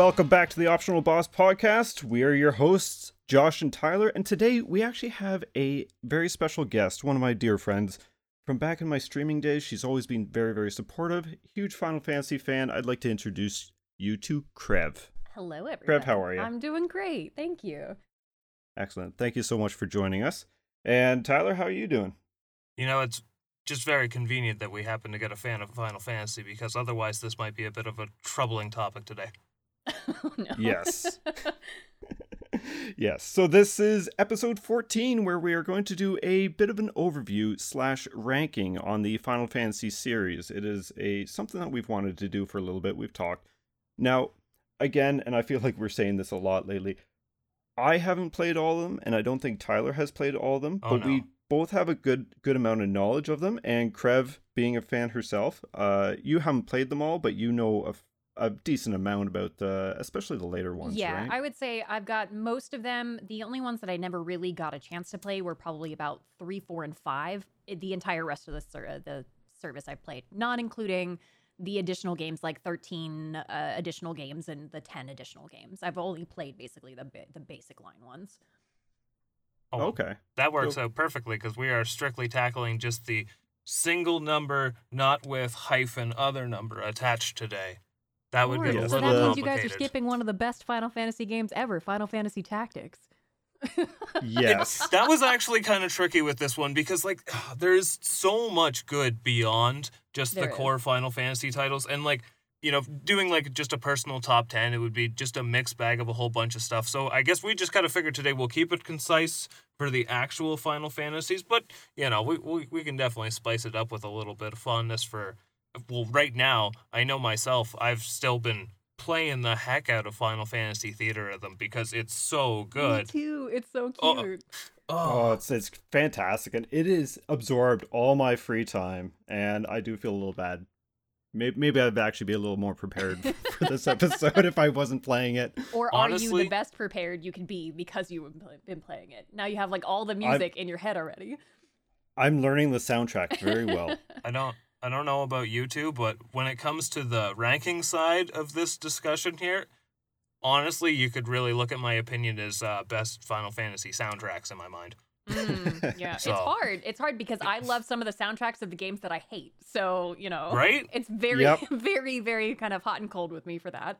welcome back to the Optional Boss podcast. We are your hosts, Josh and Tyler, and today we actually have a very special guest, one of my dear friends from back in my streaming days. She's always been very, very supportive, huge Final Fantasy fan. I'd like to introduce you to Crev. Hello, everyone. Crev, how are you? I'm doing great. Thank you. Excellent. Thank you so much for joining us. And Tyler, how are you doing? You know, it's just very convenient that we happen to get a fan of Final Fantasy because otherwise this might be a bit of a troubling topic today. oh, no. Yes. yes. So this is episode 14 where we are going to do a bit of an overview slash ranking on the Final Fantasy series. It is a something that we've wanted to do for a little bit. We've talked. Now, again, and I feel like we're saying this a lot lately, I haven't played all of them, and I don't think Tyler has played all of them, Oh, but no. we both have a good good amount of knowledge of them. And Crev, being a fan herself, uh, you haven't played them all, but you know a, f- a decent amount about the, especially the later ones, yeah, right? I would say I've got most of them. The only ones that I never really got a chance to play were probably about three, four, and five. The entire rest of the ser- the service I've played, not including the additional games like 13 uh, additional games and the 10 additional games. I've only played basically the ba- the basic line ones. Oh, okay. That works So- out perfectly because we are strictly tackling just the single number, not with hyphen other number attached today. That would be a Or- Yes. so little that means you guys are skipping one of the best Final Fantasy games ever, Final Fantasy Tactics. Yes. that was actually kind of tricky with this one because like there's so much good beyond just There the is. core Final Fantasy titles and like you know doing like just a personal top 10 it would be just a mixed bag of a whole bunch of stuff. So I guess we just kind of figured today we'll keep it concise for the actual Final Fantasies but you know we we, we can definitely spice it up with a little bit of fondness for well right now I know myself I've still been playing the heck out of Final Fantasy Theatrhythm because it's so good. Me good. too. It's so Oh, uh, cute. Oh. oh, it's it's fantastic, and it is absorbed all my free time, and I do feel a little bad. Maybe, maybe I'd actually be a little more prepared for this episode if I wasn't playing it. Or are you the best prepared you can be because you've been, playing it? Now you have like all the music in your head already. I'm learning the soundtrack very well. I don't I don't know about you two, but when it comes to the ranking side of this discussion here, honestly, you could really look at my opinion as uh, best Final Fantasy soundtracks in my mind. Mm, yeah, So- it's hard. It's hard because I love some of the soundtracks of the games that I hate. So you know, Right? It's very, Yep. very, very kind of hot and cold with me for that.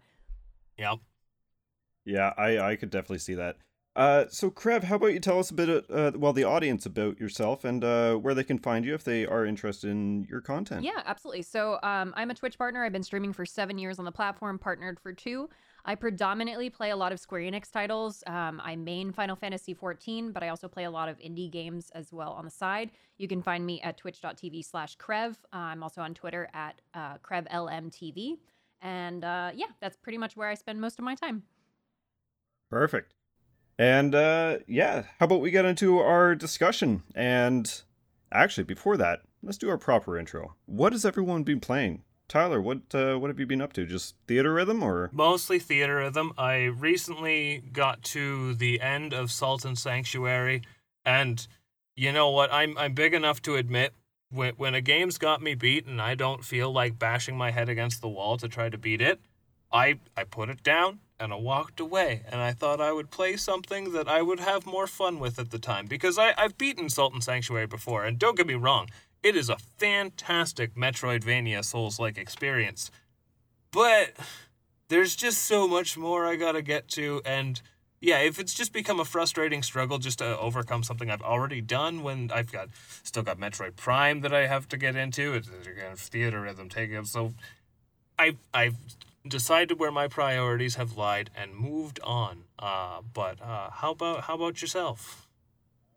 Yep. yeah, I I could definitely see that. Uh, so Crev, how about you tell us a bit, uh, well, the audience about yourself and uh, where they can find you if they are interested in your content. Yeah, absolutely. So um, I'm a Twitch partner. I've been streaming for seven years on the platform, partnered for two. I predominantly play a lot of Square Enix titles. Um, I main Final Fantasy XIV, but I also play a lot of indie games as well on the side. You can find me at twitch.tv slash Crev. Uh, I'm also on Twitter at uh, CrevLMTV. And uh, yeah, that's pretty much where I spend most of my time. Perfect. And uh, yeah, how about we get into our discussion? And actually, before that, let's do our proper intro. What has everyone been playing? Tyler, what uh, what have you been up to? Just Theatrhythm or? Mostly Theatrhythm. I recently got to the end of Salt and Sanctuary, and you know what? I'm I'm big enough to admit when when a game's got me beat and I don't feel like bashing my head against the wall to try to beat it, I I put it down and I walked away and I thought I would play something that I would have more fun with at the time because I I've beaten Salt and Sanctuary before and don't get me wrong, it is a fantastic Metroidvania Souls-like experience. But there's just so much more I gotta get to, and yeah, if it's just become a frustrating struggle just to overcome something I've already done, when I've got still got Metroid Prime that I have to get into, it's again Theatrhythm taking up. So I I've decided where my priorities have lied and moved on. Uh, but uh, how about how about yourself?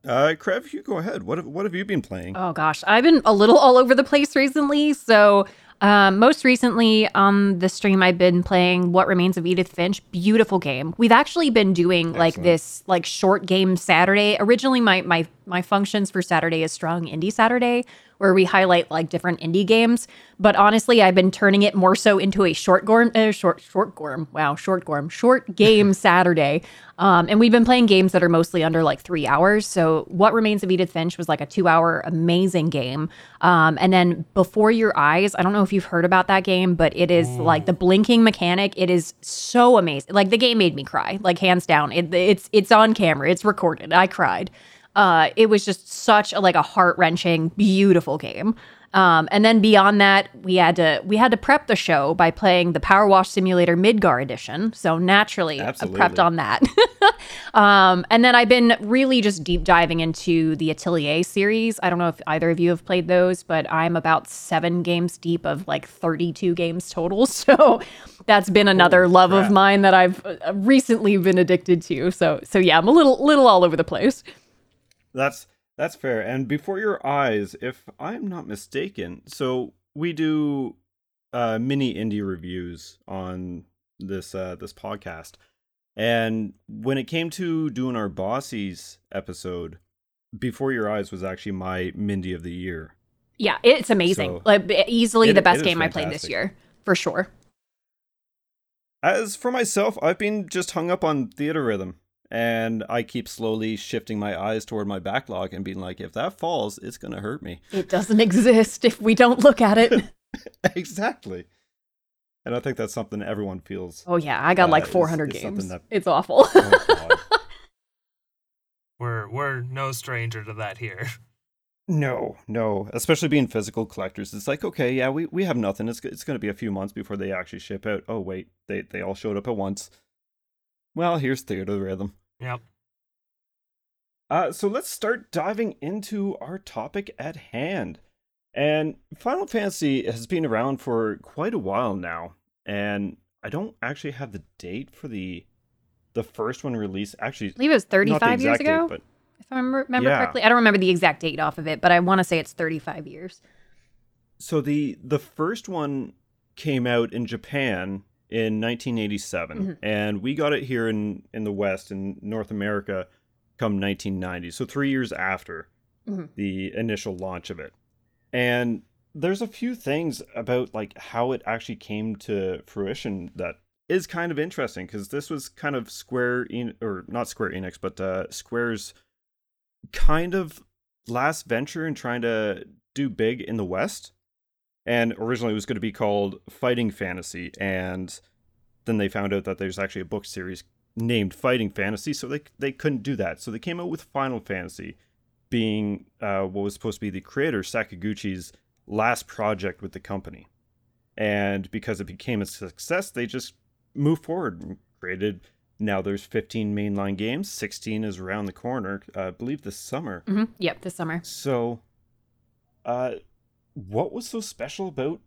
Uh, Crev, you go ahead. What have, what have you been playing? Oh gosh, I've been a little all over the place recently. So, um, most recently on the stream, I've been playing What Remains of Edith Finch. Beautiful game. We've actually been doing like this like short game Saturday. Originally, my my my functions for Saturday is strong indie Saturday, where we highlight like different indie games. But honestly, I've been turning it more so into a short gorm, uh, short short gorm. Wow, short gorm, short game Saturday. Um, and we've been playing games that are mostly under like three hours. So What Remains of Edith Finch was like a two-hour amazing game. Um, and then Before Your Eyes, I don't know if you've heard about that game, but it is like the blinking mechanic. It is so amazing. Like the game made me cry, like hands down. It, it's it's on camera. It's recorded. I cried. Uh, it was just such a like a heart wrenching, beautiful game. Um, and then beyond that, we had to we had to prep the show by playing the Power Wash Simulator Midgar edition. So naturally, I prepped on that. um, and then I've been really just deep diving into the Atelier series. I don't know if either of you have played those, but I'm about seven games deep of like 32 games total. So that's been another love crap. of mine that I've uh, recently been addicted to. So so yeah, I'm a little little all over the place. That's that's fair. And before your eyes, if I'm not mistaken, so we do uh mini indie reviews on this uh this podcast. And when it came to doing our Bossies episode, Before Your Eyes was actually my Mindy of the year. Yeah, it's amazing. So- like easily It- the best game I played this year, for sure. As for myself, I've been just hung up on Theatrhythm. And I keep slowly shifting my eyes toward my backlog and being like, if that falls, it's gonna hurt me. It doesn't exist if we don't look at it. exactly. And I think that's something everyone feels. Oh yeah, I got Uh, like 400 it's something games. that- It's awful. Oh, We're we're no stranger to that here. no, no. Especially being physical collectors. It's like, okay, yeah, we, we have nothing. It's, it's going to be a few months before they actually ship out. Oh, wait, they, they all showed up at once. Well, here's Theatrhythm. Yep. Uh, so let's start diving into our topic at hand. And Final Fantasy has been around for quite a while now, and I don't actually have the date for the the first one released. Actually, I believe it was 35 years exact date, ago, but if I remember, remember Yeah. correctly. I don't remember the exact date off of it, but I want to say it's 35 years. so the the first one came out in Japan in 1987, Mhm. and we got it here in in the West in North America come 1990. So three years after Mhm. the initial launch of it, and there's a few things about like how it actually came to fruition that is kind of interesting because this was kind of Square en- or not Square Enix, but uh, Square's kind of last venture in trying to do big in the West. And originally it was going to be called Fighting Fantasy, and then they found out that there's actually a book series named Fighting Fantasy, so they they couldn't do that. So they came out with Final Fantasy, being uh, what was supposed to be the creator Sakaguchi's last project with the company. And because it became a success, they just moved forward and created. Now there's 15 mainline games. 16 is around the corner. Uh, I believe this summer. hmm Yep, this summer. So, uh, what was so special about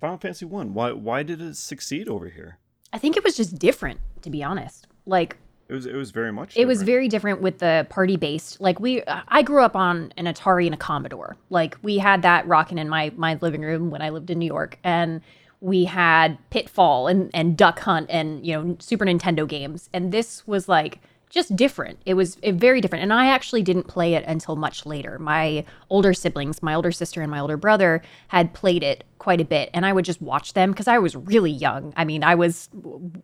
Final Fantasy One? Why why did it succeed over here? I think it was just different, to be honest. Like It was it was very much. it was very different with the party based. Like we, I grew up on an Atari and a Commodore. Like we had that rocking in my my living room when I lived in New York, and we had Pitfall and and Duck Hunt and you know Super Nintendo games. And this was like just different. It was very different. And I actually didn't play it until much later. My older siblings, my older sister and my older brother, had played it quite a bit, and I would just watch them because I was really young. I mean, I was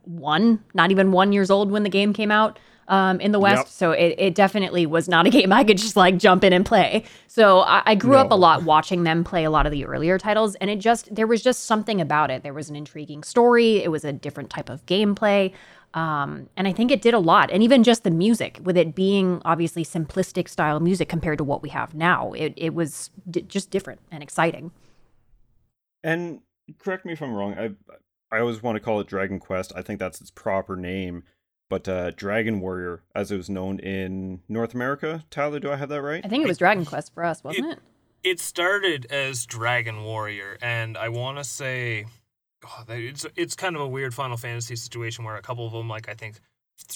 one, not even one years old when the game came out um, in the West. Yep. So it, it definitely was not a game I could just like jump in and play. So I, I grew up a lot watching them play a lot of the earlier titles, and it just there was just something about it. There was an intriguing story. It was a different type of gameplay. Um, and I think it did a lot. And even just the music, with it being obviously simplistic style music compared to what we have now, it, it was d- just different and exciting. And correct me if I'm wrong. I I always want to call it Dragon Quest. I think that's its proper name. But uh, Dragon Warrior, as it was known in North America. Tyler, do I have that right? I think it was Dragon Quest for us, wasn't it? It started as Dragon Warrior, and I want to say, oh, it's it's kind of a weird Final Fantasy situation where a couple of them, like I think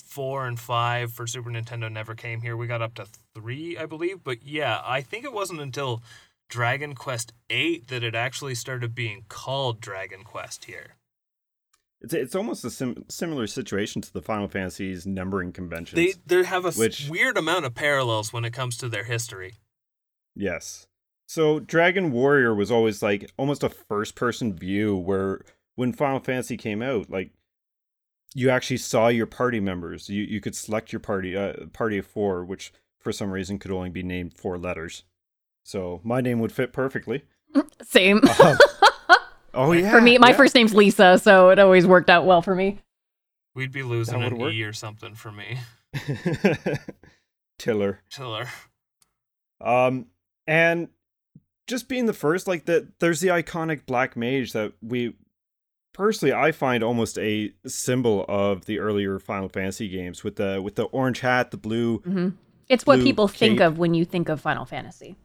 four and five for Super Nintendo, never came here. We got up to three, I believe, but yeah, I think it wasn't until Dragon Quest Eight that it actually started being called Dragon Quest here. It's it's almost a sim- similar situation to the Final Fantasy's numbering conventions. They they have a Which- weird amount of parallels when it comes to their history. Yes. So Dragon Warrior was always like almost a first person view where when Final Fantasy came out, like you actually saw your party members. You you could select your party uh, party of 4 which for some reason could only be named four letters. So my name would fit perfectly. Same. Uh, oh yeah. for me, my yeah. first name's Lisa, so it always worked out well for me. We'd be losing an work. E or something for me. Tiller. Tiller. Um, and just being the first, like that, there's the iconic black mage that we personally I find almost a symbol of the earlier Final Fantasy games with the with the orange hat, the blue. hmm It's what Blue people think of when you think of Final Fantasy.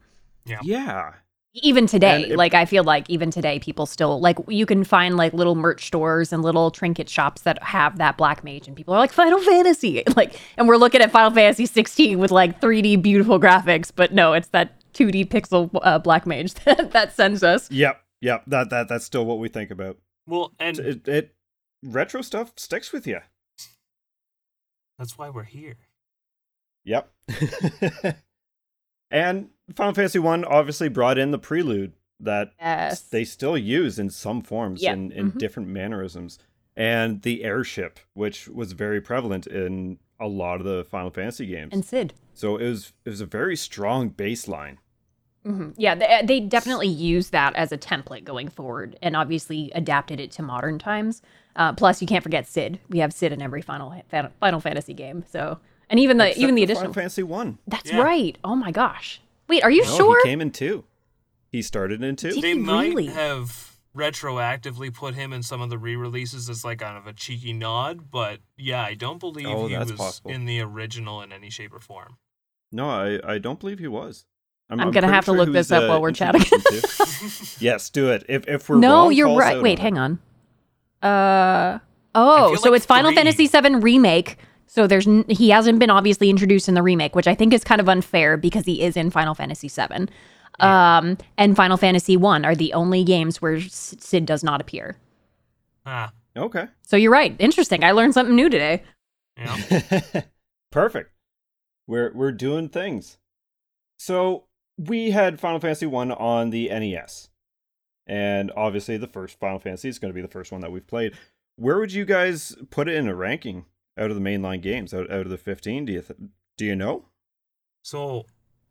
Yeah. Yeah, Even today, it- like I feel like even today, people still like you can find like little merch stores and little trinket shops that have that black mage, and people are like Final Fantasy, like, and we're looking at Final Fantasy 16 with like 3D beautiful graphics, but no, it's that 2D pixel uh, black mage that, that sends us. yep, yep. That that that's still what we think about. Well, and It, it retro stuff sticks with you. that's why we're here. Yep. and Final Fantasy One obviously brought in the prelude that Yes. they still use in some forms Yeah. in, in Mhm. different mannerisms. And the airship, which was very prevalent in a lot of the Final Fantasy games. and Cid. so it was it was a very strong baseline. Hmm Yeah, they, they definitely use that as a template going forward, and obviously adapted it to modern times. Uh, plus, you can't forget Cid. We have Cid in every Final Final Fantasy game. So, and even the Except even the additional. Final Fantasy One. That's Yeah. right. Oh my gosh. Wait, are you No, sure? he came in two. He started in two. Did They he might really? have retroactively put him in some of the re-releases as like kind of a cheeky nod, but yeah, I don't believe Oh, he was possible. in the original in any shape or form. No, I, I don't believe he was. I'm gonna have to sure look this up uh, while we're chatting. yes, do it. If if we're no, wrong, you're right. Wait, on hang on. Uh oh, so like it's Final. Fantasy VII remake. So there's n- he hasn't been obviously introduced in the remake, which I think is kind of unfair because he is in Final Fantasy VII. Um, and Final Fantasy One are the only games where Cid does not appear. Ah, Okay. So you're right. Interesting. I learned something new today. yeah. Perfect. We're we're doing things. So we had Final Fantasy One on the NES, and obviously the first Final Fantasy is going to be the first one that we've played. Where would you guys put it in a ranking out of the mainline games? Out out of the fifteen, do you th- do you know? So,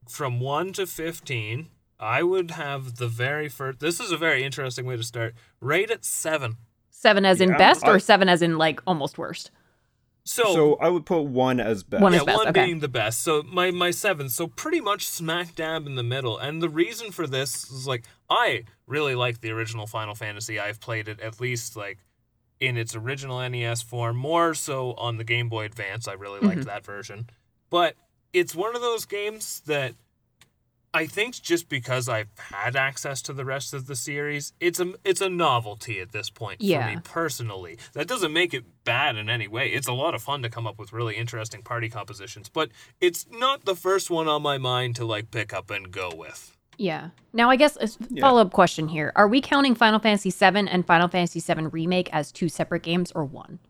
from 1 to 15, I would have the very first. This is a very interesting way to start. Right at 7. Seven as in Yeah, best, or I- seven as in like almost worst. So, So I would put one as best. One yeah, best, one okay. being the best. So my my seventh. So pretty much smack dab in the middle. And the reason for this is like I really like the original Final Fantasy. I've played it at least like in its original NES form. More so on the Game Boy Advance. I really liked Mhm. that version. But it's one of those games that I think just because I've had access to the rest of the series, it's a it's a novelty at this point for me personally. That doesn't make it bad in any way. It's a lot of fun to come up with really interesting party compositions, but it's not the first one on my mind to like pick up and go with. Yeah. Now, I guess uh, a follow up question here: Are we counting Final Fantasy VII and Final Fantasy VII Remake as two separate games or one?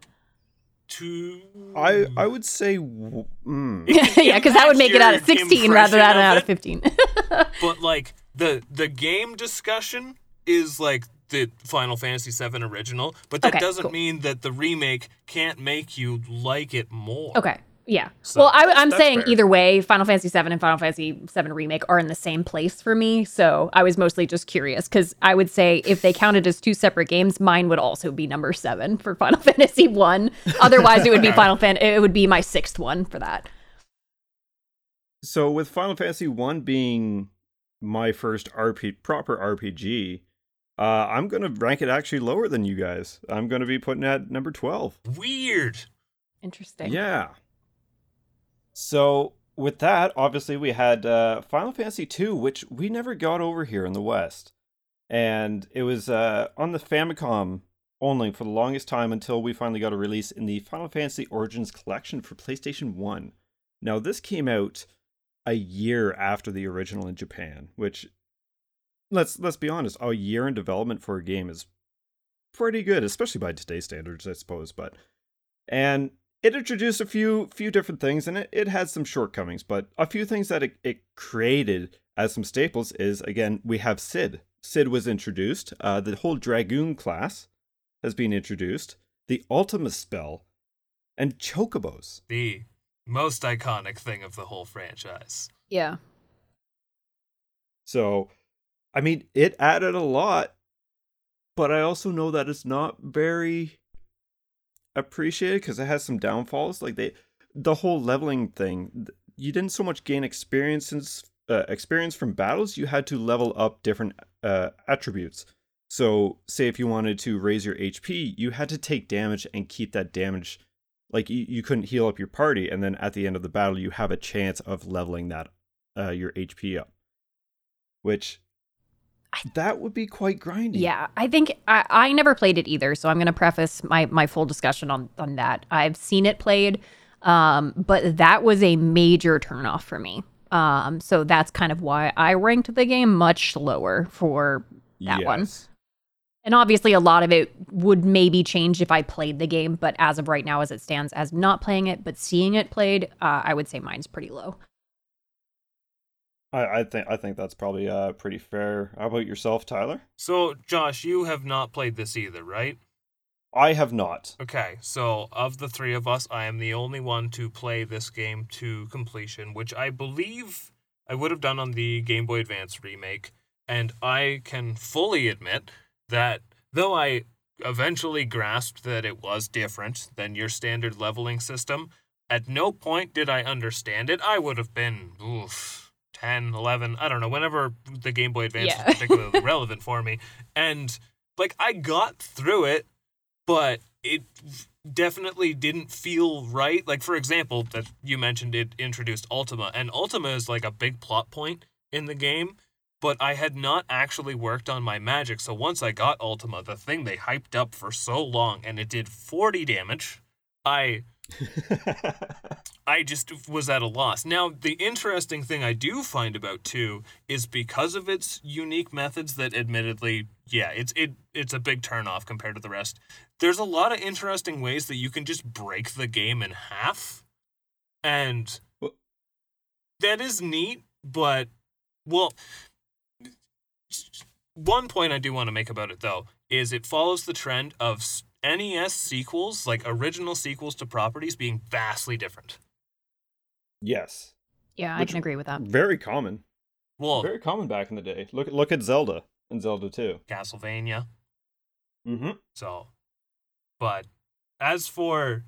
To I I would say. w- Mm. yeah, because that would make it out of Your 16 rather than out of of 15. but like the the game discussion is like the Final Fantasy VII original, but that Okay, doesn't cool. mean that the remake can't make you like it more. okay. Yeah. So well, I, I'm saying fair. either way, Final Fantasy VII and Final Fantasy VII Remake are in the same place for me. So I was mostly just curious because I would say if they counted as two separate games, mine would also be number seven for Final Fantasy One. Otherwise, it would be Final Fan. It would be my sixth one for that. So with Final Fantasy One being my first RP proper RPG, uh, I'm gonna rank it actually lower than you guys. I'm gonna be putting it at number twelve. Weird. Interesting. Yeah. So with that, obviously we had uh, Final Fantasy II, which we never got over here in the West, and it was uh, on the Famicom only for the longest time until we finally got a release in the Final Fantasy Origins Collection for PlayStation One. Now this came out a year after the original in Japan, which let's let's be honest, a year in development for a game is pretty good, especially by today's standards, I suppose. But and it introduced a few few different things, and it, it had some shortcomings, but a few things that it, it created as some staples is again we have Cid. Cid was introduced. Uh, the whole Dragoon class has been introduced. The Ultima spell, and Chocobos. The most iconic thing of the whole franchise. Yeah. So, I mean, it added a lot, but I also know that it's not very appreciated because it has some downfalls. Like they, the whole leveling thing, you didn't so much gain experience uh, experience from battles. You had to level up different uh, attributes. So, say if you wanted to raise your HP, you had to take damage and keep that damage. Like you, you couldn't heal up your party, and then at the end of the battle, you have a chance of leveling that uh, your HP up. Which that would be quite grindy. Yeah, I think I, I never played it either, so I'm going to preface my my full discussion on on that. I've seen it played, um, but that was a major turnoff for me. Um, so that's kind of why I ranked the game much lower for that yes. one. And obviously, a lot of it would maybe change if I played the game, but as of right now, as it stands, as not playing it but seeing it played, uh, I would say mine's pretty low. I, I think I think that's probably uh pretty fair. How about yourself, Tyler? So, Josh, you have not played this either, right? I have not. Okay, so of the three of us, I am the only one to play this game to completion, which I believe I would have done on the Game Boy Advance remake. And I can fully admit that though I eventually grasped that it was different than your standard leveling system, at no point did I understand it. I would have been oof, 10, 11, I don't know, whenever the Game Boy Advance yeah. was particularly relevant for me. And like I got through it, but it definitely didn't feel right. Like for example, that you mentioned it introduced Ultima, and Ultima is like a big plot point in the game but I had not actually worked on my magic. So once I got Ultima, the thing they hyped up for so long, and it did 40 damage, I. I just was at a loss. Now, the interesting thing I do find about 2 is because of its unique methods that admittedly, yeah, it's it it's a big turnoff compared to the rest. There's a lot of interesting ways that you can just break the game in half. And that is neat, but well, one point I do want to make about it though is it follows the trend of NES sequels, like original sequels to properties, being vastly different. Yes. Yeah, Which I can agree with that. Very common. Well, very common back in the day. Look look at Zelda and Zelda 2. Castlevania. Mm-hmm. So, but as for,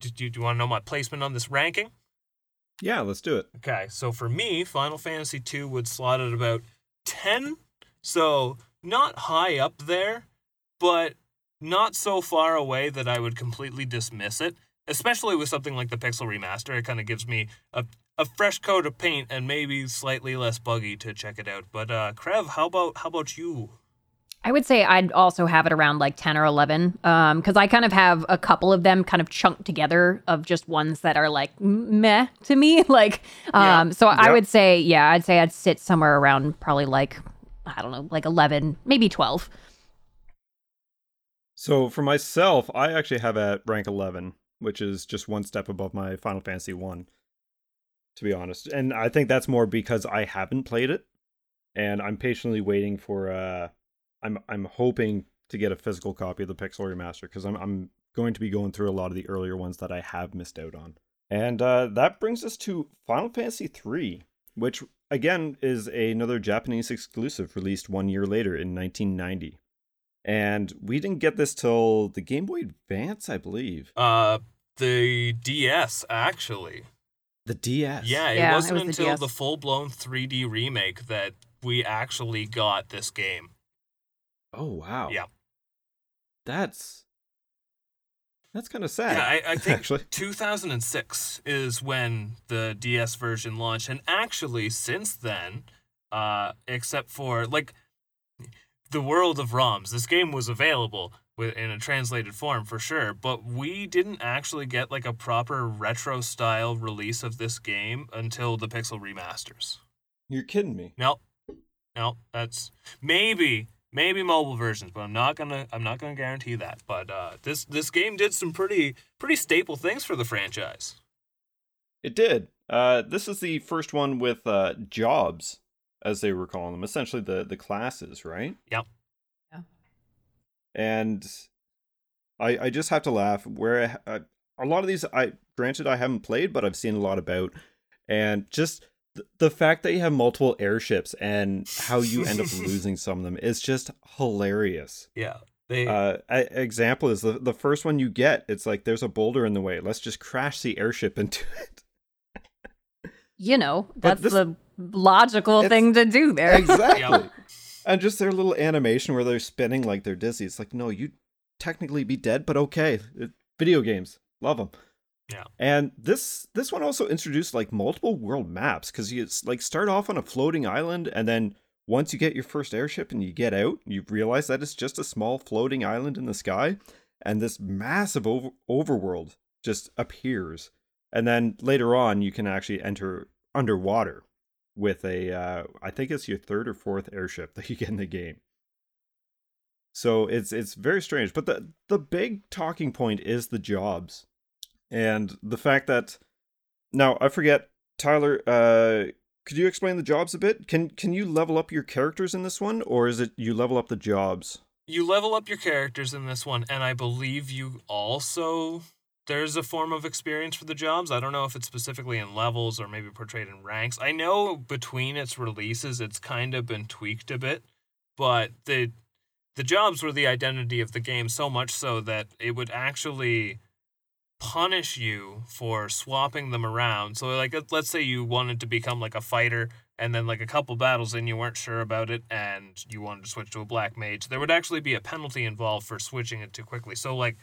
do, do, do you want to know my placement on this ranking? Yeah, let's do it. Okay, so for me, Final Fantasy II would slot at about 10. So not high up there, but not so far away that I would completely dismiss it. Especially with something like the Pixel Remaster, it kind of gives me a, a fresh coat of paint and maybe slightly less buggy to check it out. But uh, Crev, how about how about you? I would say I'd also have it around like 10 or 11 because um, I kind of have a couple of them kind of chunked together of just ones that are like meh to me. like, um, yeah. so yep. I would say, yeah, I'd say I'd sit somewhere around probably like, I don't know, like 11, maybe 12. So for myself, I actually have at rank 11, which is just one step above my Final Fantasy 1, to be honest. And I think that's more because I haven't played it and I'm patiently waiting for uh I'm I'm hoping to get a physical copy of the Pixel Remaster because I'm I'm going to be going through a lot of the earlier ones that I have missed out on. And uh, that brings us to Final Fantasy III, which again is another Japanese exclusive released one year later in 1990. And we didn't get this till the Game Boy Advance, I believe. Uh, the DS actually. The DS. Yeah, it yeah, wasn't it was until the, the full blown 3D remake that we actually got this game. Oh wow. Yeah. That's that's kind of sad. Yeah, I, I think actually. 2006 is when the DS version launched, and actually since then, uh, except for like the world of ROMs, this game was available in a translated form for sure, but we didn't actually get like a proper retro style release of this game until the Pixel remasters. You're kidding me. No, no, that's maybe maybe mobile versions, but I'm not gonna I'm not gonna guarantee that. But uh, this this game did some pretty pretty staple things for the franchise. It did. Uh, this is the first one with uh, jobs as they were calling them, essentially the the classes, right? Yep. Yeah. And I I just have to laugh where I, a lot of these I granted I haven't played, but I've seen a lot about, and just the fact that you have multiple airships and how you end up losing some of them is just hilarious. Yeah. They uh example is the the first one you get, it's like there's a boulder in the way. Let's just crash the airship into it. You know, that's this, the logical thing to do there. Exactly. And just their little animation where they're spinning like they're dizzy. It's like, no, you technically be dead, but okay. It, video games, love them. Yeah. And this this one also introduced like multiple world maps because you like start off on a floating island and then once you get your first airship and you get out, you realize that it's just a small floating island in the sky and this massive over- overworld just appears. And then later on you can actually enter underwater with a uh, I think it's your third or fourth airship that you get in the game. So it's it's very strange, but the the big talking point is the jobs and the fact that now I forget Tyler. Uh, could you explain the jobs a bit? Can can you level up your characters in this one, or is it you level up the jobs? You level up your characters in this one, and I believe you also there's a form of experience for the jobs. I don't know if it's specifically in levels or maybe portrayed in ranks. I know between its releases, it's kind of been tweaked a bit, but the the jobs were the identity of the game so much so that it would actually punish you for swapping them around. So like let's say you wanted to become like a fighter and then like a couple battles in you weren't sure about it and you wanted to switch to a black mage, there would actually be a penalty involved for switching it too quickly. So like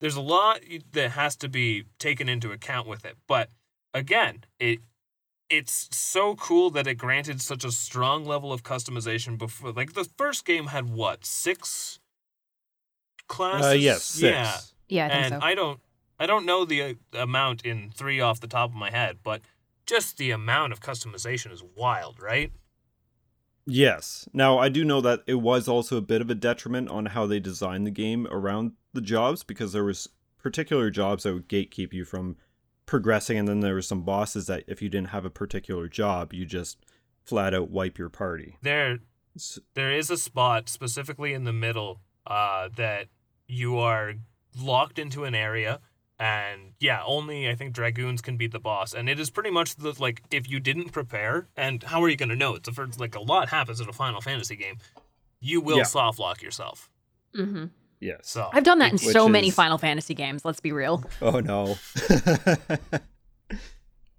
there's a lot that has to be taken into account with it. But again, it it's so cool that it granted such a strong level of customization before like the first game had what, 6 classes? Uh yes, six. Yeah. Yeah, I and so. I don't I don't know the uh, amount in three off the top of my head, but just the amount of customization is wild, right? Yes. Now, I do know that it was also a bit of a detriment on how they designed the game around the jobs because there was particular jobs that would gatekeep you from progressing and then there were some bosses that if you didn't have a particular job, you just flat out wipe your party. There there is a spot specifically in the middle uh, that you are locked into an area and yeah, only I think dragoons can beat the boss, and it is pretty much the like if you didn't prepare, and how are you going to know? It's the first like a lot happens in a Final Fantasy game. You will yeah. soft lock yourself. Mm-hmm. Yes. So I've done that in so is... many Final Fantasy games. Let's be real. Oh no.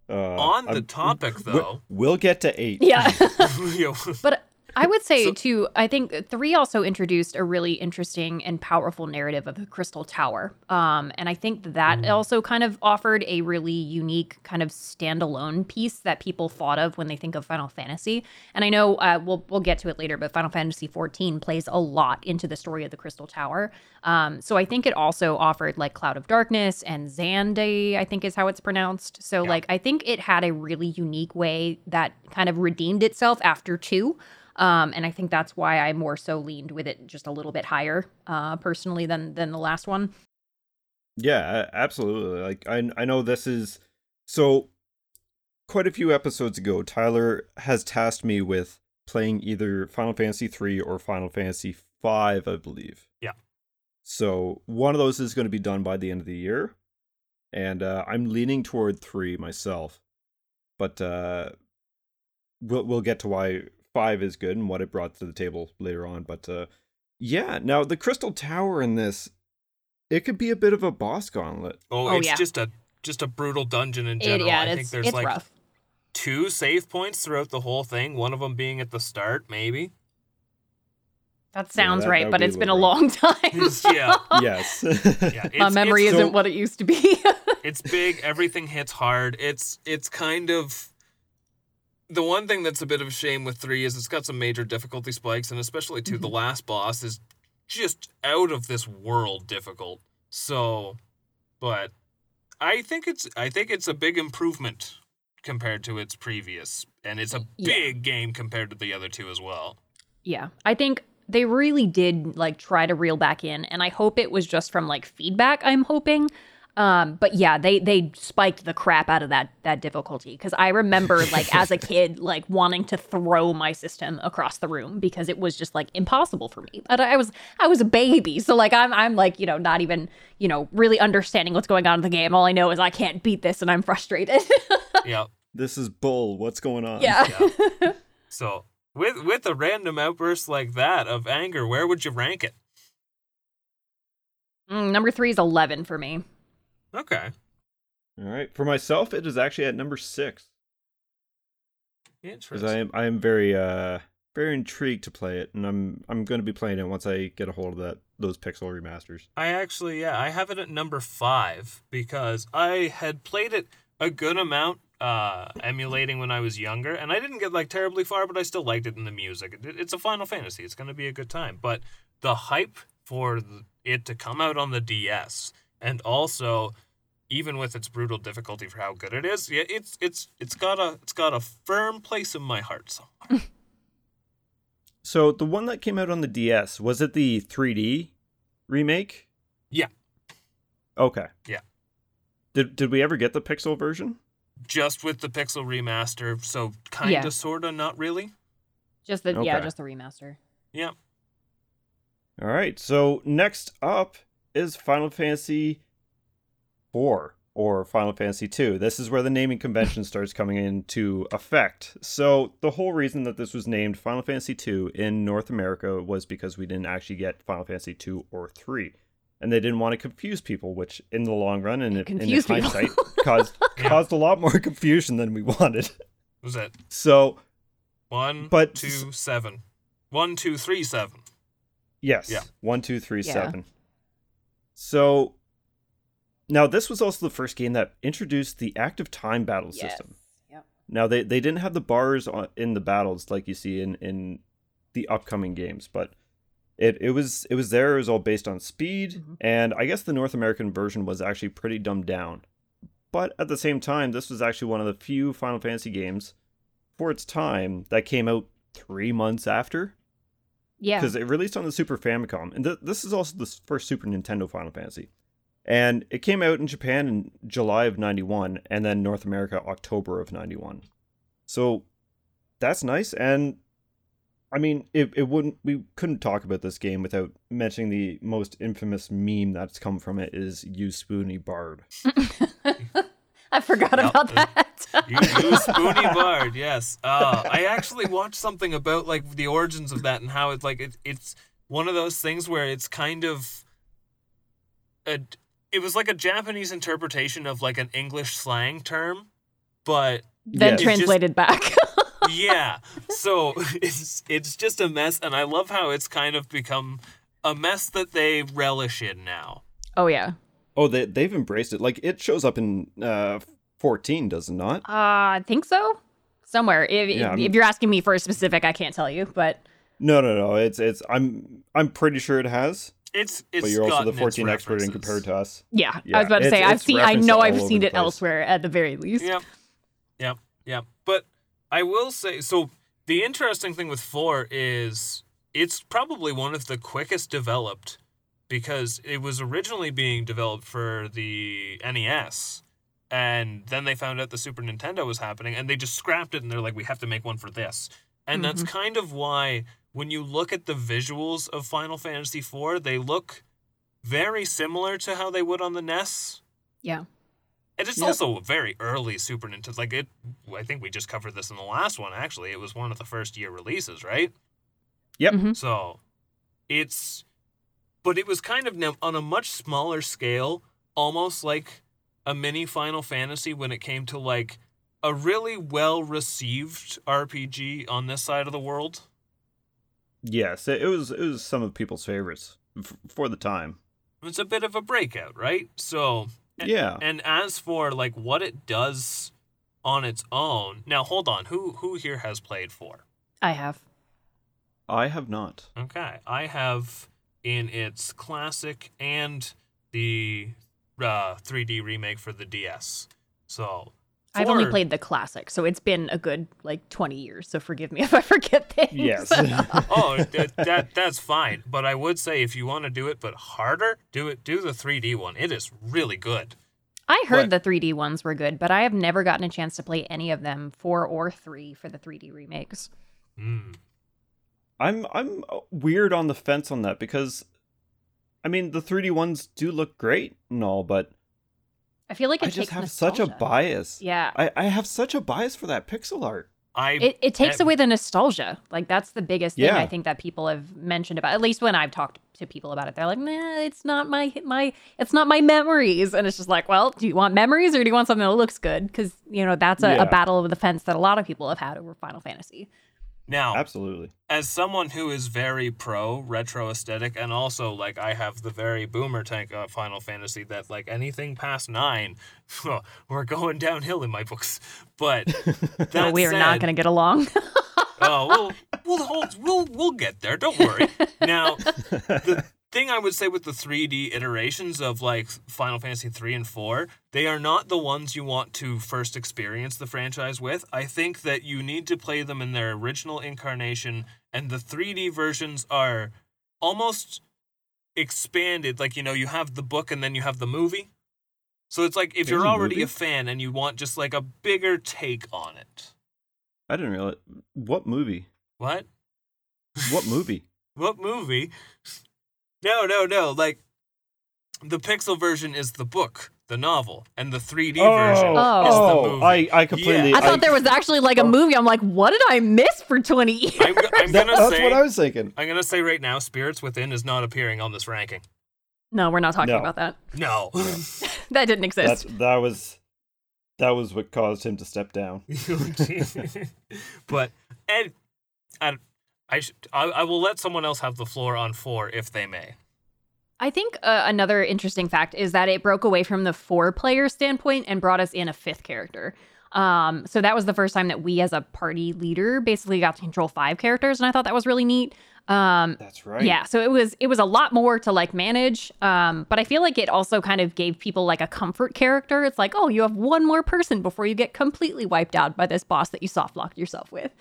uh, On the I'm, topic, though, we'll get to eight. Yeah. but I would say so, too. I think three also introduced a really interesting and powerful narrative of the Crystal Tower, um, and I think that mm. also kind of offered a really unique kind of standalone piece that people thought of when they think of Final Fantasy. And I know uh, we'll we'll get to it later, but Final Fantasy XIV plays a lot into the story of the Crystal Tower. Um, so I think it also offered like Cloud of Darkness and Xande, I think is how it's pronounced. So yeah. like I think it had a really unique way that kind of redeemed itself after two. Um, and I think that's why I more so leaned with it just a little bit higher, uh, personally than than the last one. Yeah, absolutely. Like I I know this is so quite a few episodes ago, Tyler has tasked me with playing either Final Fantasy 3 or Final Fantasy 5, I believe. Yeah. So one of those is going to be done by the end of the year. And uh, I'm leaning toward 3 myself. But uh, we'll we'll get to why five is good and what it brought to the table later on. But uh, yeah, now the Crystal Tower in this, it could be a bit of a boss gauntlet. Oh, oh it's yeah. just a just a brutal dungeon in general. It, yeah, I think there's like rough. two save points throughout the whole thing. One of them being at the start, maybe. That sounds yeah, that, right, that but it's been a long time. yeah. yes. yeah, My memory isn't so, what it used to be. it's big. Everything hits hard. It's it's kind of the one thing that's a bit of a shame with three is it's got some major difficulty spikes, and especially to mm-hmm. the last boss is just out of this world difficult. So, but I think it's I think it's a big improvement compared to its previous, and it's a big game compared to the other two as well. Yeah, I think they really did like try to reel back in, and I hope it was just from like feedback. I'm hoping Um, but yeah, they they spiked the crap out of that that difficulty because I remember like as a kid like wanting to throw my system across the room because it was just like impossible for me. But I was I was a baby, so like I'm I'm like you know not even you know really understanding what's going on in the game. All I know is I can't beat this and I'm frustrated. Yep. This is bull. What's going on? yeah. So with with a random outburst like that of anger, where would you rank it? Mm, number three is eleven for me. Okay. All right. For myself, it is actually at number six Interesting. because I am I am very uh very intrigued to play it, and I'm I'm going to be playing it once I get a hold of that those pixel remasters. I actually, yeah, I have it at number five because I had played it a good amount, uh, emulating when I was younger, and I didn't get like terribly far, but I still liked it in the music. It, it's a Final Fantasy; it's going to be a good time. But the hype for it to come out on the DS, and also even with its brutal difficulty for how good it is, yeah, it's it's it's got a it's got a firm place in my heart somewhere. So the one that came out on the DS was it the 3D remake? Yeah. Okay. Yeah. Did did we ever get the pixel version? Just with the pixel remaster, so kind of, Yeah. sorta, not really. Just the yeah, just the remaster. Yeah. All right. So next up is Final Fantasy 4 or Final Fantasy 2. This is where the naming convention starts coming into effect. So the whole reason that this was named Final Fantasy 2 in North America was because we didn't actually get Final Fantasy 2 or 3. And they didn't want to confuse people, which in the long run and in, in hindsight caused Yeah. caused a lot more confusion than we wanted. Was it So One, But- two, seven. One, two, three, seven. Yes. Yeah. One, two, three, Yeah. seven. So now this was also the first game that introduced the active time battle system. Yep. Now they, they didn't have the bars on, in the battles like you see in, in the upcoming games, but it, it was it was there. It was all based on speed, Mhm. and I guess the North American version was actually pretty dumbed down. But at the same time, this was actually one of the few Final Fantasy games for its time that came out three months after Yeah. because it released on the Super Famicom, and th- this is also the first Super Nintendo Final Fantasy. And it came out in Japan in July of '91, and then North America October of '91. So that's nice. And I mean, it, it wouldn't we couldn't talk about this game without mentioning the most infamous meme that's come from it is "You Spoony Bard." I forgot about that. You, you spoony bard, yes. Uh, I actually watched something about like the origins of that and how it's like it, it's one of those things where it's kind of a, it was like a Japanese interpretation of like an English slang term, but then Yes. translated back. yeah. So it's it's just a mess, and I love how it's kind of become a mess that they relish in now. oh yeah. Oh, they they've embraced it. Like it shows up in uh 14, does it not? Uh, I think so. Somewhere. If, Yeah, if, if you're asking me for a specific, I can't tell you. But No, no, no. It's it's I'm I'm pretty sure it has. It's it's but you're also the 14 expert in compared to us. yeah, Yeah, I was about to it's- say I've seen. I know I've seen it place. elsewhere at the very least. Yep. Yep. Yep. But I will say so the interesting thing with 4 is it's probably one of the quickest developed because it was originally being developed for the NES and then they found out the Super Nintendo was happening and they just scrapped it and they're like we have to make one for this. And that's kind of why when you look at the visuals of Final Fantasy 4, they look very similar to how they would on the NES. Yeah. And it's Yep. also a very early Super Nintendo. Like it, I think we just covered this in the last one. Actually, it was one of the first year releases, right? Yep. Mhm. So, it's, but it was kind of on a much smaller scale, almost like a mini Final Fantasy when it came to like a really well received RPG on this side of the world. Yes, it, it was it was some of people's favorites f- for the time. It's a bit of a breakout, right? So, A- Yeah. And as for like what it does on its own, now hold on, who who here has played for? I have. I have not. Okay, I have in its classic and the uh, 3D remake for the DS. So I've only played the classic, so it's been a good like 20 years. So forgive me if I forget things. Yes. oh, that, that that's fine. But I would say if you want to do it, but harder, do it. Do the 3D one. It is really good. I heard But- the 3D ones were good, but I have never gotten a chance to play any of them, four or three, for the 3D remakes. Hmm. I'm I'm uh, weird on the fence on that because I mean the 3D ones do look great and all, but I feel like it I takes just have such a bias. Yeah. I, I have such a bias for that pixel art. I It, it takes am- away the nostalgia. Like that's the biggest thing Yeah. I think that people have mentioned about. At least when I've talked to people about it, they're like, "Nah, it's not my my it's not my memories." And it's just like, well, do you want memories or do you want something that looks good? Because you know that's a, Yeah. a battle of the fence that a lot of people have had over Final Fantasy. Now Absolutely. as someone who is very pro retro aesthetic and also like I have the very boomer tank of Final Fantasy that like anything past nine, we're going downhill in my books. But that So we are not going to get along. Oh, we'll we'll hold, we'll we'll get there. Don't worry. Now, the thing I would say with the 3D iterations of like Final Fantasy 3 and 4, they are not the ones you want to first experience the franchise with. I think that you need to play them in their original incarnation and the 3D versions are almost expanded like you know you have the book and then you have the movie. So it's like if There's you're already movie? a fan and you want just like a bigger take on it. I didn't realize what movie. What? What movie? What movie? No, no, no. Like the pixel version is the book, the novel, and the 3D version Oh. is the oh, movie. I I completely. Yeah. I thought there was actually like a oh. movie. I'm like, what did I miss for 20 years? I'm, I'm That- gonna that's say what I was thinking. I'm gonna say right now, Spirits Within is not appearing on this ranking. No, we're not talking No. about that. No. That didn't exist. That that was that was what caused him to step down. but Ed, I, I, sh- I, I will let someone else have the floor on four if they may. I think uh, another interesting fact is that it broke away from the four player standpoint and brought us in a fifth character. Um, so that was the first time that we, as a party leader, basically got to control five characters, and I thought that was really neat. Um, That's right. yeah, so it was it was a lot more to like manage, um, but I feel like it also kind of gave people like a comfort character. It's like, oh, you have one more person before you get completely wiped out by this boss that you soft locked yourself with.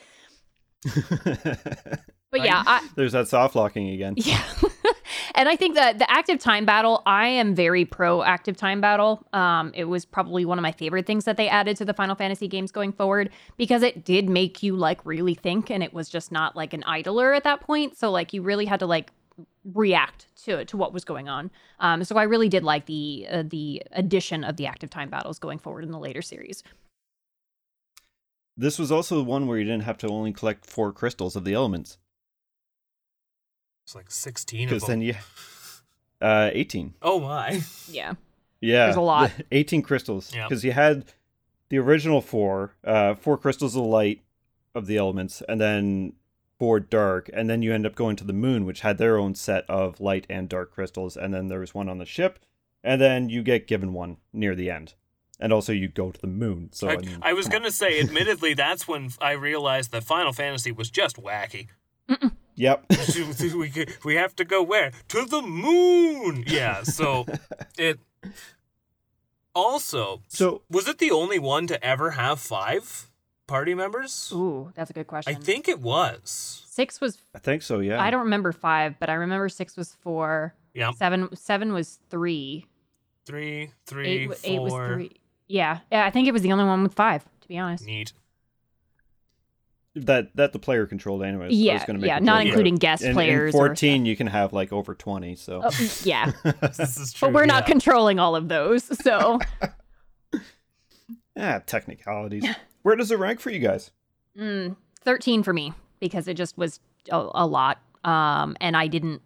But yeah, I, There's that soft locking again. yeah. and I think that the active time battle, I am very pro active time battle. Um, it was probably one of my favorite things that they added to the Final Fantasy games going forward because it did make you like really think and it was just not like an idler at that point. So like you really had to like react to to what was going on. Um, so I really did like the uh, the addition of the active time battles going forward in the later series. This was also the one where you didn't have to only collect four crystals of the elements. It's like 16 of Because then you. Uh, 18. Oh my. Yeah. Yeah. There's a lot. 18 crystals. Yep. Because you had the original four, uh, four crystals of light of the elements, and then four dark, and then you end up going to the moon, which had their own set of light and dark crystals, and then there was one on the ship, and then you get given one near the end. And also you go to the moon. So I, I, mean, I was gonna say, admittedly, that's when I realized that Final Fantasy was just wacky. Yep. we we have to go where to the moon. Yeah. So it also so was it the only one to ever have five party members? Ooh, that's a good question. I think it was. six was I think so, yeah. I don't remember five, but I remember six was four. Yeah. Seven seven was three. Three, three, Eight, w- eight was four. three. Yeah, yeah. I think it was the only one with five. To be honest. Neat. that that the player controlled anyways. Yeah, gonna make yeah. a Not joke, but including guest in, players. In or 14, you can have like over 20, so. Oh, yeah, This is true. but we're not yeah. controlling all of those. So ah, technicalities. Where does it rank for you guys? mm, thirteen for me because it just was a, a lot, um, and I didn't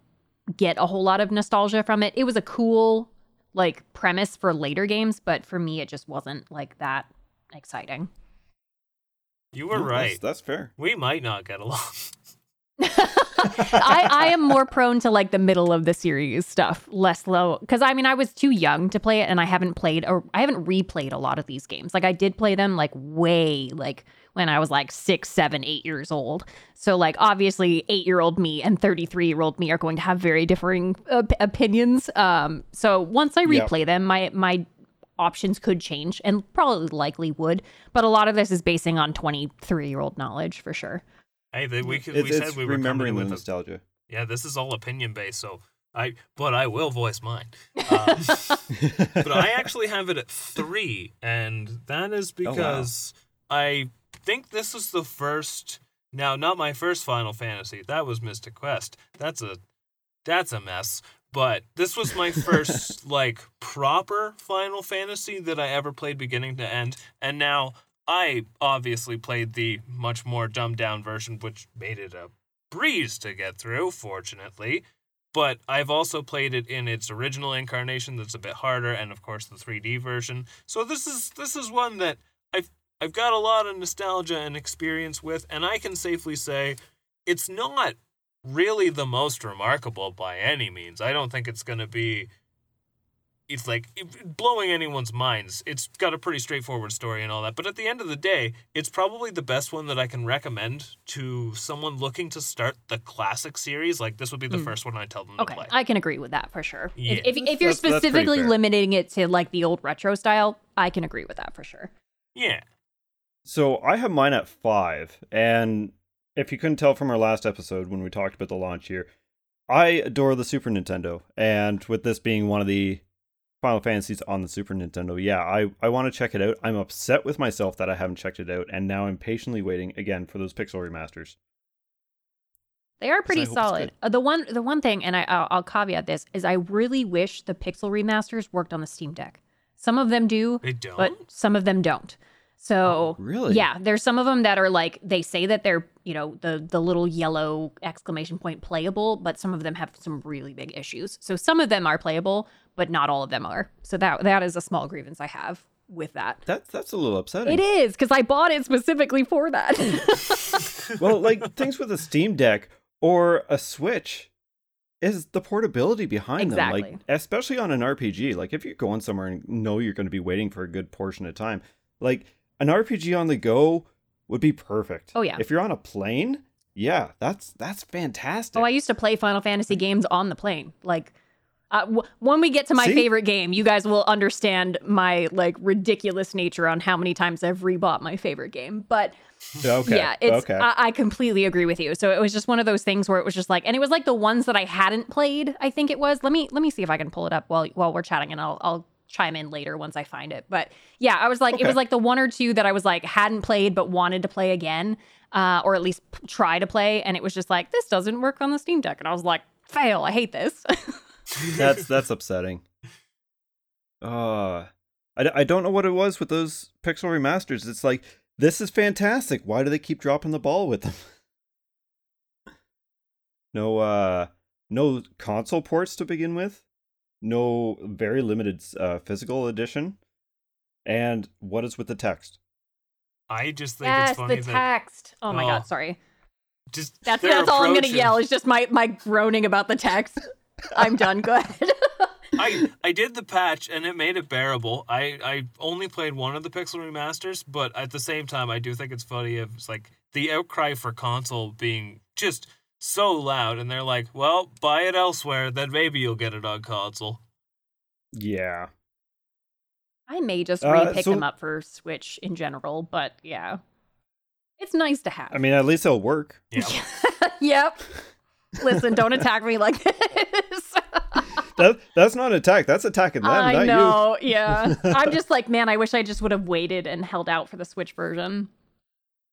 get a whole lot of nostalgia from it. It was a cool like premise for later games, but for me, it just wasn't like that exciting. You were No, that's- right. That's, fair. We might not get along. I, I am more prone to like the middle of the series stuff, less low. Because I mean, I was too young to play it, and I haven't played or I haven't replayed a lot of these games. Like I did play them like way like when I was like six, seven, eight years old. So like obviously, eight year old me and thirty three year old me are going to have very differing op- opinions. Um, so once I Yep. replay them, my my options could change and probably likely would. But a lot of this is basing on twenty three year old knowledge for sure. Hey, they, we could, It's, we said it's we were remembering in the with a, nostalgia. yeah. This is all opinion based, so I but I will voice mine. Um, but I actually have it at three, and that is Oh, wow. because I think this is the first. Now, not my first Final Fantasy. That was Mystic Quest. That's a that's a mess. But this was my first like proper Final Fantasy that I ever played beginning to end, and now I obviously played the much more dumbed down version, which made it a breeze to get through, fortunately. But I've also played it in its original incarnation that's a bit harder, and of course the 3D version. So this is this is one that I've I've got a lot of nostalgia and experience with, and I can safely say it's not really the most remarkable by any means. I don't think it's gonna be it's like it- blowing anyone's minds. It's got a pretty straightforward story and all that. But at the end of the day, it's probably the best one that I can recommend to someone looking to start the classic series. Like this would be the Mm. first one I tell them Okay, to play. I can agree with that for sure. Yeah. If, if, if you're That's- that's specifically fair. limiting it to like the old retro style, I can agree with that for sure. yeah. So I have mine at five, and if you couldn't tell from our last episode when we talked about the launch year, I adore the Super Nintendo, and with this being one of the Final Fantasies on the Super Nintendo, yeah, I, I want to check it out. I'm upset with myself that I haven't checked it out, and now I'm patiently waiting again for those pixel remasters. They are pretty I solid. Uh, the one the one thing, and I I'll, I'll caveat this, is I really wish the pixel remasters worked on the Steam Deck. Some of them do, They don't. but some of them don't. So Really? yeah, there's some of them that are like they say that they're you know the the little yellow exclamation point playable, but some of them have some really big issues. So some of them are playable, but not all of them are. So that that is a small grievance I have with that. That's that's a little upsetting. It is because I bought it specifically for that. well, like things with a Steam Deck or a Switch is the portability behind them. Like especially on an RPG. Like if you're going somewhere and know you're going to be waiting for a good portion of time, like an RPG on the go would be perfect. Oh, yeah. If you're on a plane, yeah, that's that's fantastic. Oh, I used to play Final Fantasy games on the plane. Like, uh, w- when we get to my See? favorite game, you guys will understand my like ridiculous nature on how many times I've rebought my favorite game. But okay. yeah, it's okay. I, I completely agree with you. So it was just one of those things where it was just like, and it was like the ones that I hadn't played. I think it was. Let me let me see if I can pull it up while while we're chatting, and I'll I'll chime in later once I find it. But yeah, I was like, it was like the one or two that I was like hadn't played but wanted to play again, uh, or at least p- try to play, and it was just like this doesn't work on the Steam Deck, and I was like, fail. I hate this. that's that's upsetting. Uh I, I don't know what it was with those pixel remasters. It's like this is fantastic. Why do they keep dropping the ball with them? no uh no console ports to begin with. No very limited uh, physical edition. And what is with the text? I just think yes, it's funny the that text. Oh my Oh. god, sorry. just That's that's all I'm gonna yell. Is just my my groaning about the text. I'm done. Go ahead. I I did the patch and it made it bearable. I I only played one of the pixel remasters, but at the same time, I do think it's funny if it's like the outcry for console being just so loud, and they're like, "Well, buy it elsewhere, then maybe you'll get it on console." Yeah. I may just Uh, re-pick so- them up for Switch in general, but yeah, it's nice to have. I mean, at least it'll work. Yeah. yep. Listen, don't attack me like this. That that's not an attack. That's attacking them, I not know. Yeah. I'm just like, man, I wish I just would have waited and held out for the Switch version.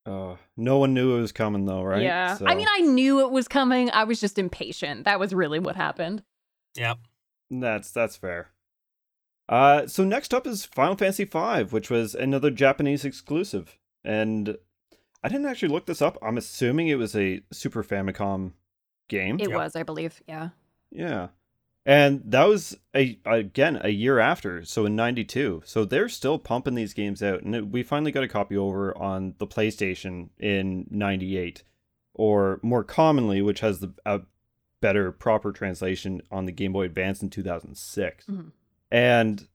You. Uh, no one knew it was coming though, right? Yeah. So- I mean, I knew it was coming. I was just impatient. That was really what happened. Yep. That's that's fair. Uh, so next up is Final Fantasy V, which was another Japanese exclusive, and I didn't actually look this up. I'm assuming it was a Super Famicom game. It Yep. was, I believe. Yeah. yeah, and that was a again a year after, so in '92. So they're still pumping these games out, and it, we finally got a copy over on the PlayStation in '98, or more commonly, which has the a better proper translation on the Game Boy Advance in 2006. Mhm. And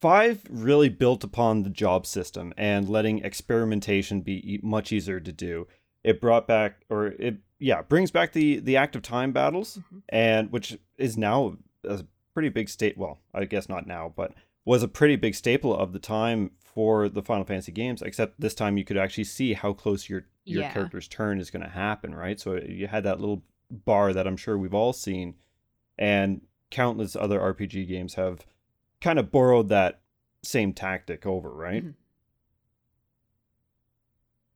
five really built upon the job system and letting experimentation be much easier to do. It brought back, or it yeah brings back the the active time battles, Mhm. and which is now a pretty big state. Well, I guess not now, but was a pretty big staple of the time for the Final Fantasy games. Except this time you could actually see how close your your Yeah. character's turn is going to happen, right? So you had that little bar that I'm sure we've all seen and countless other RPG games have kind of borrowed that same tactic over, right? Mhm.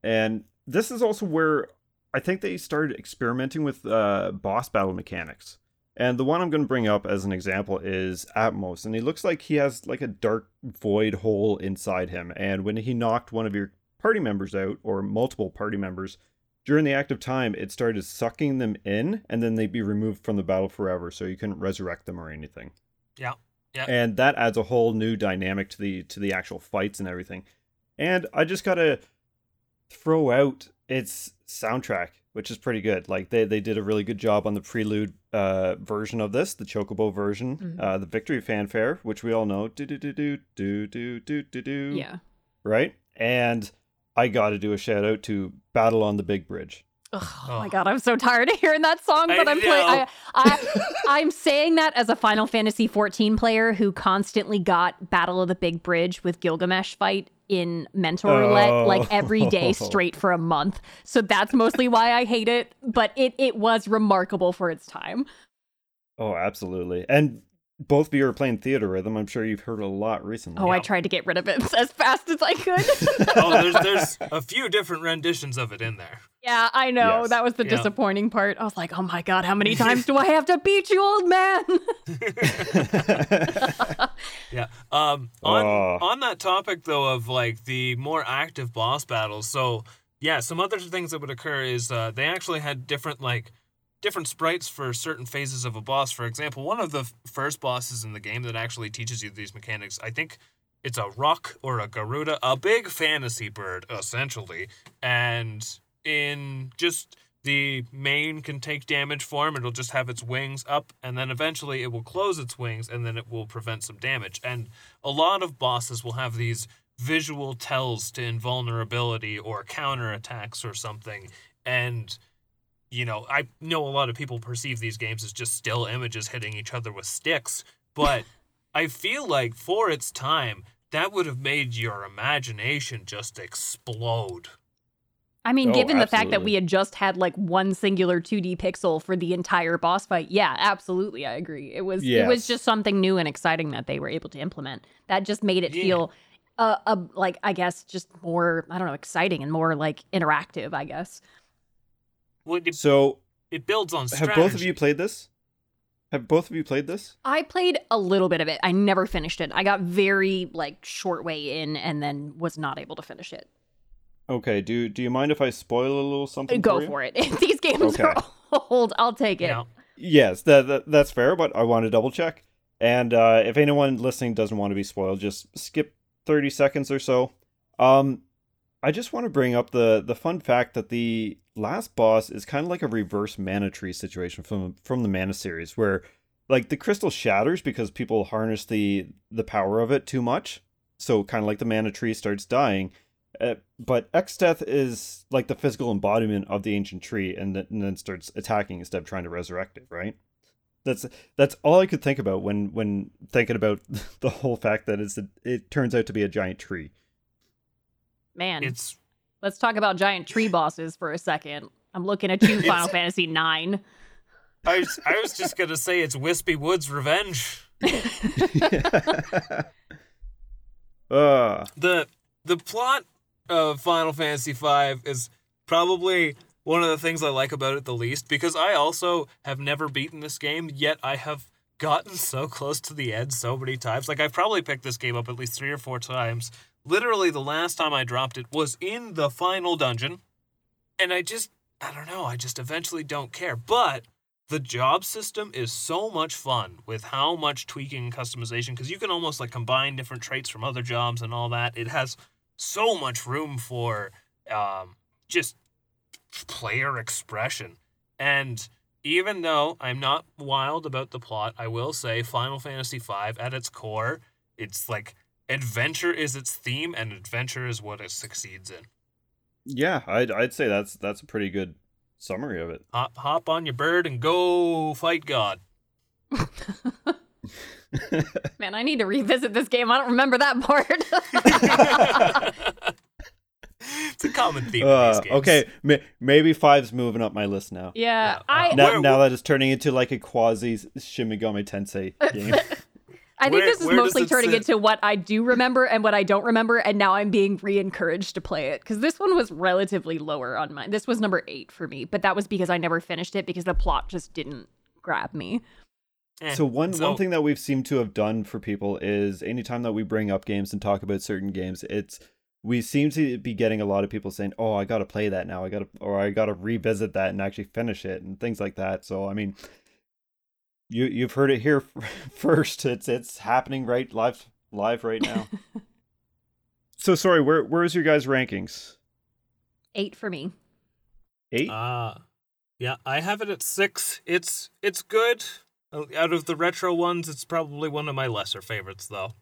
And this is also where I think they started experimenting with uh, boss battle mechanics. And the one I'm going to bring up as an example is Atmos, and he looks like he has like a dark void hole inside him. And when he knocked one of your party members out, or multiple party members, during the active time, it started sucking them in, and then they'd be removed from the battle forever, so you couldn't resurrect them or anything. Yeah. Yeah. And that adds a whole new dynamic to the to the actual fights and everything. And I just gotta throw out its soundtrack, which is pretty good. Like they, they did a really good job on the prelude uh, version of this, the Chocobo version, Mhm. uh, the victory fanfare, which we all know, do do do do do do do do do, Yeah. right? And I got to do a shout out to Battle on the Big Bridge. Oh, Oh. my god, I'm so tired of hearing that song, but I'm playing. I, I, I'm saying that as a Final Fantasy 14 player who constantly got Battle of the Big Bridge with Gilgamesh fight in Mentor Roulette like every day Oh. straight for a month. So that's mostly why I hate it. But it it was remarkable for its time. Oh, absolutely. And both of you are playing Theatrhythm. I'm sure you've heard a lot recently. Oh, I tried to get rid of it as fast as I could. oh, there's there's a few different renditions of it in there. yeah, I know. Yes. That was the Yeah. disappointing part. I was like, oh my god, how many times do I have to beat you, old man? Yeah. Um on Oh. on that topic though of like the more active boss battles. So, yeah, some other things that would occur is uh they actually had different like different sprites for certain phases of a boss. For example, one of the first bosses in the game that actually teaches you these mechanics, I think it's a rock or a garuda, a big fantasy bird essentially. And in just the main can take damage form. It'll just have its wings up, and then eventually it will close its wings, and then it will prevent some damage. And a lot of bosses will have these visual tells to invulnerability or counter attacks or something. And, you know, I know a lot of people perceive these games as just still images hitting each other with sticks, but I feel like for its time, that would have made your imagination just explode. I mean, Oh, given the fact that we had just had like one singular 2D pixel for the entire boss fight, yeah, absolutely, I agree. It was it was just something new and exciting that they were able to implement. That just made it Yeah. feel, uh, uh, like I guess just more I don't know, exciting and more like interactive. I guess. Well, it, so, it builds on strategy. have both of you played this? Have both of you played this? I played a little bit of it. I never finished it. I got very like short way in and then was not able to finish it. Okay. Do Do you mind if I spoil a little something? Go you? for it. If these games Okay. are old, I'll take it. You know, Yes, that, that that's fair, but I want to double check. And uh, if anyone listening doesn't want to be spoiled, just skip thirty seconds or so. Um, I just want to bring up the the fun fact that the last boss is kind of like a reverse mana tree situation from from the mana series, where like the crystal shatters because people harness the the power of it too much. So kind of like the mana tree starts dying. Uh, but Exdeath is like the physical embodiment of the ancient tree, and, th- and then starts attacking instead of trying to resurrect it. Right? That's that's all I could think about when when thinking about the whole fact that it's a, it turns out to be a giant tree. Man, it's let's talk about giant tree bosses for a second. I'm looking at you, Final Fantasy Nine. I was, I was just gonna say it's Whispy Woods Revenge. uh, the The plot of Final Fantasy V is probably one of the things I like about it the least because I also have never beaten this game yet. I have gotten so close to the end so many times. Like I've probably picked this game up at least three or four times. Literally, the last time I dropped it was in the final dungeon, and I just I don't know. I just eventually don't care, but. The job system is so much fun with how much tweaking and customization because you can almost like combine different traits from other jobs and all that. It has so much room for um, just player expression. And even though I'm not wild about the plot, I will say Final Fantasy V at its core, it's like adventure is its theme and adventure is what it succeeds in. yeah, I'd I'd say that's that's a pretty good summary of it. Hop, hop on your bird and go fight God. Man, I need to revisit this game. I don't remember that part. It's a common theme. Uh, in these games. okay, ma- maybe five's moving up my list now. Yeah, Yeah, I Now, Where- now that it's turning into like a quasi Shin Megami Tensei game. I think this is mostly turning sit? into what I do remember and what I don't remember, and now I'm being re-encouraged to play it because this one was relatively lower on mine. This was number eight for me, but that was because I never finished it because the plot just didn't grab me. Eh, So one so- one thing that we've seemed to have done for people is anytime that we bring up games and talk about certain games, it's we seem to be getting a lot of people saying, "Oh, I got to play that now. I got to or I got to revisit that and actually finish it and things like that." So, I mean, you you've heard it here first. It's it's happening right live live right now. so sorry, where where's your guys' rankings? Eight for me. 8? Ah, yeah, I have it at six. It's it's good. Uh, Out of the retro ones, it's probably one of my lesser favorites, though.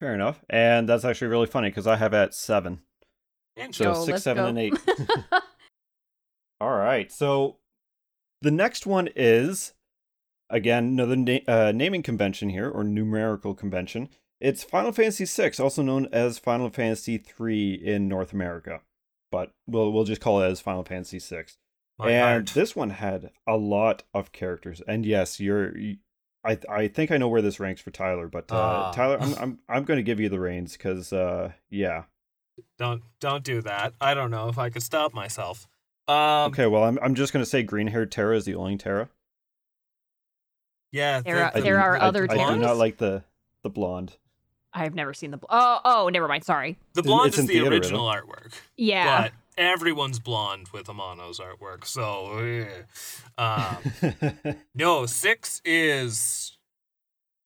Fair enough. And that's actually really funny cuz I have at 7. Interesting. So Go, 6, 7 go. and 8. All right. So the next one is again another na- uh, naming convention here or numerical convention. It's Final Fantasy VI, also known as Final Fantasy III in North America, but we'll we'll just call it as Final Fantasy VI. My and heart. this one had a lot of characters. And yes, you're. You, I I think I know where this ranks for Tyler, but uh, Ah. Tyler, I'm I'm I'm going to give you the reins because uh yeah. Don't don't do that. I don't know if I could stop myself. Um, Okay, well I'm I'm just going to say green haired Terra is the only Terra. Yeah, There the- are- I there do- are I- other I, do not like the the blonde. I've never seen the. Bl- oh, oh, never mind. Sorry. The blonde it's is the theater, original artwork, Yeah. but everyone's blonde with Amano's artwork. So, eh. um, no, six is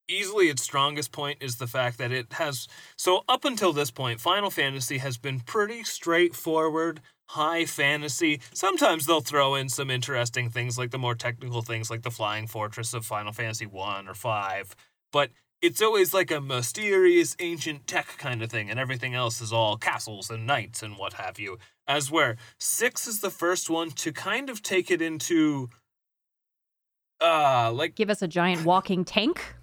easily its strongest point is the fact that it has. So up until this point, Final Fantasy has been pretty straightforward. High fantasy. Sometimes they'll throw in some interesting things, like the more technical things, like the Flying Fortress of Final Fantasy One or Five. But it's always like a mysterious ancient tech kind of thing, and everything else is all castles and knights and what have you. As where six is the first one to kind of take it into uh like Give us a giant walking tank.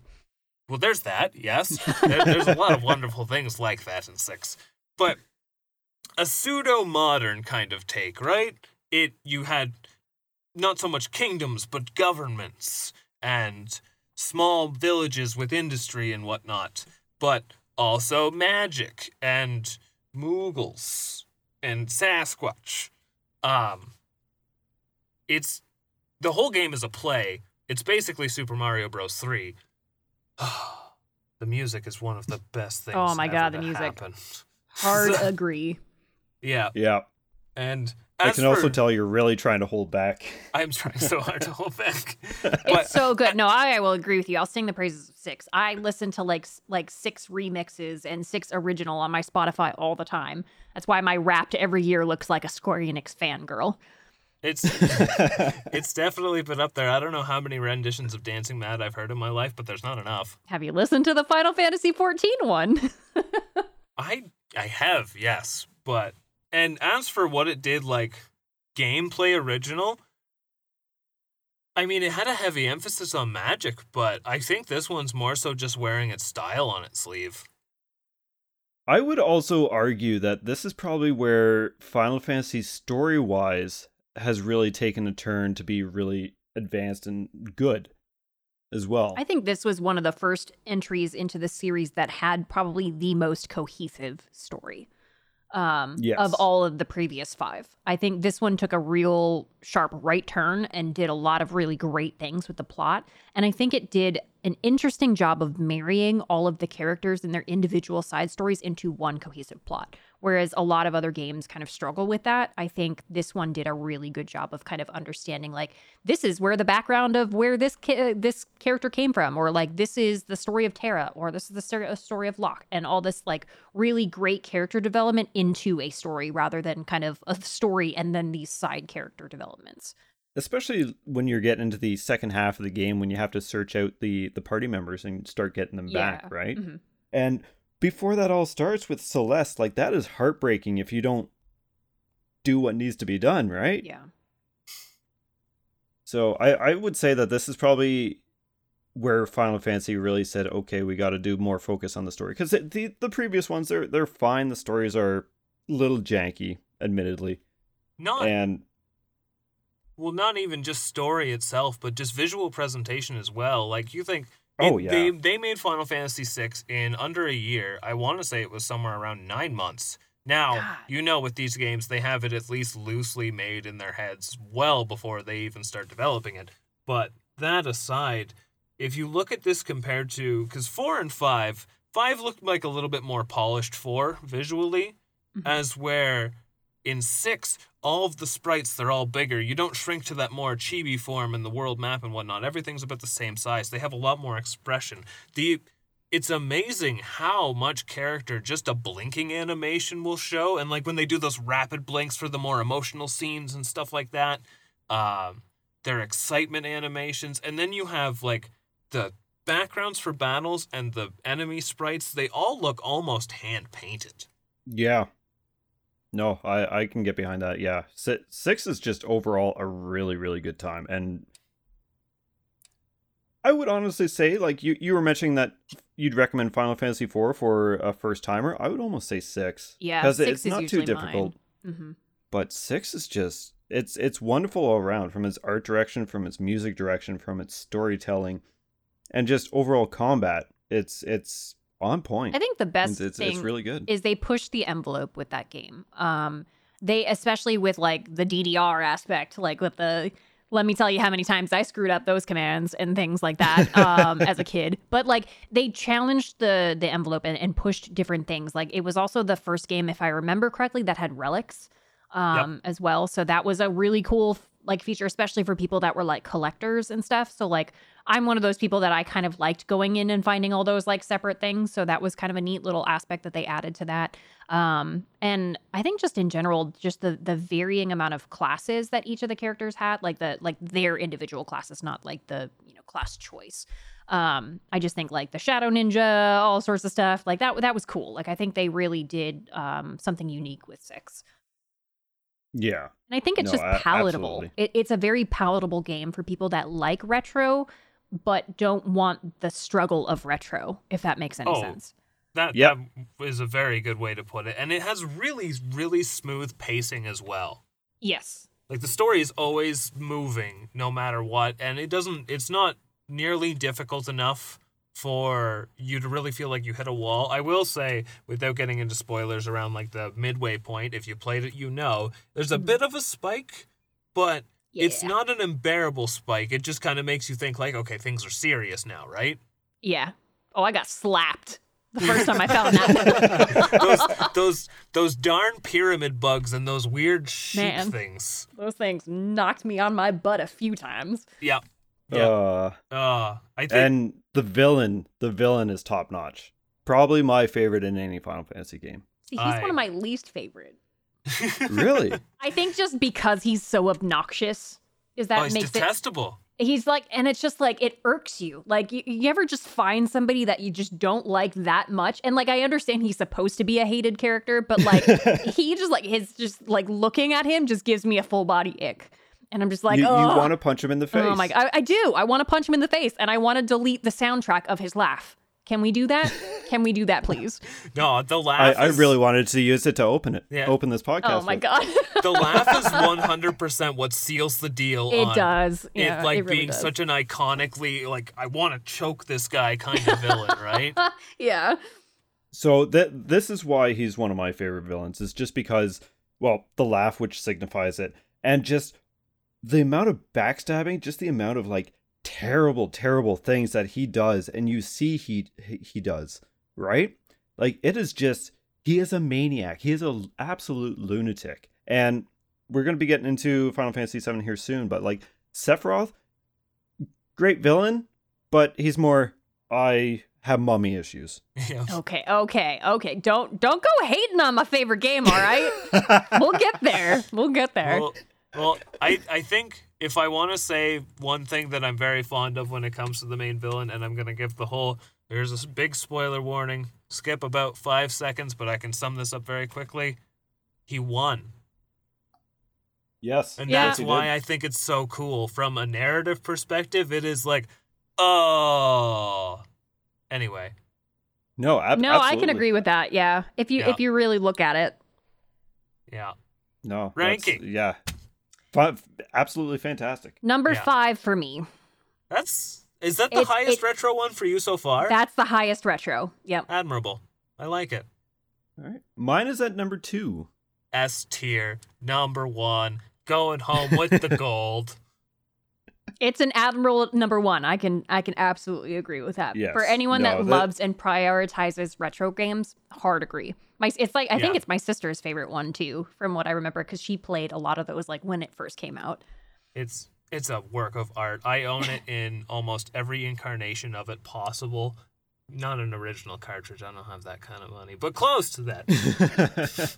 well there's that, yes. There, there's a lot of wonderful things like that in six. But a pseudo modern kind of take, right? It you had not so much kingdoms, but governments and small villages with industry and whatnot, but also magic and Moogles and Sasquatch. Um, it's the whole game is a play. It's basically Super Mario Bros. Three. the music is one of the best things. Oh my God, the music. happen. Hard agree. Yeah, yeah, and I as can also tell you're really trying to hold back. I'm trying so hard to hold back. It's so good. No, I, I will agree with you. I'll sing the praises of six. I listen to like like six remixes and six original on my Spotify all the time. That's why my Wrapped every year looks like a Square Enix fangirl. it's it's definitely been up there. I don't know how many renditions of Dancing Mad I've heard in my life, but there's not enough. Have you listened to the Final Fantasy 14 one? I I have, yes, but and as for what it did like gameplay original, I mean it had a heavy emphasis on magic, but I think this one's more so just wearing its style on its sleeve. I would also argue that this is probably where Final Fantasy story wise has really taken a turn to be really advanced and good as well. I think this was one of the first entries into the series that had probably the most cohesive story um, Yes. of all of the previous five. I think this one took a real sharp right turn and did a lot of really great things with the plot. And I think it did an interesting job of marrying all of the characters and their individual side stories into one cohesive plot. Whereas a lot of other games kind of struggle with that. I think this one did a really good job of kind of understanding like this is where the background of where this ca- this character came from, or like this is the story of Terra, or this is the story of Locke, and all this like really great character development into a story rather than kind of a story and then these side character developments. Especially when you're getting into the second half of the game when you have to search out the the party members and start getting them back, right? Mhm. And before that all starts with Celes, like that is heartbreaking if you don't do what needs to be done, right? Yeah. So I, I would say that this is probably where Final Fantasy really said, okay, we got to do more focus on the story because the the previous ones they're they're fine. The stories are a little janky, admittedly. Not And well, not even just story itself, but just visual presentation as well. Like you think Oh, it- yeah. they they made Final Fantasy VI in under a year. I want to say it was somewhere around nine months. Now God. you know with these games they have it at least loosely made in their heads well before they even start developing it. But that aside, if you look at this compared to because four and five, five looked like a little bit more polished four visually, Mhm. as where in six all of the sprites they're all bigger. You don't shrink to that more chibi form in the world map and whatnot. Everything's about the same size. They have a lot more expression. The it's amazing how much character just a blinking animation will show. And like when they do those rapid blinks for the more emotional scenes and stuff like that um their excitement animations. And then you have like the backgrounds for battles and the enemy sprites they all look almost hand painted yeah. No, I, I can get behind that. Yeah. Si- Six is just overall a really, really good time. And I would honestly say, like, you, you were mentioning that you'd recommend Final Fantasy IV for a first timer. I would almost say six. Yeah, Because it's is not too difficult. hmm but six is just it's it's wonderful all around from its art direction from its music direction from its storytelling and just overall combat it's it's on point I think the best it's, it's, thing it's really good is they push the envelope with that game. Um, they especially with like the DDR aspect, like with the let me tell you how many times I screwed up those commands and things like that um, as a kid. But like they challenged the the envelope and, and pushed different things. Like it was also the first game, if I remember correctly, that had relics um, as well. So that was a really cool like feature, especially for people that were like collectors and stuff. So like I'm one of those people that I kind of liked going in and finding all those like separate things. So that was kind of a neat little aspect that they added to that. Um, and I think just in general, just the the varying amount of classes that each of the characters had, like the like their individual classes, not like the you know class choice. Um, I just think like the Shadow Ninja, all sorts of stuff like that. That was cool. Like I think they really did um, something unique with six. Yeah And I think it's No, just palatable. It, it's a very palatable game for people that like retro, but don't want the struggle of retro, if that makes any Oh, sense. That, Yep. that is a very good way to put it. And it has really, really smooth pacing as well. Yes. Like the story is always moving no matter what. And it doesn't, it's not nearly difficult enough for you to really feel like you hit a wall. I will say, without getting into spoilers around like the midway point, if you played it, you know, there's a Mhm. bit of a spike, but it's not an unbearable spike. It just kind of makes you think, like, okay, things are serious now, right? Yeah. Oh, I got slapped the first time I fell in that. those those those darn pyramid bugs and those weird sheep Man. things. Those things knocked me on my butt a few times. Yeah. Yeah. uh Uh, I think and the villain the villain is top notch probably my favorite in any final fantasy game See, he's one of my least favorite. really I think just because he's so obnoxious is that oh, he's makes it detestable. he's like and it's just like it irks you like you, you ever just find somebody that you just don't like that much and like i understand he's supposed to be a hated character but like he just like his just like looking at him just gives me a full body ick and i'm just like you, you oh want to punch him in the face oh my god I, I do i want to punch him in the face and i want to delete the soundtrack of his laugh can we do that can we do that please No, the I, laugh. I is- really wanted to use it to open it Yeah. open this oh podcast oh my with. god the laugh is one hundred percent what seals the deal. it on does yeah, it like really being does. such an iconically like I want to choke this guy kind of villain, right? yeah So that this is why he's one of my favorite villains. Is just because, well, the laugh which signifies it, and just the amount of backstabbing, just the amount of like terrible, terrible things that he does, and you see he he he does right. Like it is just he is a maniac. He is an absolute lunatic, and we're gonna be getting into Final Fantasy VII here soon. But like Sephiroth, great villain, but he's more I have mummy issues. yeah. okay okay okay don't don't go hating on my favorite game all right we'll get there. We'll get there. Well, well, I I think if I want to say one thing that I'm very fond of when it comes to the main villain, and I'm gonna give the whole there's a big spoiler warning. Skip about five seconds, but I can sum this up very quickly. He won, Yes. and Yeah. that's He why did. I think it's so cool from a narrative perspective. It is like, oh. Anyway, No, ab- no, I can agree with that. Yeah, if you Yeah. if you really look at it, Yeah. No. Ranking. Yeah. Fun, absolutely fantastic. Number Yeah. five for me. That's is that the It's- highest it- retro one for you so far? That's the highest retro. Yep. Admirable. I like it. All right. Mine is at number two. S tier, number one, going home with the gold. It's an admiral number one. I can I can absolutely agree with that. Yes. For anyone No, that that- loves and prioritizes retro games, hard agree. My it's like I think it's my sister's favorite one too, from what I remember, because she played a lot of those like when it first came out. It's it's a work of art. I own it in almost every incarnation of it possible. Not an original cartridge. I don't have that kind of money, but close to that.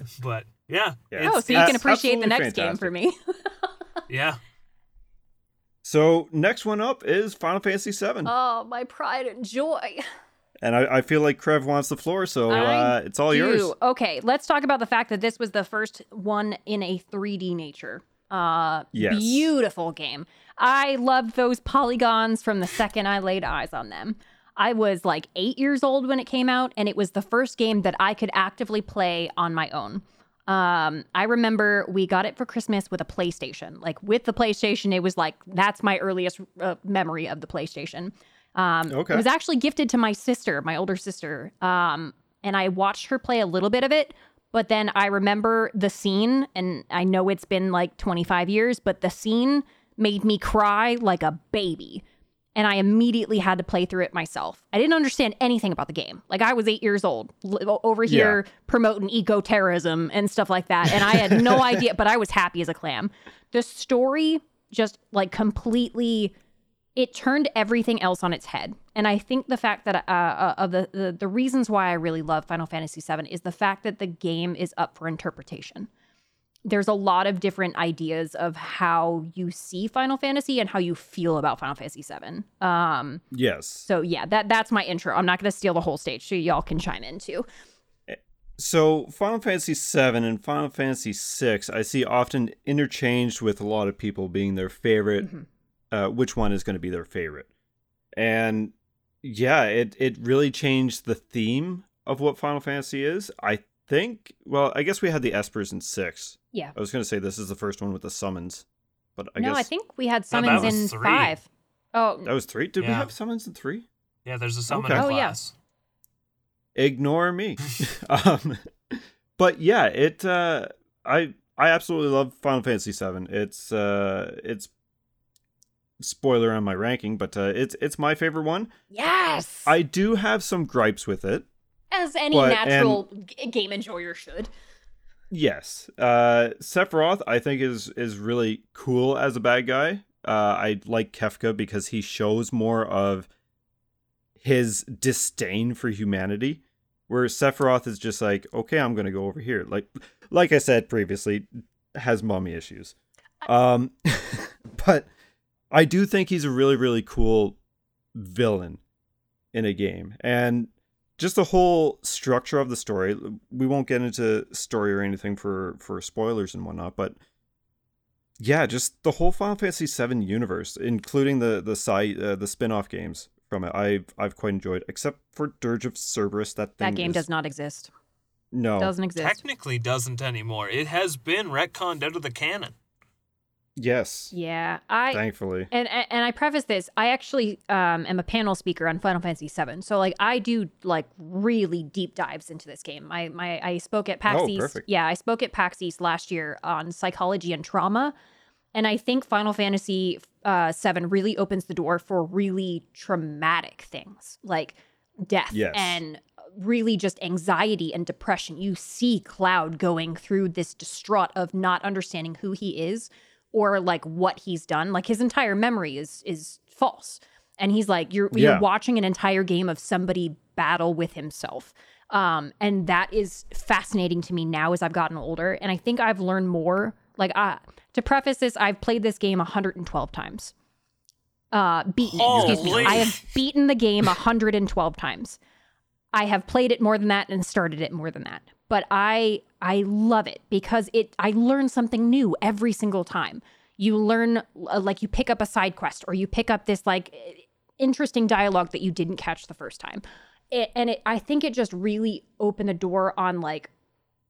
but yeah, Yeah. oh, so you can appreciate the absolutely next game for me. yeah. so next one up is Final Fantasy VII, oh, my pride and joy. And I, I feel like Crev wants the floor, so uh, it's all yours. Okay, let's talk about the fact that this was the first one in a 3D nature. Uh, Yes. beautiful game. I loved those polygons from the second I laid eyes on them. I was like eight years old when it came out, and it was the first game that I could actively play on my own. Um, I remember we got it for Christmas with a PlayStation. Like with the PlayStation, it was like that's my earliest uh, memory of the PlayStation. Um, Okay. It was actually gifted to my sister, my older sister. Um, and I watched her play a little bit of it, but then I remember the scene, and I know it's been like 25 years, but the scene made me cry like a baby. And I immediately had to play through it myself. I didn't understand anything about the game. Like I was eight years old, over here promoting eco terrorism and stuff like that. And I had no idea, but I was happy as a clam. The story just like completely it turned everything else on its head. And I think the fact that uh, uh, of the, the the reasons why I really love Final Fantasy VII is the fact that the game is up for interpretation. There's a lot of different ideas of how you see Final Fantasy and how you feel about Final Fantasy VII. Um, Yes. so yeah, that that's my intro. I'm not going to steal the whole stage, so y'all can chime in too. So Final Fantasy VII and Final Fantasy VI, I see often interchanged with a lot of people being their favorite. Mhm. Uh, which one is going to be their favorite? And yeah, it it really changed the theme of what Final Fantasy is. I think. Well, I guess we had the Espers in six. Yeah. I was going to say this is the first one with the summons, but I no, guess I think we had summons was in three. five. Oh, that was three. Did we have summons in three? Yeah, there's a summon Okay. Oh, yeah. ignore me um but yeah it uh i i absolutely love final fantasy 7 it's uh it's spoiler on my ranking but uh it's it's my favorite one. Yes. i do have some gripes with it as any but- natural g- game enjoyer should. yes. Uh sephiroth i think is is really cool as a bad guy. Uh i like kefka because he shows more of his disdain for humanity where sephiroth is just like okay i'm gonna go over here. Like like i said previously has mommy issues. Um but i do think he's a really really cool villain in a game and just the whole structure of the story we won't get into story or anything for for spoilers and whatnot but yeah just the whole final fantasy 7 universe including the the side uh, the spin-off games from it i've i've quite enjoyed except for dirge of cerberus that thing That game is- does not exist. no Doesn't exist. Technically doesn't anymore. It has been retconned out of the canon. Yes Yeah, I thankfully and and I preface this. I actually um, am a panel speaker on Final Fantasy VII, so like I do like really deep dives into this game. I my I spoke at PAX Oh, East. perfect. Yeah, I spoke at PAX East last year on psychology and trauma, and I think Final Fantasy uh, VII really opens the door for really traumatic things like death Yes. and really just anxiety and depression. You see Cloud going through this distraught of not understanding who he is or like what he's done. Like his entire memory is is false. And he's like you're Yeah. you're watching an entire game of somebody battle with himself. Um and that is fascinating to me now as I've gotten older and I think I've learned more. Like uh to preface this, I've played this game 112 times. Uh beaten, it, excuse me. I have beaten the game 112 times. I have played it more than that and started it more than that. But I I love it because it I learn something new every single time. You learn uh, like you pick up a side quest or you pick up this like interesting dialogue that you didn't catch the first time. It, and it I think it just really opened the door on like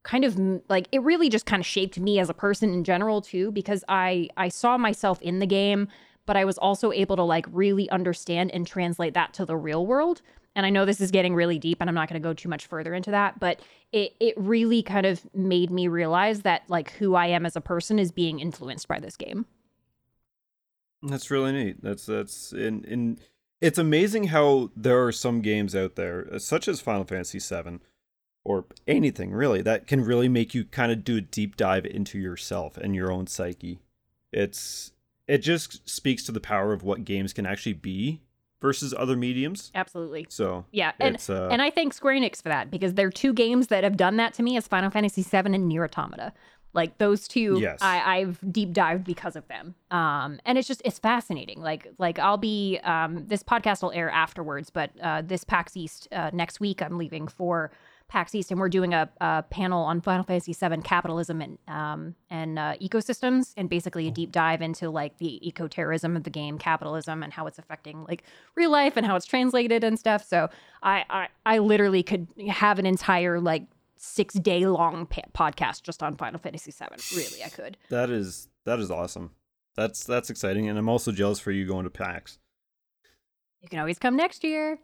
kind of like it really just kind of shaped me as a person in general too because I I saw myself in the game but I was also able to like really understand and translate that to the real world. And I know this is getting really deep and I'm not going to go too much further into that, but it it really kind of made me realize that like who I am as a person is being influenced by this game. That's really neat. That's that's in in it's amazing how there are some games out there uh, such as Final Fantasy 7 or anything really that can really make you kind of do a deep dive into yourself and your own psyche. It's it just speaks to the power of what games can actually be versus other mediums. Absolutely. So yeah, and uh, and I thank Square Enix for that because there are two games that have done that to me as Final Fantasy VII and Nier Automata. Like those two, yes. I, I've deep dived because of them. Um, and it's just it's fascinating. Like like I'll be um, this podcast will air afterwards, but uh, this PAX East uh, next week I'm leaving for PAX East, and we're doing a, a panel on Final Fantasy VII capitalism and um, and uh, ecosystems, and basically a deep dive into like the eco terrorism of the game, capitalism, and how it's affecting like real life and how it's translated and stuff. So I I, I literally could have an entire like six day long pa- podcast just on Final Fantasy VII. Really, I could. That is that is awesome. That's that's exciting, and I'm also jealous for you going to PAX. You can always come next year.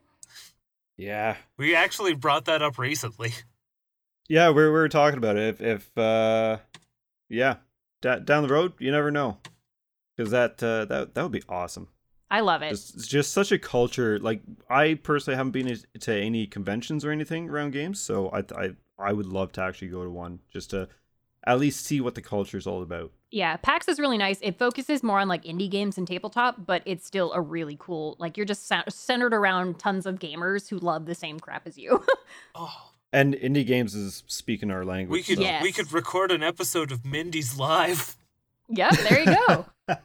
Yeah. We actually brought that up recently. Yeah, we, we were talking about it. If, if uh, yeah, D- down the road, you never know. Because that, uh, that, that would be awesome. I love it. It's, it's, just such a culture. Like, I personally haven't been to any conventions or anything around games, so I, I, I would love to actually go to one just to at least see what the culture is all about. Yeah, PAX is really nice. It focuses more on like indie games and tabletop, but it's still a really cool. Like you're just centered around tons of gamers who love the same crap as you. oh. And indie games is speaking our language. We could so. yes. we could record an episode of Mindy's live. Yeah, there you go.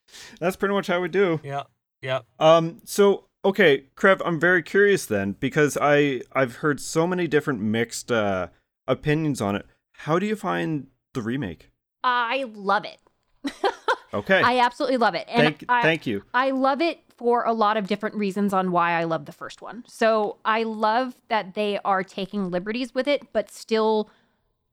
That's pretty much how we do. Yeah. Yeah. Um so okay, Crev, I'm very curious then because I I've heard so many different mixed uh opinions on it. How do you find the remake? I love it. okay. I absolutely love it. And thank, I, thank you. I love it for a lot of different reasons on why I love the first one. So I love that they are taking liberties with it, but still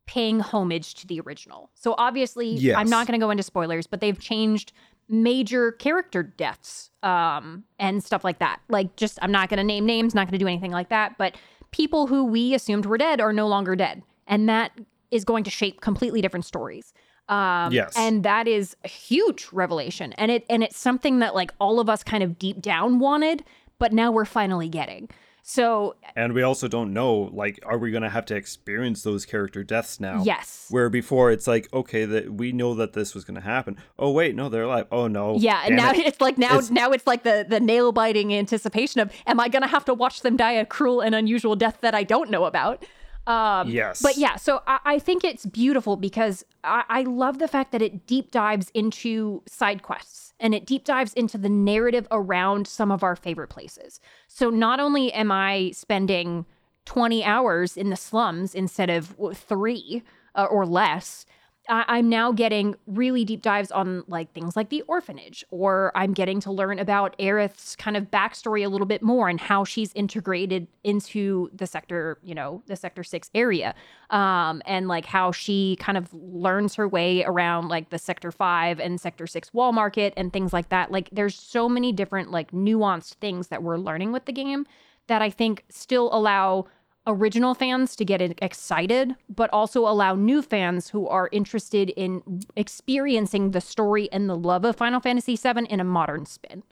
paying homage to the original. So obviously, yes. I'm not going to go into spoilers, but they've changed major character deaths um, and stuff like that. Like, just, I'm not going to name names, not going to do anything like that, but people who we assumed were dead are no longer dead. And that is going to shape completely different stories. Um, yes. And that is a huge revelation. And it and it's something that like all of us kind of deep down wanted, but now we're finally getting. So And we also don't know, like, are we gonna have to experience those character deaths now? Yes. Where before it's like, okay, that we know that this was gonna happen. Oh wait, no, they're alive. Oh no. Yeah, and now it. it's like now It's- now it's like the the nail biting anticipation of am I gonna have to watch them die a cruel and unusual death that I don't know about? Um, Yes. But yeah, so I, I think it's beautiful because I, I love the fact that it deep dives into side quests and it deep dives into the narrative around some of our favorite places. So not only am I spending 20 hours in the slums instead of three uh, or less, I- I'm now getting really deep dives on like things like the orphanage, or I'm getting to learn about Aerith's kind of backstory a little bit more and how she's integrated into the sector, you know, the sector six area, um, and like how she kind of learns her way around like the sector five and sector six wall market and things like that. Like, there's so many different like nuanced things that we're learning with the game that I think still allow original fans to get excited, but also allow new fans who are interested in experiencing the story and the love of Final Fantasy VII in a modern spin.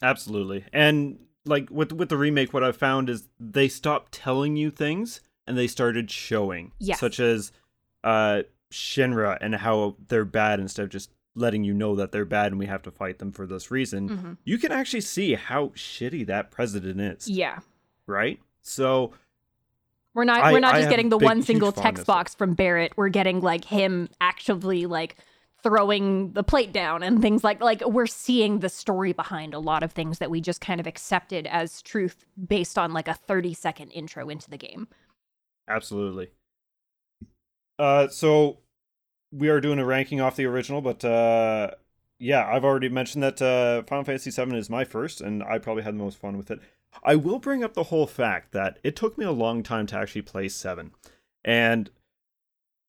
Absolutely. And like with with the remake, what I've found is they stopped telling you things and they started showing. Yes. Such as uh Shinra and how they're bad instead of just letting you know that they're bad and we have to fight them for this reason. Mm-hmm. You can actually see how shitty that president is. Yeah. Right? So We're not I- we're not I just getting the big, one single text box from Barret. We're getting like him actually like throwing the plate down and things like like we're seeing the story behind a lot of things that we just kind of accepted as truth based on like a 30 second intro into the game. Absolutely. Uh, so we are doing a ranking off the original, but uh, yeah, I've already mentioned that uh, Final Fantasy VII is my first, and I probably had the most fun with it. I will bring up the whole fact that it took me a long time to actually play seven, And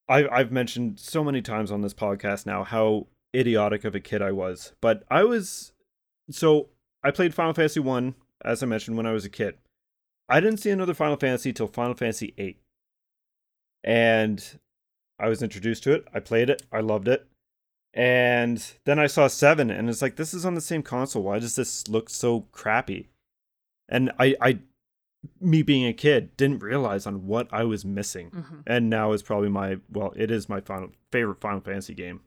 I, I've mentioned so many times on this podcast now how idiotic of a kid I was. But I was so I played Final Fantasy One, as I mentioned, when I was a kid. I didn't see another Final Fantasy till Final Fantasy Eight, and I was introduced to it. I played it. I loved it. And then I saw seven, and it's like this is on the same console. Why does this look so crappy? And I, I, me being a kid, didn't realize on what I was missing. Mhm. And now is probably my well, it is my final favorite Final Fantasy game.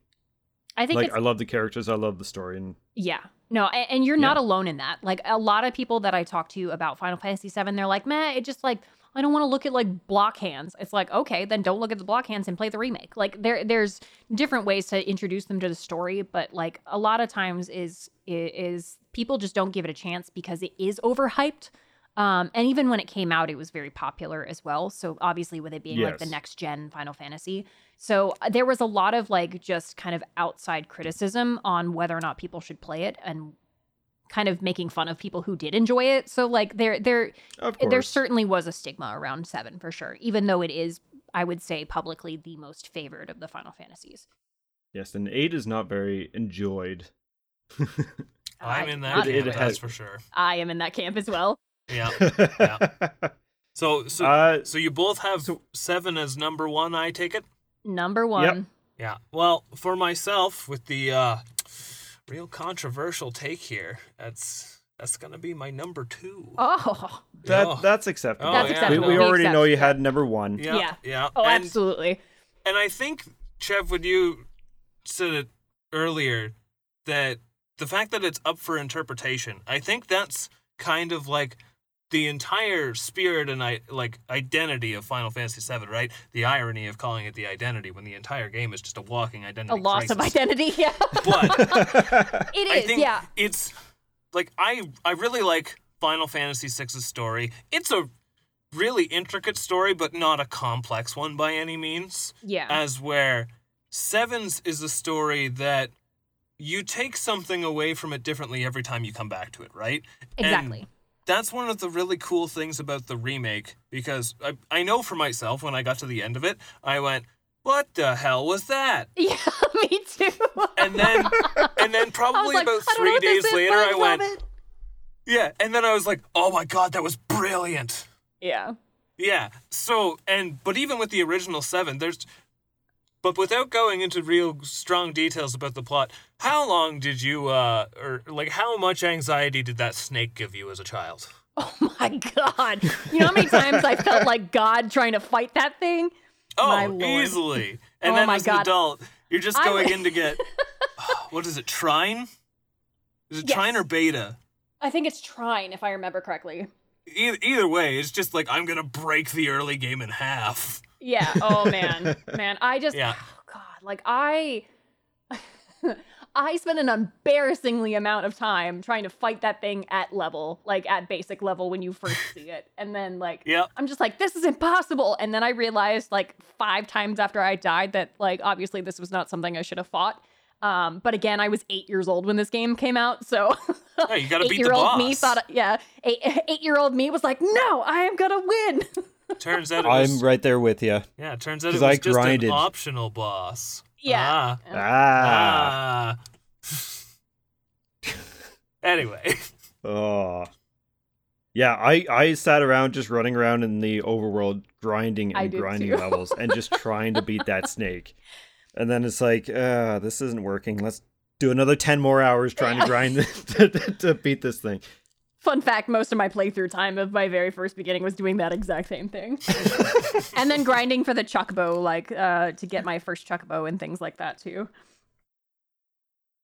I think Like I love the characters, I love the story, and Yeah. No, and you're not Yeah. alone in that. Like a lot of people that I talk to about Final Fantasy VII, they're like, "Meh, it just like I don't want to look at like block hands." It's like, okay, then don't look at the block hands and play the remake. Like there, there's different ways to introduce them to the story, but like a lot of times is is people just don't give it a chance because it is overhyped. Um, and even when it came out, it was very popular as well. So obviously, with it being like the next gen Final Fantasy, so uh, there was a lot of like just kind of outside criticism on whether or not people should play it and kind of making fun of people who did enjoy it. So like there there there certainly was a stigma around 7 for sure, even though it is I would say publicly the most favored of the Final Fantasies. yes, and eight is not very enjoyed. I'm in that not- It- it camp, has- that's for sure. I am in that camp as well. Yeah. Yeah. So so uh, so you both have so- seven as number one. I take it. Number 1. Yeah. Well, for myself, with the uh, real controversial take here, that's that's gonna be my number two. Oh. that Oh. that's acceptable. Oh, That's yeah. we, acceptable. we We already know you had number one. Yeah. Yeah. Yeah. Oh, and, absolutely. and I think Crev, when you said it earlier, that the fact that it's up for interpretation, I think that's kind of like the entire spirit and I like identity of Final Fantasy VII, right? The irony of calling it the identity when the entire game is just a walking identity, A identity. loss of identity. Yeah. But it I think yeah. it's like I I really like Final Fantasy VI's story. It's a really intricate story, but not a complex one by any means. Yeah. As where Sevens is a story that you take something away from it differently every time you come back to it, right? And exactly. That's one of the really cool things about the remake because I, I know for myself when I got to the end of it, I went, "What the hell was that?" Yeah, me too. And then and then probably like, about "I three days later, but I went, it." "Yeah," and then I was like, "Oh my god, that was brilliant." Yeah. Yeah. So and but even with the original seven, there's but without going into real strong details about the plot, how long did you uh or like how much anxiety did that snake give you as a child? Oh my god. You know how many times I felt like God trying to fight that thing? Oh, easily. And Oh then my as God. an adult, you're just going would- in to get what is it, trine? Is it Yes. trine or beta? I think it's trine, if I remember correctly. Either, either way, it's just like I'm gonna break the early game in half. Yeah. Oh man. man. I just Yeah. oh god. Like I I spent an embarrassingly amount of time trying to fight that thing at level, like at basic level when you first see it. And then like Yep. I'm just like, this is impossible. And then I realized like five times after I died that like obviously this was not something I should have fought. Um, but again, I was eight years old when this game came out, so Yeah, you gotta beat the eight-year-old me thought, yeah, eight, eight-year-old me was like, no, I am gonna win. Turns out it was I'm right there with you. Yeah, it turns out it 'Cause was I just grinded. an optional boss. Yeah. Ah. Ah. ah. anyway. Oh. Yeah, I I sat around just running around in the overworld grinding and grinding too. levels and just trying to beat that snake. And then it's like, uh, this isn't working. Let's do another 10 more hours trying to grind to, to beat this thing. Fun fact: most of my playthrough time of my very first beginning was doing that exact same thing, and then grinding for the Chocobo, like uh, to get my first Chocobo and things like that too.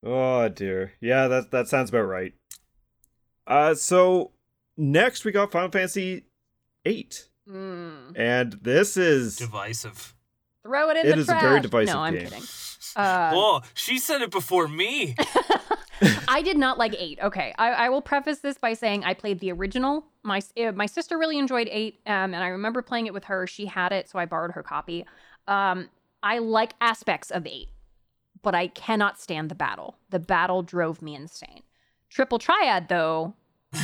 Oh dear. Yeah, that that sounds about right. Uh so next we got Final Fantasy 8. Mm. And this is Divisive. Throw it in It the is a trash. very divisive no, I'm game. kidding. Uh, Whoa, she said it before me. I did not like eight. Okay, I, I will preface this by saying I played the original. My uh, my sister really enjoyed eight, um, and I remember playing it with her. She had it, so I borrowed her copy. Um, I like aspects of eight, but I cannot stand the battle. The battle drove me insane. Triple Triad, though,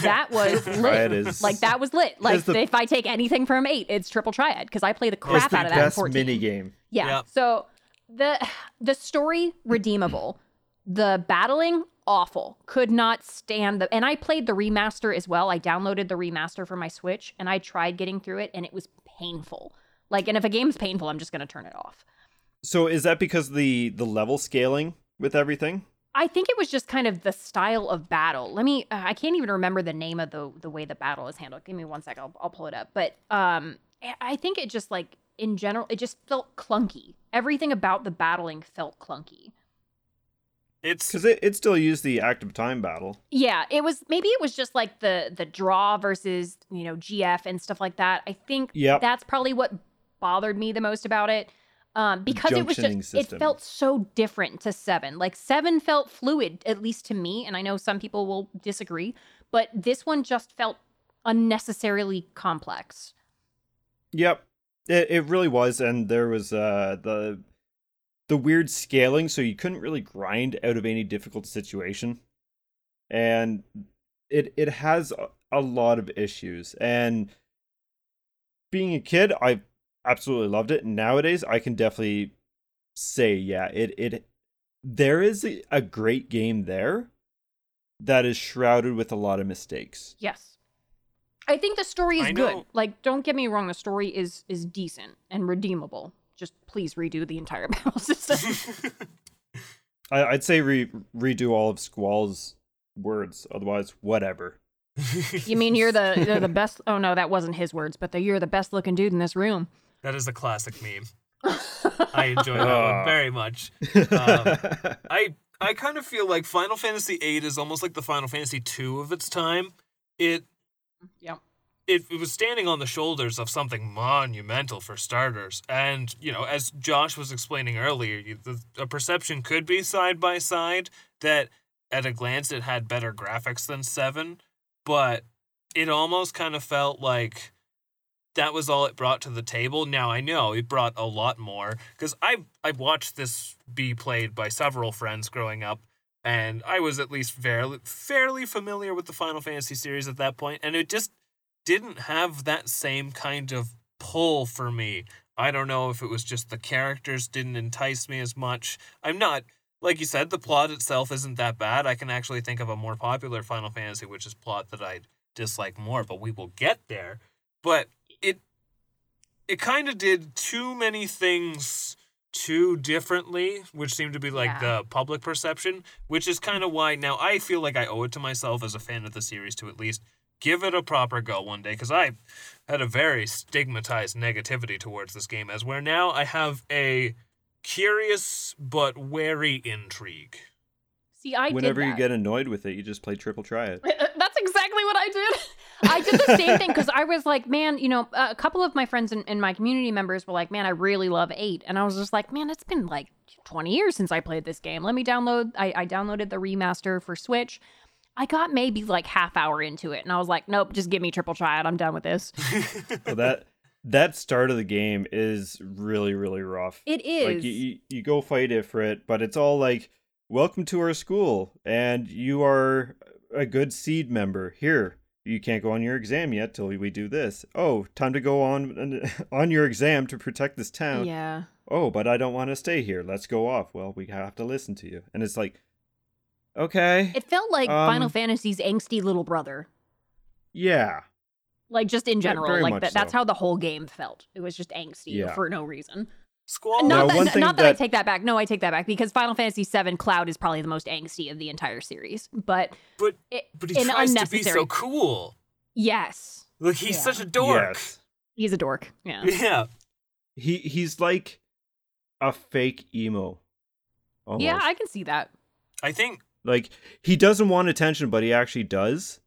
That was lit. Is like that was lit. Like the- if I take anything from eight, it's triple triad because I play the crap the out of that best 14. mini game. Yeah. Yep. So the the story redeemable, the battling awful. Could not stand the and I played the remaster as well. I downloaded the remaster for my Switch and I tried getting through it and it was painful. Like and if a game's painful, I'm just going to turn it off. So is that because the the level scaling with everything? I think it was just kind of the style of battle. Let me uh, I can't even remember the name of the the way the battle is handled. Give me one sec. I'll I'll pull it up. But um I- I think it just like in general it just felt clunky. Everything about the battling felt clunky. It's Because it, it still used the active time battle. Yeah, it was maybe it was just like the the draw versus, you know, GF and stuff like that. I think Yep. that's probably what bothered me the most about it. Um, because it was just system. it felt so different to seven. Like seven felt fluid, at least to me, and I know some people will disagree, but this one just felt unnecessarily complex. Yep. It it really was, and there was uh the the weird scaling, so you couldn't really grind out of any difficult situation. And it it has a, a lot of issues. And being a kid, I absolutely loved it. Nowadays, I can definitely say, yeah, it it there is a, a great game there that is shrouded with a lot of mistakes. Yes. I think the story is good. Like, don't get me wrong, the story is is decent and redeemable. Just please redo the entire battle system. I, I'd say re- redo all of Squall's words. Otherwise, whatever. You mean you're the you're the best? Oh no, that wasn't his words, but the, you're the best looking dude in this room. that is a classic meme. I enjoy that Ah. one very much. Um, I I kind of feel like Final Fantasy VIII is almost like the Final Fantasy II of its time. It Yep. It, it was standing on the shoulders of something monumental for starters. And, you know, as Josh was explaining earlier, the, a perception could be side by side that at a glance it had better graphics than 7, but it almost kind of felt like that was all it brought to the table. Now I know it brought a lot more because I've I've watched this be played by several friends growing up, and I was at least fairly fairly familiar with the Final Fantasy series at that point, and it just didn't have that same kind of pull for me. I don't know if it was just the characters didn't entice me as much. I'm not like you said, the plot itself isn't that bad. I can actually think of a more popular Final Fantasy, which is plot that I dislike more, but we will get there. But it it kind of did too many things too differently, which seemed to be like Yeah. the public perception, which is kind of why now I feel like I owe it to myself as a fan of the series to at least give it a proper go one day because I had a very stigmatized negativity towards this game as where now I have a curious but wary intrigue. See, I Whenever did you get annoyed with it, you just play triple triad. That's exactly what I did. I did the same thing because I was like, man, you know, a couple of my friends and, and my community members were like, man, I really love eight, and I was just like, man, it's been like 20 years since I played this game. Let me download. I, I downloaded the remaster for Switch. I got maybe like half hour into it, and I was like, nope, just give me triple triad. I'm done with this. so that that start of the game is really really rough. It is. Like you, you, you go fight Ifrit, but it's all like, "Welcome to our school, and you are a good seed member. Here, you can't go on your exam yet till we do this. Oh, time to go on on your exam to protect this town. yeah. Oh, but I don't want to stay here. Let's go off. Well, we have to listen to you." And it's like, okay, It felt like Final Um, Fantasy's angsty little brother. yeah. Like just in general, very like much that, that's how the whole game felt. It was just angsty Yeah. for no reason. Squall. Now, Not that, one thing not that, I take that back. No, I take that back because Final Fantasy VII Cloud is probably the most angsty of the entire series. But But it, but he an tries to be so cool. yes, Like he's Yeah. such a dork. Yes. he's a dork. Yeah, Yeah. He he's like a fake emo. Almost. yeah, I can see that. I think Like he doesn't want attention, but he actually does.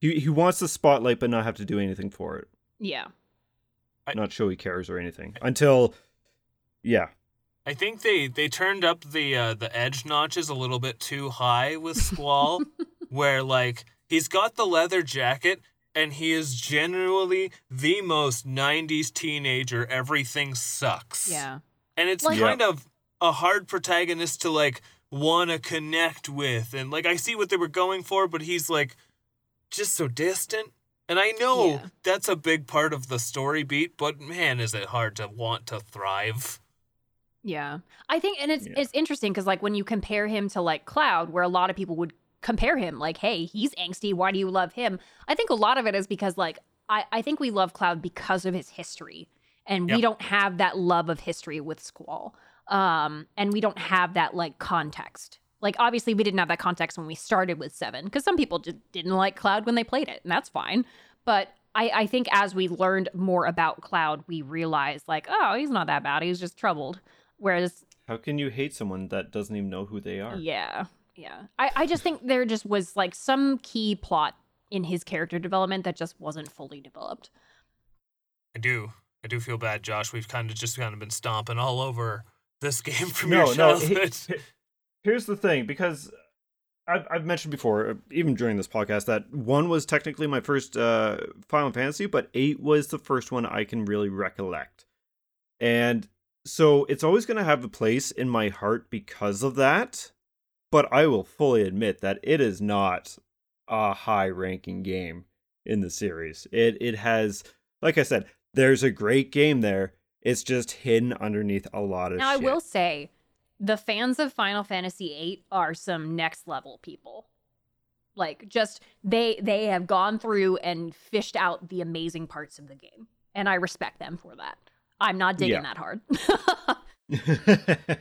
He he wants the spotlight, but not have to do anything for it. Yeah, I- Not show he cares or anything until, yeah. I think they they turned up the uh, the edge notches a little bit too high with Squall, where like he's got the leather jacket and he is generally the most '90s teenager. Everything sucks. yeah. and it's Like- kind of a hard protagonist to like want to connect with, and like I see what they were going for, but he's like just so distant. And I know Yeah. that's a big part of the story beat, but man, is it hard to want to thrive. Yeah. I think and it's Yeah. it's interesting cuz like when you compare him to like Cloud where a lot of people would compare him like hey, he's angsty, why do you love him? I think a lot of it is because like I I think we love Cloud because of his history and we don't have that love of history with Squall. Um and we don't have that like context. Like obviously we didn't have that context when we started with 7 cuz some people just didn't like Cloud when they played it and that's fine. But I, I think as we learned more about Cloud, we realized like, oh, he's not that bad. He's just troubled. Whereas How can you hate someone that doesn't even know who they are? Yeah. Yeah. I, I just think there just was like some key plot in his character development that just wasn't fully developed. I do. I do feel bad, Josh. We've kind of just kind of been stomping all over this game from no, your no. he- childhood. he- here's the thing, because I've, I've mentioned before, uh, even during this podcast, that one was technically my first uh, Final Fantasy, but eight was the first one I can really recollect, and so it's always going to have a place in my heart because of that. But I will fully admit that it is not a high-ranking game in the series. It it has, like I said, there's a great game there. It's just hidden underneath a lot of Now, I will say the fans of Final Fantasy VIII are some next level people. Like just they they have gone through and fished out the amazing parts of the game. And I respect them for that. I'm not digging Yeah. that hard.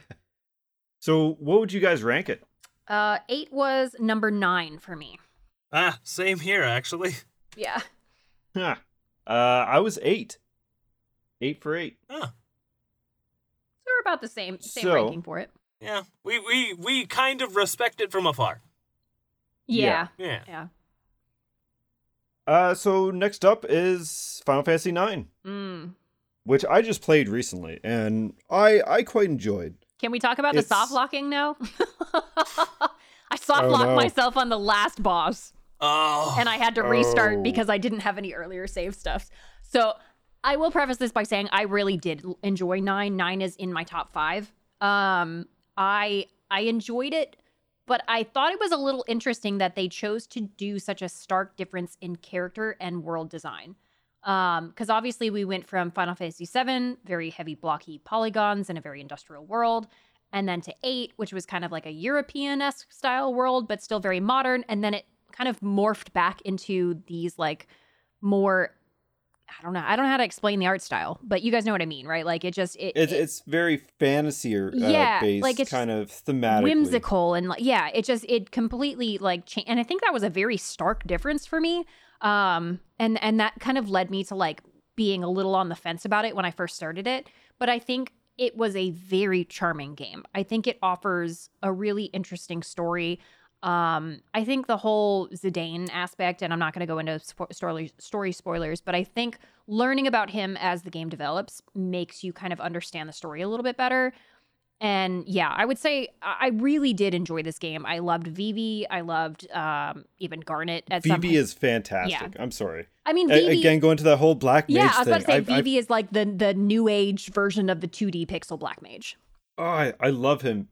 so, what would you guys rank it? uh 8 was number 9 for me. ah, same here, actually. Yeah. Huh. Uh, I was eight. Eight for eight. Huh. So we're about the same same So- ranking for it. yeah. We we we kind of respect it from afar. Yeah. Yeah. Yeah. Uh, so next up is Final Fantasy IX, Mm. which I just played recently, and I I quite enjoyed. Can we talk about the soft locking now? I soft Oh, locked no. myself on the last boss Oh. and I had to restart Oh. because I didn't have any earlier save stuff. So I will preface this by saying I really did enjoy nine. Nine is in my top five. Um, I I enjoyed it, but I thought it was a little interesting that they chose to do such a stark difference in character and world design. Um, because obviously we went from Final Fantasy VII, very heavy blocky polygons in a very industrial world, and then to eight, which was kind of like a European-esque style world, but still very modern, and then it kind of morphed back into these like more I don't know. I don't know how to explain the art style, but you guys know what I mean, right? Like it just it, It's it- it's very fantasy or uh, Yeah, based, like, it's kind of thematically. whimsical and like yeah, it just it completely like changed. And I think that was a very stark difference for me. Um, and and that kind of led me to like being a little on the fence about it when I first started it. But I think it was a very charming game. I think it offers a really interesting story. Um, I think the whole Zidane aspect, and I'm not going to go into spo- story story spoilers, but I think learning about him as the game develops makes you kind of understand the story a little bit better. And yeah, I would say I really did enjoy this game. I loved Vivi. I loved um, even Garnet at Vivi is fantastic. Yeah. I'm sorry. I mean, A- Again, going to that whole black mage yeah, I was thing. about to say I've- I've- Vivi is like the the new age version of the 2D pixel black mage. oh, I, I love him.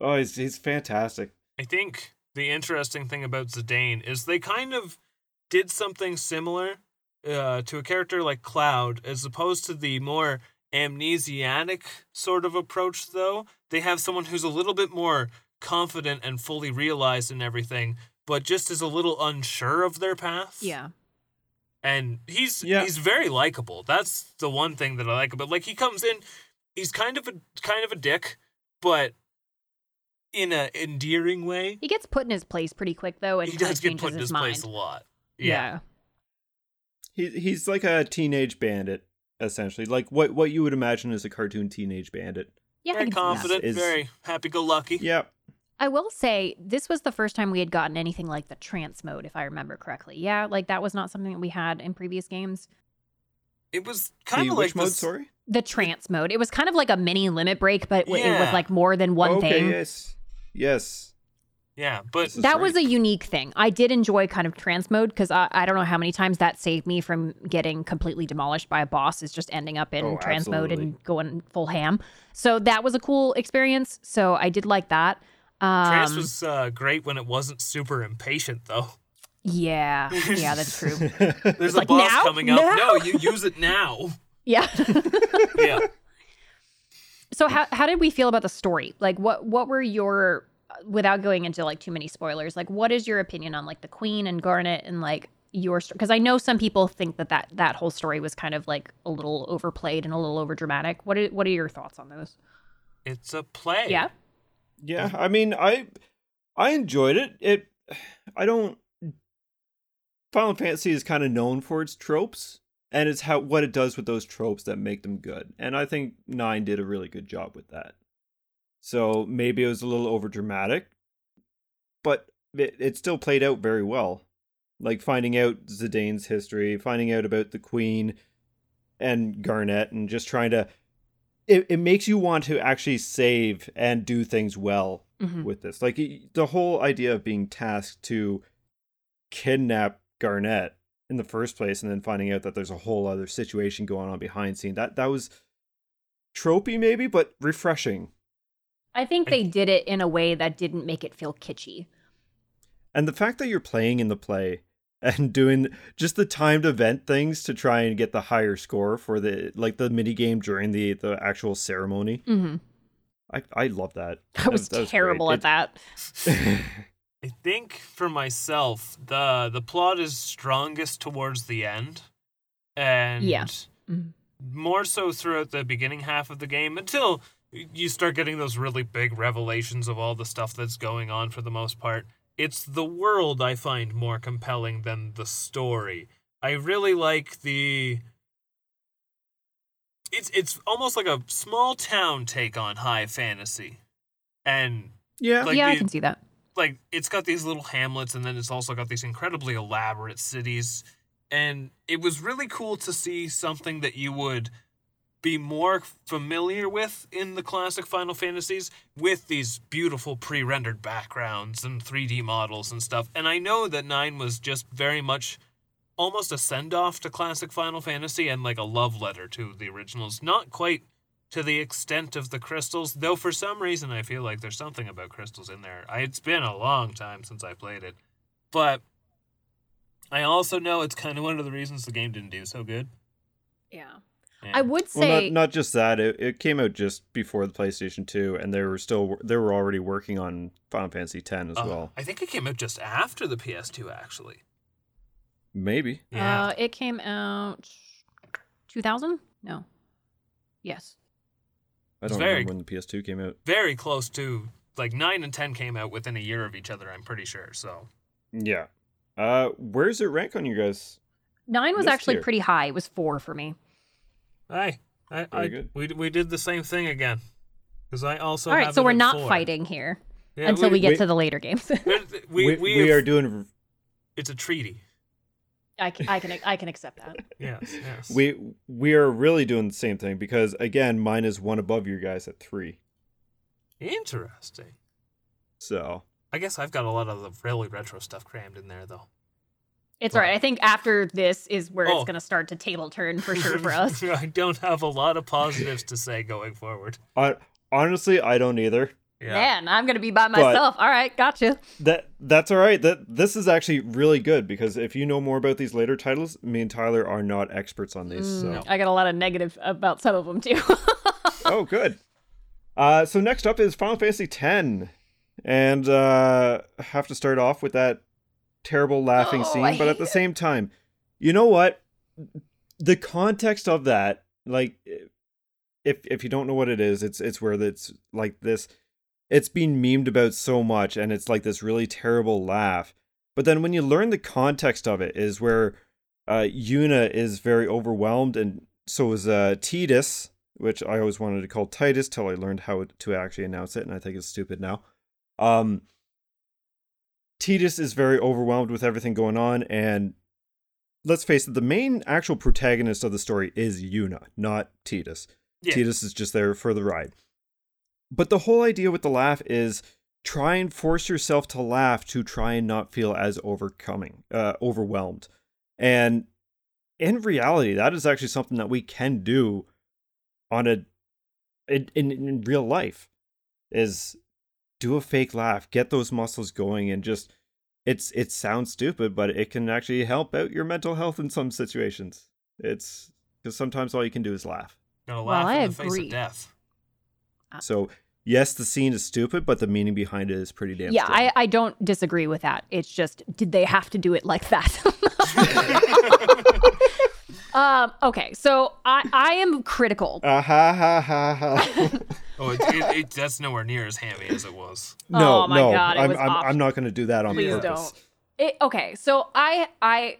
Oh, he's he's fantastic. I think the interesting thing about Zidane is they kind of did something similar uh, to a character like Cloud, as opposed to the more amnesiac sort of approach, though. They have someone who's a little bit more confident and fully realized in everything, but just is a little unsure of their path. Yeah. And he's Yeah. he's very likable. That's the one thing that I like about like he comes in, he's kind of a kind of a dick, but in a endearing way. He gets put in his place pretty quick though, and he does get changes put in his his mind. place a lot. yeah. He he's like a teenage bandit essentially, like what what you would imagine as a cartoon teenage bandit. Yeah, very can see that. confident, Is- very happy-go-lucky. Yep. I will say this was the first time we had gotten anything like the trance mode, if I remember correctly. Yeah, like that was not something that we had in previous games. It was kind the of like which mode? this- Sorry. The trance mode. It was kind of like a mini limit break, but w- it was like more than one okay. thing. Yes. Yes. Yeah, but This is that was a unique thing. I did enjoy kind of trans mode because I, I don't know how many times that saved me from getting completely demolished by a boss. Is just ending up in Oh, trance mode and going full ham. So that was a cool experience. So I did like that. Um, Trance was uh, great when it wasn't super impatient, though. Yeah, yeah, that's true. There's a like, boss now? coming up. Now? No, you use it now. Yeah. Yeah. So how how did we feel about the story? Like what what were your without going into like too many spoilers, like what is your opinion on like the Queen and Garnet and like your story? Because I know some people think that, that that whole story was kind of like a little overplayed and a little overdramatic. What are, what are your thoughts on those? It's a play. Yeah. Yeah, I mean, I I enjoyed it. It I don't Final Fantasy is kind of known for its tropes and it's how what it does with those tropes that make them good. And I think 9 did a really good job with that. So maybe it was a little over dramatic, but it, it still played out very well. Like finding out Zidane's history, finding out about the queen and Garnet and just trying to it, it makes you want to actually save and do things well Mhm. with this. Like the whole idea of being tasked to kidnap Garnet in the first place, and then finding out that there's a whole other situation going on behind scene. That that was tropey, maybe, but refreshing. I think they did it in a way that didn't make it feel kitschy. And the fact that you're playing in the play and doing just the timed event things to try and get the higher score for the like the mini game during the the actual ceremony. Mm-hmm. I I love that. I was, that was terrible great. at that. I think for myself, the the plot is strongest towards the end, and Yeah. Mhm. more so throughout the beginning half of the game until you start getting those really big revelations of all the stuff that's going on. For the most part, it's the world I find more compelling than the story. I really like the. It's it's almost like a small town take on high fantasy, and yeah. Like yeah, I can see that. Like it's got these little hamlets and then it's also got these incredibly elaborate cities and it was really cool to see something that you would be more familiar with in the classic Final Fantasies with these beautiful pre-rendered backgrounds and 3D models and stuff. And I know that 9 was just very much almost a send-off to classic Final Fantasy and like a love letter to the originals. Not quite to the extent of the crystals, though for some reason I feel like there's something about crystals in there. I, it's been a long time since I played it. But I also know it's kind of one of the reasons the game didn't do so good. Yeah. And- I would Well, say not not just that. It, it came out just before the PlayStation 2, and they were still they were already working on Final Fantasy 10 as Uh, well. I think it came out just after the PS2, actually. Maybe. Yeah. uh, it came out 2000? No. Yes. I It's don't very- remember when the PS2 came out. Very close to like 9 and 10 came out within a year of each other, I'm pretty sure. So, Yeah. Uh, where's it rank on you guys? Nine was actually here. pretty high. It was four for me. I, I, I we we did the same thing again. Because I also All right, have so it we're not four. fighting here Yeah, until we, get we- to the later games. we, we, we, we, we have- are doing It's a treaty. I can, I can, I can accept that. Yes, yes. we we are really doing the same thing because again, mine is one above your guys at three. Interesting. So I guess I've got a lot of the really retro stuff crammed in there, though. It's Well- all right. I think after this is where Oh. it's going to start to table turn for sure for us. I don't have a lot of positives to say going forward. I, honestly, I don't either. Yeah. Man, I'm to be by But- myself. all right, gotcha. That that's all right. That this is actually really good because if you know more about these later titles, me and Tyler are not experts on these. So Mm, I got a lot of negative about some of them too. oh, good. Uh, so next up is Final Fantasy X, and uh, have to start off with that terrible laughing Oh, scene, I but at the same time, you know what? The context of that, like, if if you don't know what it is, it's it's where it's like this. It's been memed about so much, and it's like this really terrible laugh. But then when you learn the context of it, is where uh, Yuna is very overwhelmed, and so is uh, Tidus, which I always wanted to call Titus till I learned how to actually announce it, and I think it's stupid now. Um, Tidus is very overwhelmed with everything going on, and let's face it, the main actual protagonist of the story is Yuna, not Tidus. Yeah. Tidus is just there for the ride. But the whole idea with the laugh is try and force yourself to laugh to try and not feel as overcoming, uh, overwhelmed. And in reality, that is actually something that we can do on a in, in, in real life is do a fake laugh, get those muscles going and just it's it sounds stupid, but it can actually help out your mental health in some situations. It's because sometimes all you can do is laugh. Gonna Well, laugh I in the face agree. of death. So yes, the scene is stupid, but the meaning behind it is pretty damn. yeah. I, I don't disagree with that. It's just, did they have to do it like that? um, okay, so I, I am critical. Ah ha ha ha ha. Oh, it, it, it, that's nowhere near as hammy as it was. no, Oh my no, God, it I'm was I'm. I'm not going to do that on Please purpose. don't. It, okay, so I I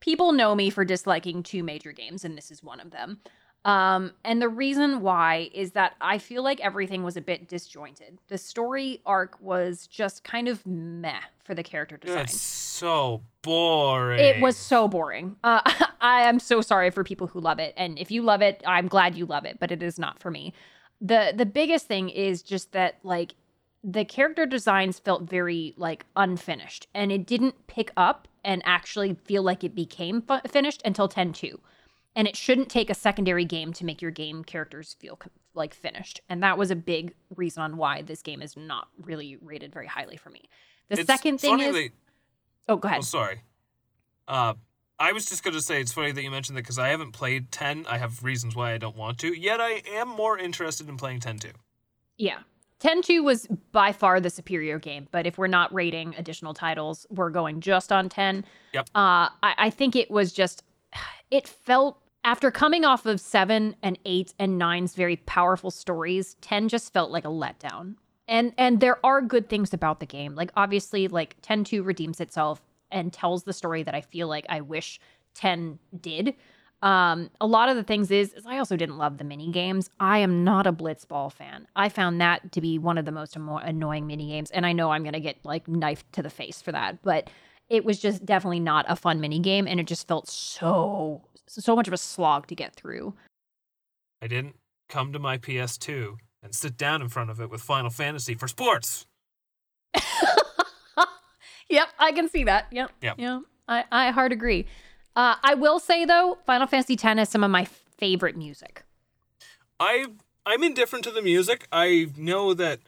people know me for disliking two major games, and this is one of them. Um, and the reason why is that I feel like everything was a bit disjointed. The story arc was just kind of meh for the character design. It's so boring. It was so boring. Uh, I am so sorry for people who love it, and if you love it, I'm glad you love it, but it is not for me. the The biggest thing is just that like the character designs felt very like unfinished, and it didn't pick up and actually feel like it became fu- finished until 10-2. And it shouldn't take a secondary game to make your game characters feel like finished, and that was a big reason on why this game is not really rated very highly for me. The It's second thing is, that- oh, go ahead. Oh, sorry. Uh, I was just going to say it's funny that you mentioned that because I haven't played 10. I have reasons why I don't want to. Yet I am more interested in playing 10 too. Yeah. 10 2 was by far the superior game, but if we're not rating additional titles, we're going just on 10. Yep. Uh, I, I think it was just, it felt, after coming off of 7 and 8 and nine's very powerful stories, 10 just felt like a letdown. And and there are good things about the game. Like obviously like 10 2 redeems itself and tells the story that I feel like I wish 10 did. Um, a lot of the things is, is I also didn't love the mini games. I am not a blitzball fan. I found that to be one of the most amo- annoying mini games, and I know I'm gonna get like knifed to the face for that, but it was just definitely not a fun mini game, and it just felt so so much of a slog to get through. I didn't come to my PS2 and sit down in front of it with Final Fantasy for sports. Yep, I can see that. Yep. Yep. Yeah. I, I hard agree. Uh, I will say though, Final Fantasy X has some of my favorite music. I I'm indifferent to the music. I know that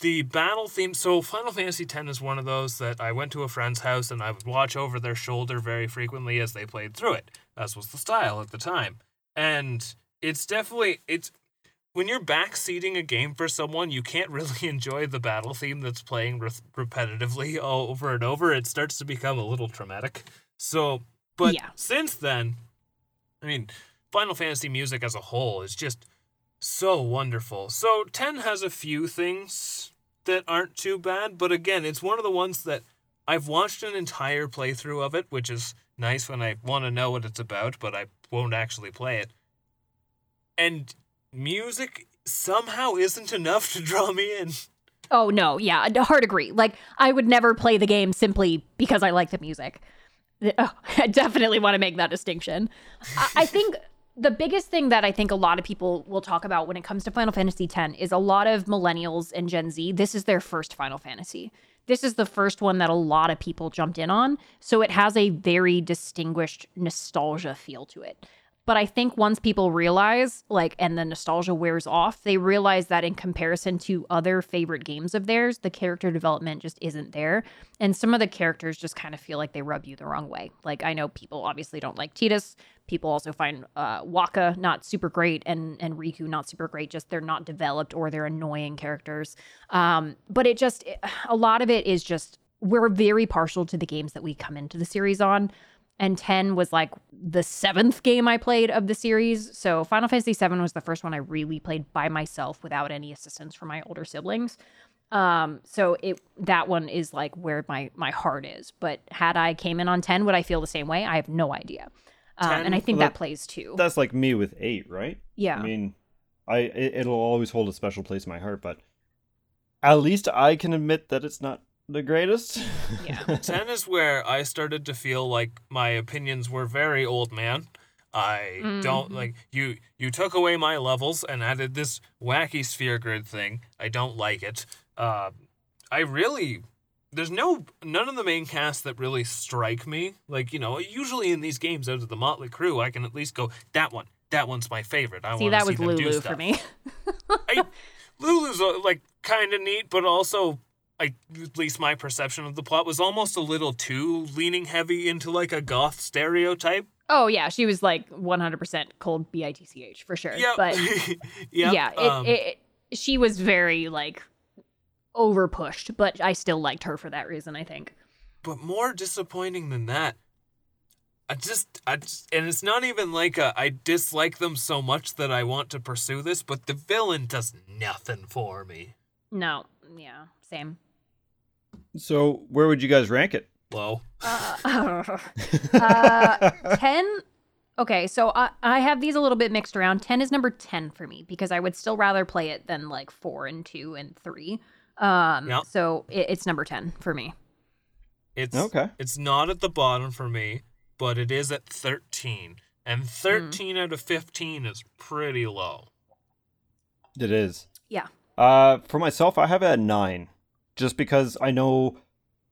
the battle theme. So Final Fantasy X is one of those that I went to a friend's house and I would watch over their shoulder very frequently as they played through it. As was the style at the time, and it's definitely it's when you're backseating a game for someone, you can't really enjoy the battle theme that's playing re- repetitively over and over. It starts to become a little traumatic. So, but Yeah. since then, I mean, Final Fantasy music as a whole is just so wonderful. So 10 has a few things that aren't too bad, but again, it's one of the ones that I've watched an entire playthrough of it, which is nice when I want to know what it's about, but I won't actually play it. And music somehow isn't enough to draw me in. Oh no, yeah, hard agree. Like I would never play the game simply because I like the music. Oh, I definitely want to make that distinction. I, I think the biggest thing that I think a lot of people will talk about when it comes to Final Fantasy X is a lot of millennials and Gen Z. This is their first Final Fantasy. This is the first one that a lot of people jumped in on, so it has a very distinguished nostalgia feel to it. But I think once people realize, like, and the nostalgia wears off, they realize that in comparison to other favorite games of theirs, the character development just isn't there. And some of the characters just kind of feel like they rub you the wrong way. Like, I know people obviously don't like Tidus. People also find uh, Wakka not super great and, and Rikku not super great. Just they're not developed or they're annoying characters. Um, but it just, a lot of it is just, we're very partial to the games that we come into the series on and 10 was like the seventh game I played of the series. So Final Fantasy 7 was the first one I really played by myself without any assistance from my older siblings. Um, so it that one is like where my my heart is. But had I came in on 10, would I feel the same way? I have no idea. Um, 10? and I think Well, that plays too. That's like me with eight, right? yeah. I mean, I it, it'll always hold a special place in my heart, but at least I can admit that it's not the greatest. Yeah. 10 is where I started to feel like my opinions were very old man. I don't Mhm. like you you took away my levels and added this wacky sphere grid thing. I don't like it. Uh I really there's no none of the main cast that really strike me. Like, you know, usually in these games out of the Motley Crew, I can at least go that one. That one's my favorite. I See, want to that see was them do Lulu stuff. for me. I, Lulu's uh, like kind of neat, but also I at least my perception of the plot was almost a little too leaning heavy into like a goth stereotype. Oh yeah, she was like 100% cold B I T C H for sure. Yeah, But Yep, yeah, it, um, it, it- she was very like over pushed, but I still liked her for that reason. I think. but more disappointing than that. I just, I just, and it's not even like a, I dislike them so much that I want to pursue this, but the villain does nothing for me. No, yeah, same. So where would you guys rank it? Low. Uh, uh, 10 okay so I, I have these a little bit mixed around 10 is number 10 for me because i would still rather play it than like 4 and 2 and 3 um Yeah. so it, it's number 10 for me It's Okay. It's not at the bottom for me, but it is at 13. And 13 out of 15 is pretty low. It is. yeah Uh, for myself, I have it at nine, just because I know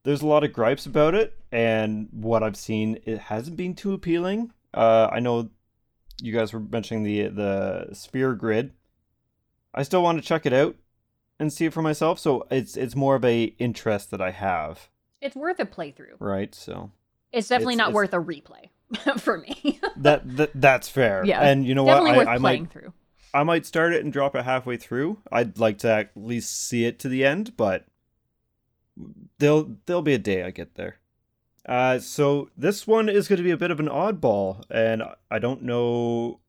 there's a lot of gripes about it, and what I've seen, it hasn't been too appealing. Uh, I know you guys were mentioning the the sphere grid. I still want to check it out and see it for myself, so it's it's more of a interest that I have, it's worth a playthrough right? So it's definitely It's- not it's- worth a replay for me that, that that's fair. Yeah, and you know definitely what? worth I, I playing might through I might start it and drop it halfway through. I'd like to at least see it to the end, but there'll there'll be a day I get there. Uh, so this one is going to be a bit of an oddball, and I don't know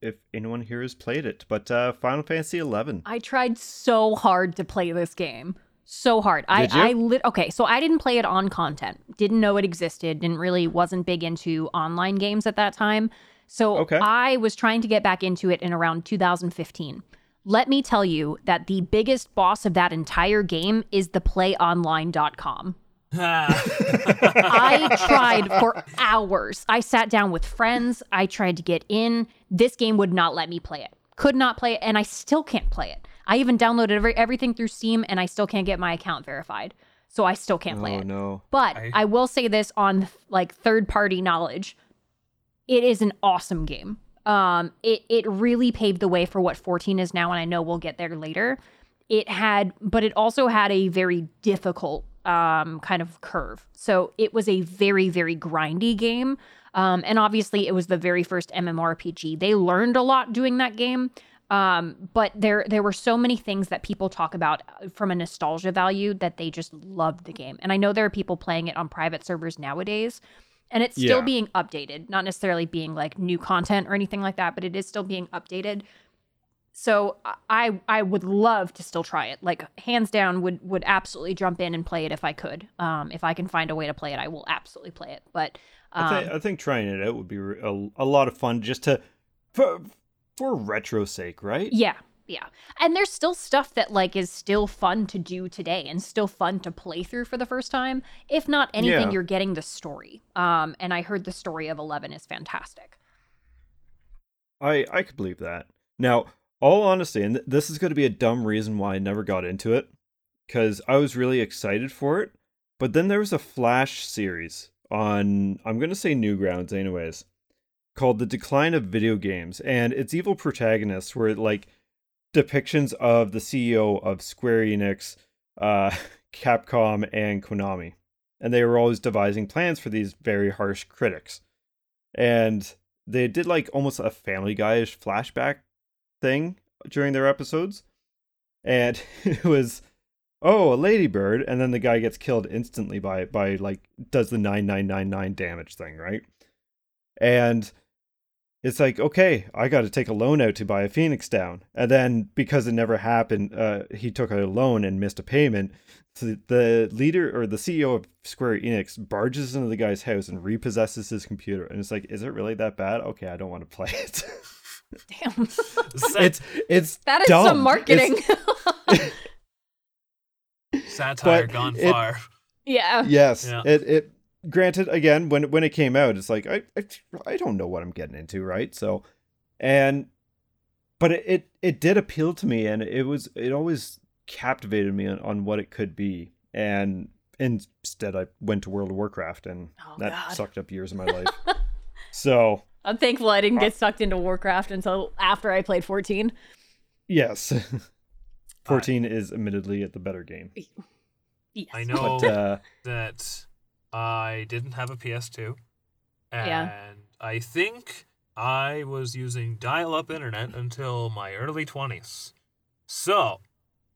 if anyone here has played it, but uh, Final Fantasy Eleven. I tried so hard to play this game. So hard. I, Did you? I lit okay, so I didn't play it on content. Didn't know it existed. Didn't really wasn't big into online games at that time. So Okay. I was trying to get back into it in around 2015. Let me tell you that the biggest boss of that entire game is the playonline.com. I tried for hours. I sat down with friends. I tried to get in. This game would not let me play it. Could not play it, and I still can't play it. I even downloaded every, everything through Steam, and I still can't get my account verified. So I still can't play oh it. no! But I- I will say this on like third party knowledge. It is an awesome game. Um it it really paved the way for what 14 is now and I know we'll get there later. It had but it also had a very difficult um kind of curve. So it was a very very grindy game. Um and obviously it was the very first MMORPG. They learned a lot doing that game. Um, but there there were so many things that people talk about uh, from a nostalgia value that they just loved the game. And I know there are people playing it on private servers nowadays, and it's still Yeah. being updated, not necessarily being like new content or anything like that, but it is still being updated. So I I would love to still try it. Like hands down, would would absolutely jump in and play it if I could. Um, if I can find a way to play it, I will absolutely play it. But um, I, think, I think trying it out would be a, a lot of fun, just to for for retro sake, right? Yeah, yeah. And there's still stuff that like is still fun to do today and still fun to play through for the first time. If not anything, Yeah. you're getting the story. Um, and I heard the story of Eleven is fantastic. I I could believe that. Now, all honesty, and th- this is going to be a dumb reason why I never got into it, because I was really excited for it, but then there was a Flash series on I'm going to say Newgrounds, anyways, called "The Decline of Video Games," and its evil protagonists were like depictions of the CEO of Square Enix, uh, Capcom, and Konami, and they were always devising plans for these very harsh critics, and they did like almost a Family Guy-ish flashback thing during their episodes, and it was oh a ladybird, and then the guy gets killed instantly by by like does the nine nine nine nine damage thing, right? And it's like okay, I got to take a loan out to buy a Phoenix down, and then because it never happened, uh, he took a loan and missed a payment. So the leader or the CEO of Square Enix barges into the guy's house and repossesses his computer, and it's like, is it really that bad? Okay, I don't want to play it. Damn, it's it's that is dumb. some marketing. Satire But gone it- far. yeah. yes, Yeah. it it granted again when when it came out, it's like I, I I don't know what I'm getting into, right? So, and but it, it it did appeal to me, and it was it always captivated me on, on what it could be, and instead I went to World of Warcraft, and Oh, that God. sucked up years of my life. so I'm thankful I didn't get sucked into Warcraft until after I played 14. yes, fourteen is admittedly at the better game. Yes. I know But uh, that I didn't have a PS2. And Yeah. I think I was using dial up internet until my early 20s. So,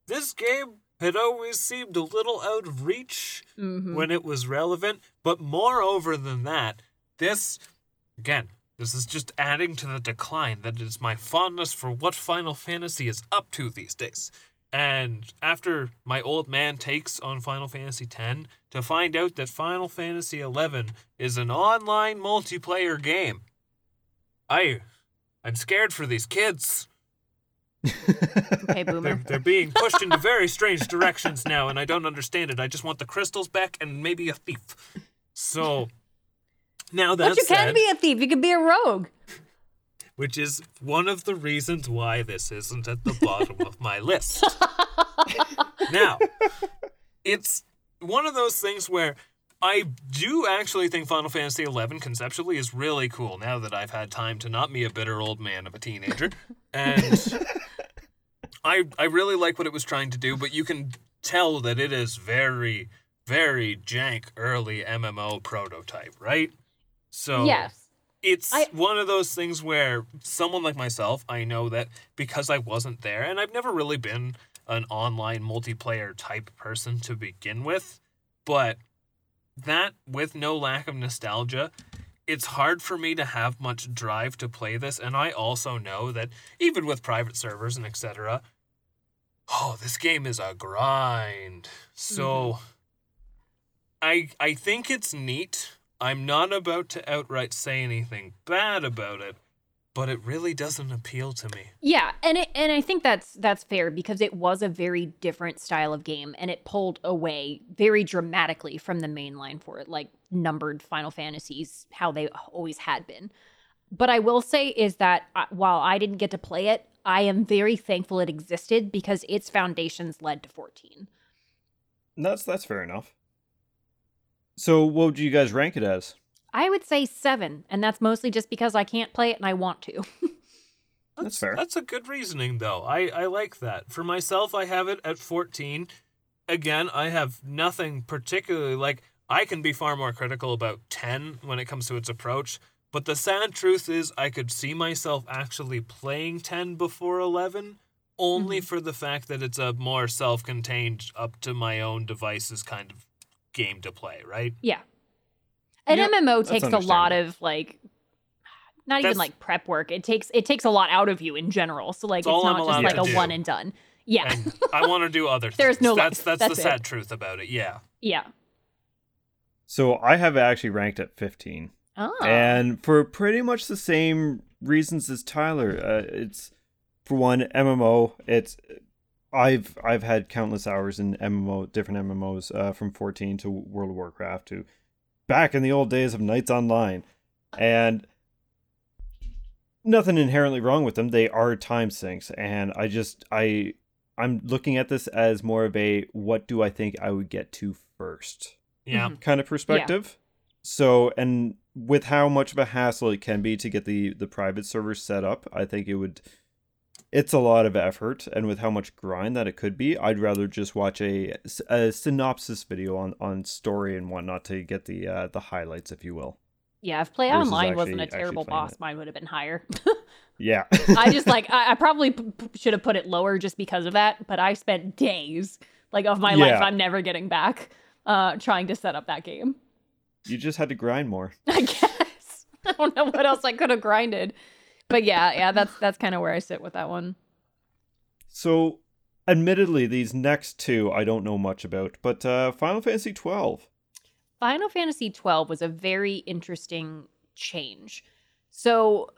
this game had always seemed a little out of reach Mhm. when it was relevant. But moreover than that, this, again, this is just adding to the decline that is my fondness for what Final Fantasy is up to these days. And after my old man takes on Final Fantasy X, to find out that Final Fantasy XI is an online multiplayer game, I, I'm scared for these kids. okay, They're, boomer. they're being pushed into very strange directions now, and I don't understand it. I just want the crystals back and maybe a thief. So now But that you can be a thief. You can be a rogue. Which is one of the reasons why this isn't at the bottom of my list. now, it's one of those things where I do actually think Final Fantasy XI conceptually is really cool now that I've had time to not be a bitter old man of a teenager. And I I really like what it was trying to do, but you can tell that it is very, very jank early MMO prototype, right? So yes. It's I- one of those things where someone like myself, I know that because I wasn't there, and I've never really been an online multiplayer type person to begin with, but that with no lack of nostalgia, it's hard for me to have much drive to play this, and I also know that even with private servers and etc., oh, this game is a grind. So mm-hmm. I I think it's neat. I'm not about to outright say anything bad about it, but it really doesn't appeal to me. Yeah, and it, and I think that's that's fair because it was a very different style of game, and it pulled away very dramatically from the main line for it, like numbered Final Fantasies, how they always had been. But I will say is that uh, while I didn't get to play it, I am very thankful it existed because its foundations led to 14. that's that's fair enough. So, what would you guys rank it as? I would say seven, and that's mostly just because I can't play it and I want to. That's fair. That's a good reasoning, though. I, I like that. For myself, I have it at 14. Again, I have nothing particularly like. I can be far more critical about 10 when it comes to its approach, but the sad truth is, I could see myself actually playing 10 before 11, only Mhm. for the fact that it's a more self contained, up to my own devices kind of game to play, right? Yeah. An Yep, MMO takes a lot of like not even like prep work. It takes it takes a lot out of you in general. So like It's it's, all I'm not just like a do. one and done. Yeah. And I want to do other things. There's no that's life. that's, the it. sad truth about it. Yeah. yeah. So, I have actually ranked at 15. Oh. and for pretty much the same reasons as Tyler. Uh, it's for one MMO. It's I've I've had countless hours in MMO, different MMOs, uh, from 14 to World of Warcraft to back in the old days of Knights Online, and nothing inherently wrong with them. They are time sinks, and I just I I'm looking at this as more of a what do I think I would get to first Yeah. Mhm. kind of perspective. So, and with how much of a hassle it can be to get the the private server set up, I think it would. It's a lot of effort, and with how much grind that it could be, I'd rather just watch a, a synopsis video on, on story and whatnot to get the uh, the highlights, if you will. yeah, if Play versus Online wasn't a terrible boss, it. mine would have been higher. Yeah, I just like I, I probably p- should have put it lower just because of that, but I spent days like of my life I'm never getting back uh trying to set up that game. you just had to grind more. I guess. I don't know what else I could have grinded. But yeah, yeah, that's that's kind of where I sit with that one. So, admittedly, these next two I don't know much about, but uh, Final Fantasy twelve. Final Fantasy twelve was a very interesting change. So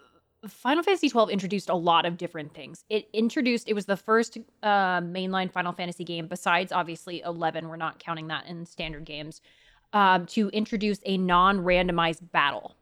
Final Fantasy twelve introduced a lot of different things. It introduced it was the first uh, mainline Final Fantasy game, besides obviously eleven. We're not counting that in standard games. Um, to introduce a non-randomized battle.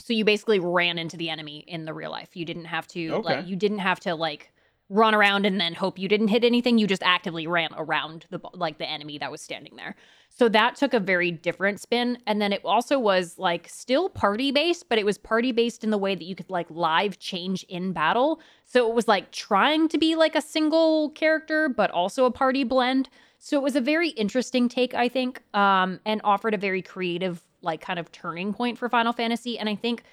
So you basically ran into the enemy in the real life. You didn't have to Okay. like you didn't have to like run around and then hope you didn't hit anything. You just actively ran around the like the enemy that was standing there. So that took a very different spin. And then it also was like still party based, but it was party based in the way that you could like live change in battle. So it was like trying to be like a single character, but also a party blend. So it was a very interesting take, I think, um, and offered a very creative, like, kind of turning point for Final Fantasy. And I think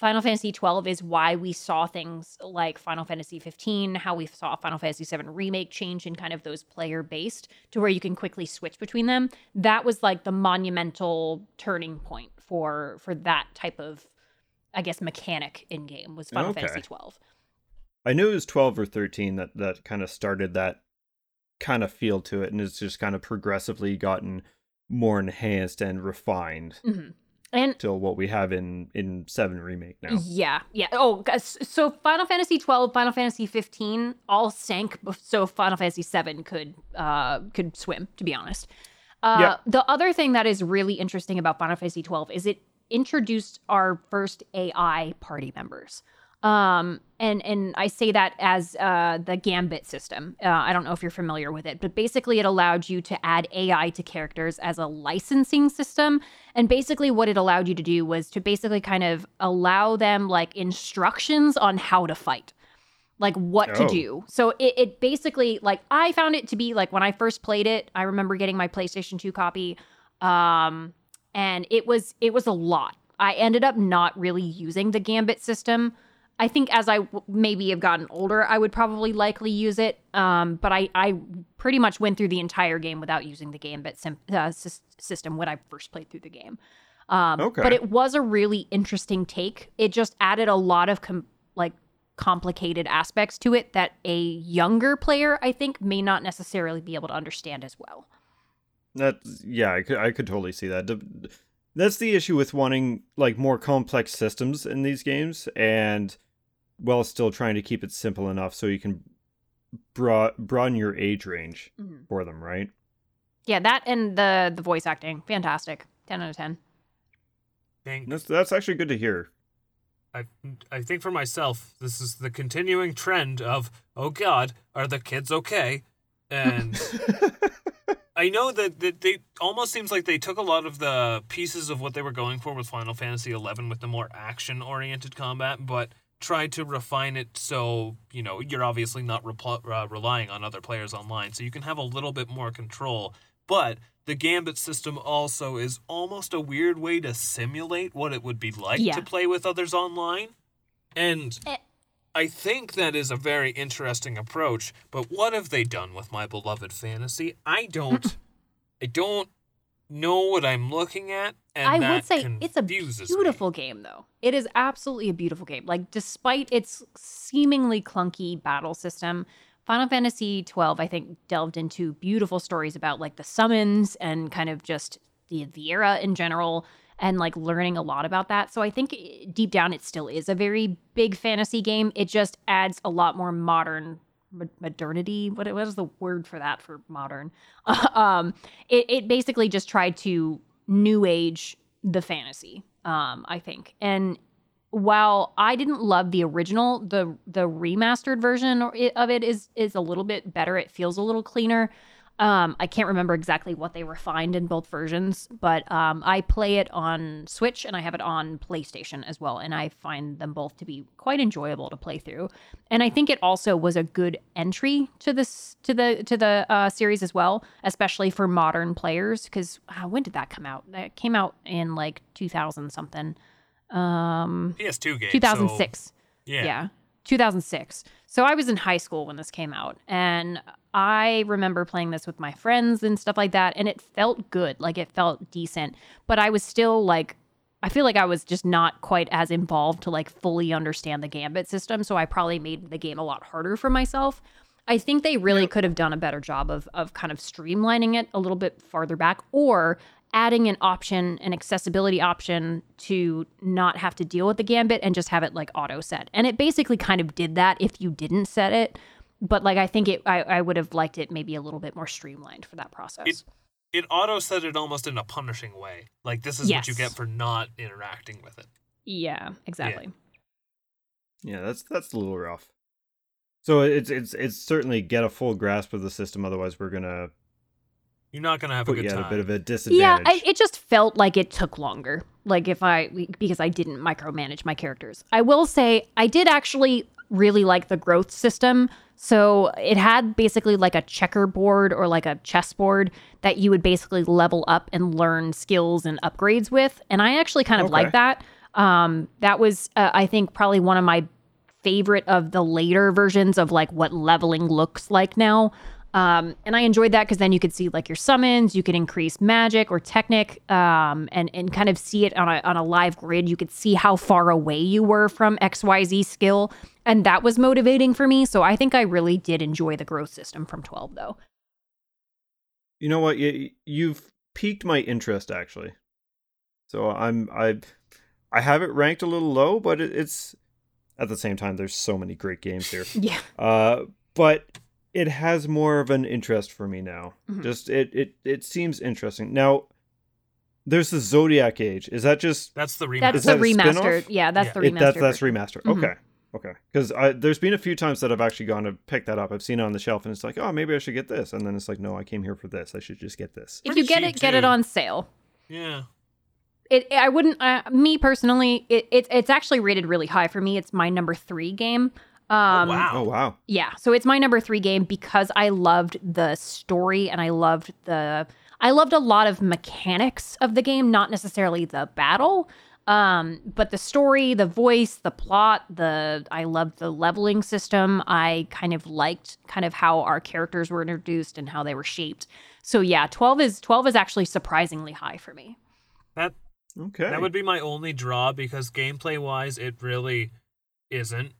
Final Fantasy 12 is why we saw things like Final Fantasy 15, how we saw Final Fantasy 7 remake change in kind of those player based to where you can quickly switch between them. That was like the monumental turning point for for that type of I guess mechanic in game was Final Okay. Fantasy 12. I knew it was 12 or 13 that that kind of started that kind of feel to it and it's just kind of progressively gotten more enhanced and refined Mhm. And till what we have in in 7 remake now. Yeah, yeah. Oh, so Final Fantasy 12, Final Fantasy 15 all sank so Final Fantasy 7 could uh could swim, to be honest. Uh Yep. the other thing that is really interesting about Final Fantasy 12 is it introduced our first AI party members. Um and and I say that as uh the Gambit system. Uh, I don't know if you're familiar with it, but basically it allowed you to add AI to characters as a licensing system and basically, what it allowed you to do was to basically kind of allow them like instructions on how to fight, like what to Oh. do. So it, it basically, like, I found it to be like when I first played it, I remember getting my PlayStation 2 copy. Um, and it was it was a lot. I ended up not really using the Gambit system. I think as I w- maybe have gotten older, I would probably likely use it. Um, but I, I pretty much went through the entire game without using the Gambit sim- uh, sys- system when I first played through the game. Um, Okay. But it was a really interesting take. It just added a lot of com- like complicated aspects to it that a younger player, I think, may not necessarily be able to understand as well. That's yeah, I could I could totally see that. That's the issue with wanting like more complex systems in these games and while still trying to keep it simple enough so you can broad, broaden your age range mm-hmm. for them, right? Yeah, that and the the voice acting, fantastic. Ten out of ten. Think That's that's actually good to hear. I I think for myself, this is the continuing trend of oh God, are the kids okay? And I know that, that they almost seems like they took a lot of the pieces of what they were going for with Final Fantasy XI with the more action oriented combat, but tried to refine it so you know you're obviously not repl- uh, relying on other players online, so you can have a little bit more control. But the Gambit system also is almost a weird way to simulate what it would be like Yeah. to play with others online, and. Eh. I think that is a very interesting approach, but what have they done with my beloved fantasy? I don't I don't know what I'm looking at and I would say it's a confuses me. beautiful game, though. It is absolutely a beautiful game. Like, despite its seemingly clunky battle system, Final Fantasy twelve, I think, delved into beautiful stories about like the summons and kind of just the the era in general, and like learning a lot about that. So I think eh, deep down, it still is a very big fantasy game. It just adds a lot more modern modernity. What what is the word for that for modern? um, it it basically just tried to new age the fantasy. Um, I think and while I didn't love the original, the the remastered version of it is is a little bit better. It feels a little cleaner. Um, I can't remember exactly what they refined in both versions, but um, I play it on Switch and I have it on PlayStation as well, and I find them both to be quite enjoyable to play through. And I think it also was a good entry to this to the to the uh, series as well, especially for modern players. Because uh, when did that come out? That came out in like 2000 something. Um, PS2 game. 2006. So, yeah. Yeah. 2006. So I was in high school when this came out and I remember playing this with my friends and stuff like that and it felt good. Like it felt decent, but I was still like I feel like I was just not quite as involved to like fully understand the gambit system, so I probably made the game a lot harder for myself. I think they really could have done a better job of of kind of streamlining it a little bit farther back or adding an option, an accessibility option to not have to deal with the gambit and just have it like auto set. And it basically kind of did that if you didn't set it. But like I think it I, I would have liked it maybe a little bit more streamlined for that process. It- It auto said it almost in a punishing way. Like this is what you get for not interacting with it. yeah, exactly. Yeah, that's that's a little rough. So it's it's it's certainly get a full grasp of the system. Otherwise, we're gonna You're not gonna have a good you time. at a bit of a Yeah, disadvantage. I, it just felt like it took longer. Like if I because I didn't micromanage my characters. I will say I did actually really like the growth system. So it had basically like a checkerboard or like a chessboard that you would basically level up and learn skills and upgrades with. And I actually kind of Okay. like that. Um, that was, uh, I think, probably one of my favorite of the later versions of like what leveling looks like now. Um, and I enjoyed that because then you could see like your summons, you could increase magic or technic, um, and and kind of see it on a on a live grid. You could see how far away you were from X Y Z skill, and that was motivating for me. So I think I really did enjoy the growth system from twelve, though. You know what? You, you've piqued my interest actually. So I'm I I have it ranked a little low, but it, it's at the same time there's so many great games here. Yeah, Uh, but it has more of an interest for me now. Mhm. Just it it it seems interesting. Now there's the Zodiac Age. Is that just That's the remake. that's the that remastered. spin-off? Yeah, that's Yeah. the it, remastered. that's that's version. remastered? Mhm. Okay. Okay, because there's been a few times that I've actually gone to pick that up. I've seen it on the shelf, and it's like, oh, maybe I should get this, and then it's like, no, I came here for this. I should just get this. If Pretty you get cheap, it, get it on sale. yeah. it I wouldn't uh, me personally it, it it's actually rated really high for me. It's my number 3 game. Um oh, wow. Oh wow, yeah, so it's my number 3 game because I loved the story and I loved the I loved a lot of mechanics of the game, not necessarily the battle. Um but the story, the voice, the plot, the I loved the leveling system. I kind of liked kind of how our characters were introduced and how they were shaped. So yeah, 12 is 12 is actually surprisingly high for me. That okay. that would be my only draw because gameplay wise, it really isn't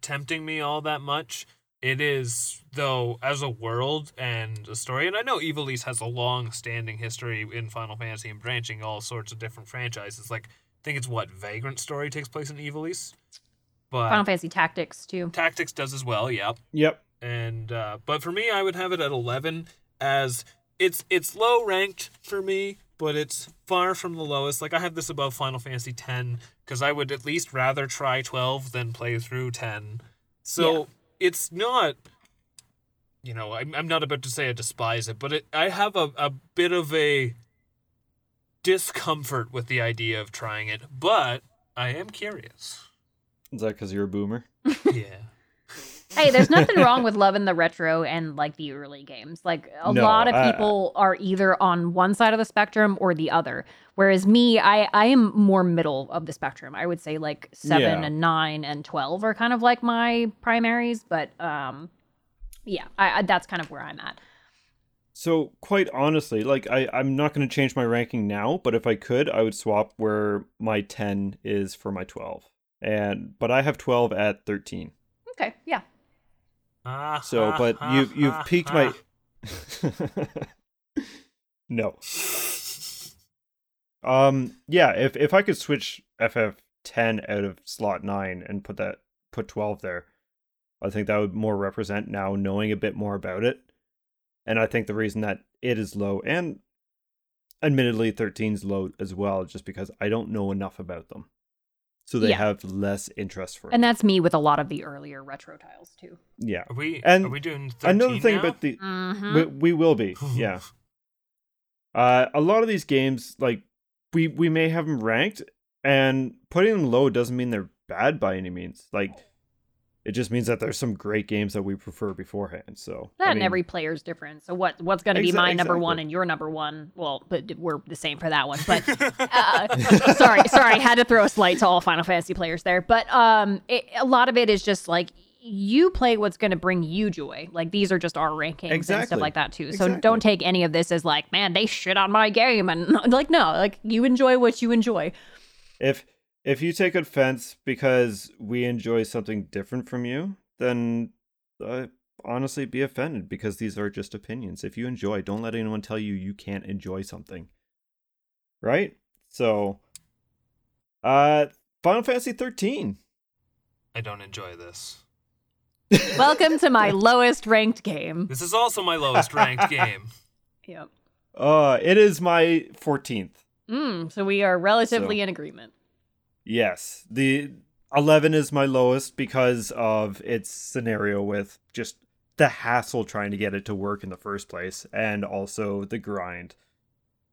tempting me all that much. It is though as a world and a story, and I know Ivalice has a long standing history in Final Fantasy and branching all sorts of different franchises. Like I think it's what Vagrant story takes place in Ivalice. But Final Fantasy Tactics too. Tactics does as well, yep. Yep. and uh, but for me, I would have it at eleven as it's it's low ranked for me, but it's far from the lowest. Like I have this above Final Fantasy ten because I would at least rather try twelve than play through ten. So Yeah. it's not. You know, I'm, I'm not about to say I despise it, but it, I have a, a bit of a discomfort with the idea of trying it, but I am curious. Is that because you're a boomer? Yeah. Hey, there's nothing wrong with loving the retro and like the early games. Like a No, lot of I- people are either on one side of the spectrum or the other. Whereas me, I I am more middle of the spectrum. I would say like 7 Yeah. and 9 and 12 are kind of like my primaries, but um yeah, I, I that's kind of where I'm at. So quite honestly, like I, I'm not going to change my ranking now, but if I could, I would swap where my 10 is for my 12. And but I have 12 at 13. Okay, yeah. So, but you you've piqued my No. Um yeah, if if I could switch FF10 out of slot 9 and put that put 12 there, I think that would more represent now knowing a bit more about it. And I think the reason that it is low and admittedly 13's low as well just because I don't know enough about them. So they Yeah. have less interest for it. And me. that's me with a lot of the earlier retro tiles too. Yeah. Are we And are we doing 13 Another thing now? about the Mhm. we, we will be yeah uh a lot of these games like we we may have them ranked and putting them low doesn't mean they're bad by any means like it just means that there's some great games that we prefer beforehand so That I and every player's different. So what what's going to be Exa- my number one and your number one? Well, but we're the same for that one. But uh, sorry, sorry, had to throw a slight to all Final Fantasy players there. But um, it, a lot of it is just like you play what's going to bring you joy. Like these are just our rankings and stuff like that too. So Exactly. don't take any of this as like, man, they shit on my game, and like no, like you enjoy what you enjoy. if if you take offense because we enjoy something different from you then uh, honestly be offended because these are just opinions if you enjoy don't let anyone tell you you can't enjoy something right so uh final fantasy 13 I don't enjoy this. Welcome to my lowest ranked game. This is also my lowest ranked game. Yep. uh it is my 14th Mm, so we are relatively So- in agreement. Yes the 11 is my lowest because of its scenario with just the hassle trying to get it to work in the first place and also the grind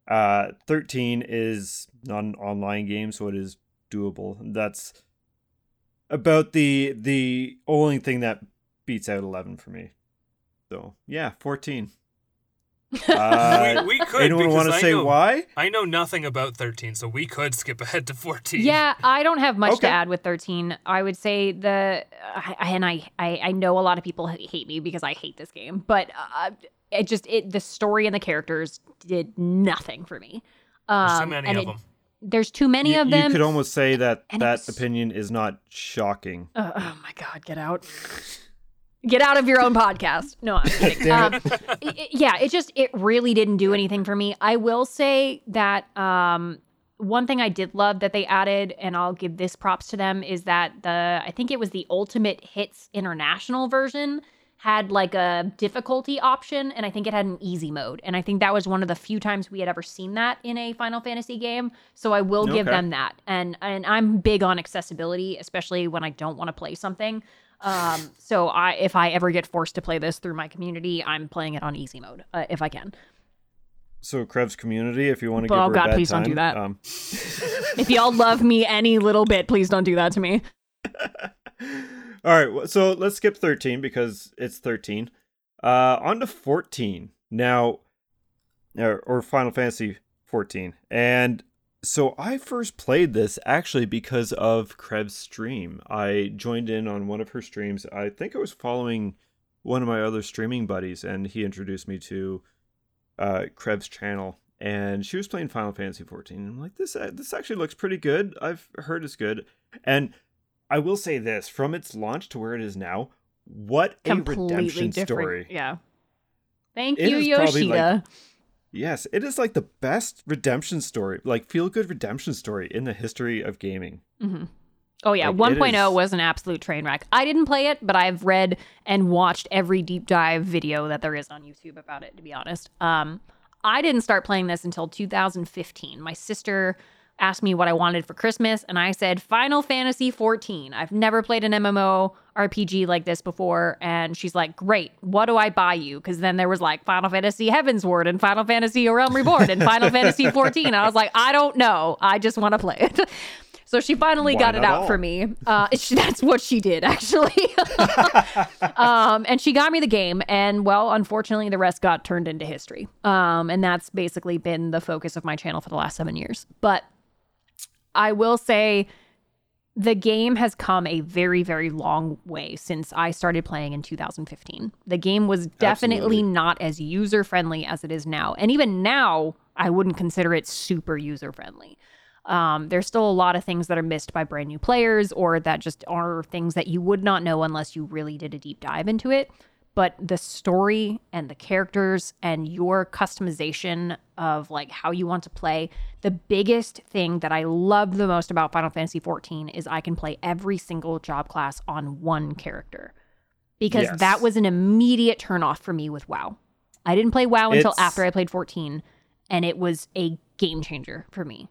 uh 13 is not an online game so it is doable that's about the the only thing that beats out 11 for me. So, yeah, 14. Uh, we, we could. anyone because want to I say know, why? I know nothing about 13, so we could skip ahead to 14. Yeah, I don't have much Okay. to add with 13. I would say the I, I- and I, I I know a lot of people hate me because I hate this game, but uh, it just it the story and the characters did nothing for me. Um, There's too many and of it- them. There's too many You, of you could almost say that and that was- opinion is not shocking. Uh, oh my god, get out. Get out of your own podcast. No, I'm kidding. Um, it- yeah, it just it really didn't do anything for me. I will say that um one thing I did love that they added, and I'll give this props to them, is that the I think it was the Ultimate Hits International version had like a difficulty option, and I think it had an easy mode, and I think that was one of the few times we had ever seen that in a Final Fantasy game. So I will give them that, and and I'm big on accessibility, especially when I don't want to play something. Um, so I if I ever get forced to play this through my community, I'm playing it on easy mode uh, if I can. So, Crev's community, if you want to oh God, please don't do that. Um, If y'all love me any little bit, please don't do that to me. All right, so let's skip 13 because it's 13. Uh, on to 14 now, or, or Final Fantasy 14. And so I first played this actually because of Crev's stream. I joined in on one of her streams. I think I was following one of my other streaming buddies, and he introduced me to uh, Crev's channel. And she was playing Final Fantasy 14. I'm like, this uh, this actually looks pretty good. I've heard it's good, and I will say this: from its launch to where it is now, what a redemption story! Yeah. Thank It you, Yoshida. Yes, it is like the best redemption story, like feel good redemption story in the history of gaming. hmm Oh yeah, Like, it 1.0 is- was an absolute train wreck. I didn't play it, but I've read and watched every deep dive video that there is on YouTube about it. To be honest, um, I didn't start playing this until 2015. My sister asked me what I wanted for Christmas, and I said Final Fantasy 14. I've never played an MMO RPG like this before, and she's like, "Great, what do I buy you?" Because then there was like Final Fantasy Heavensward and Final Fantasy A Realm Reborn and Final Fantasy 14. I was like, I don't know, I just want to play it. So she finally Why got it out all? for me. Uh, she, that's what she did, actually. um, and she got me the game, and well, unfortunately, the rest got turned into history. Um, and that's basically been the focus of my channel for the last seven years. But I will say the game has come a very, very long way since I started playing in 2015. The game was definitely Absolutely. not as user friendly as it is now. And even now, I wouldn't consider it super user friendly. Um, there's still a lot of things that are missed by brand new players or that just are things that you would not know unless you really did a deep dive into it. But the story and the characters and your customization of like how you want to play, the biggest thing that I love the most about Final Fantasy 14 is I can play every single job class on one character. Because Yes. that was an immediate turnoff for me with WoW. I didn't play WoW until It's- after I played 14, and it was a game changer for me.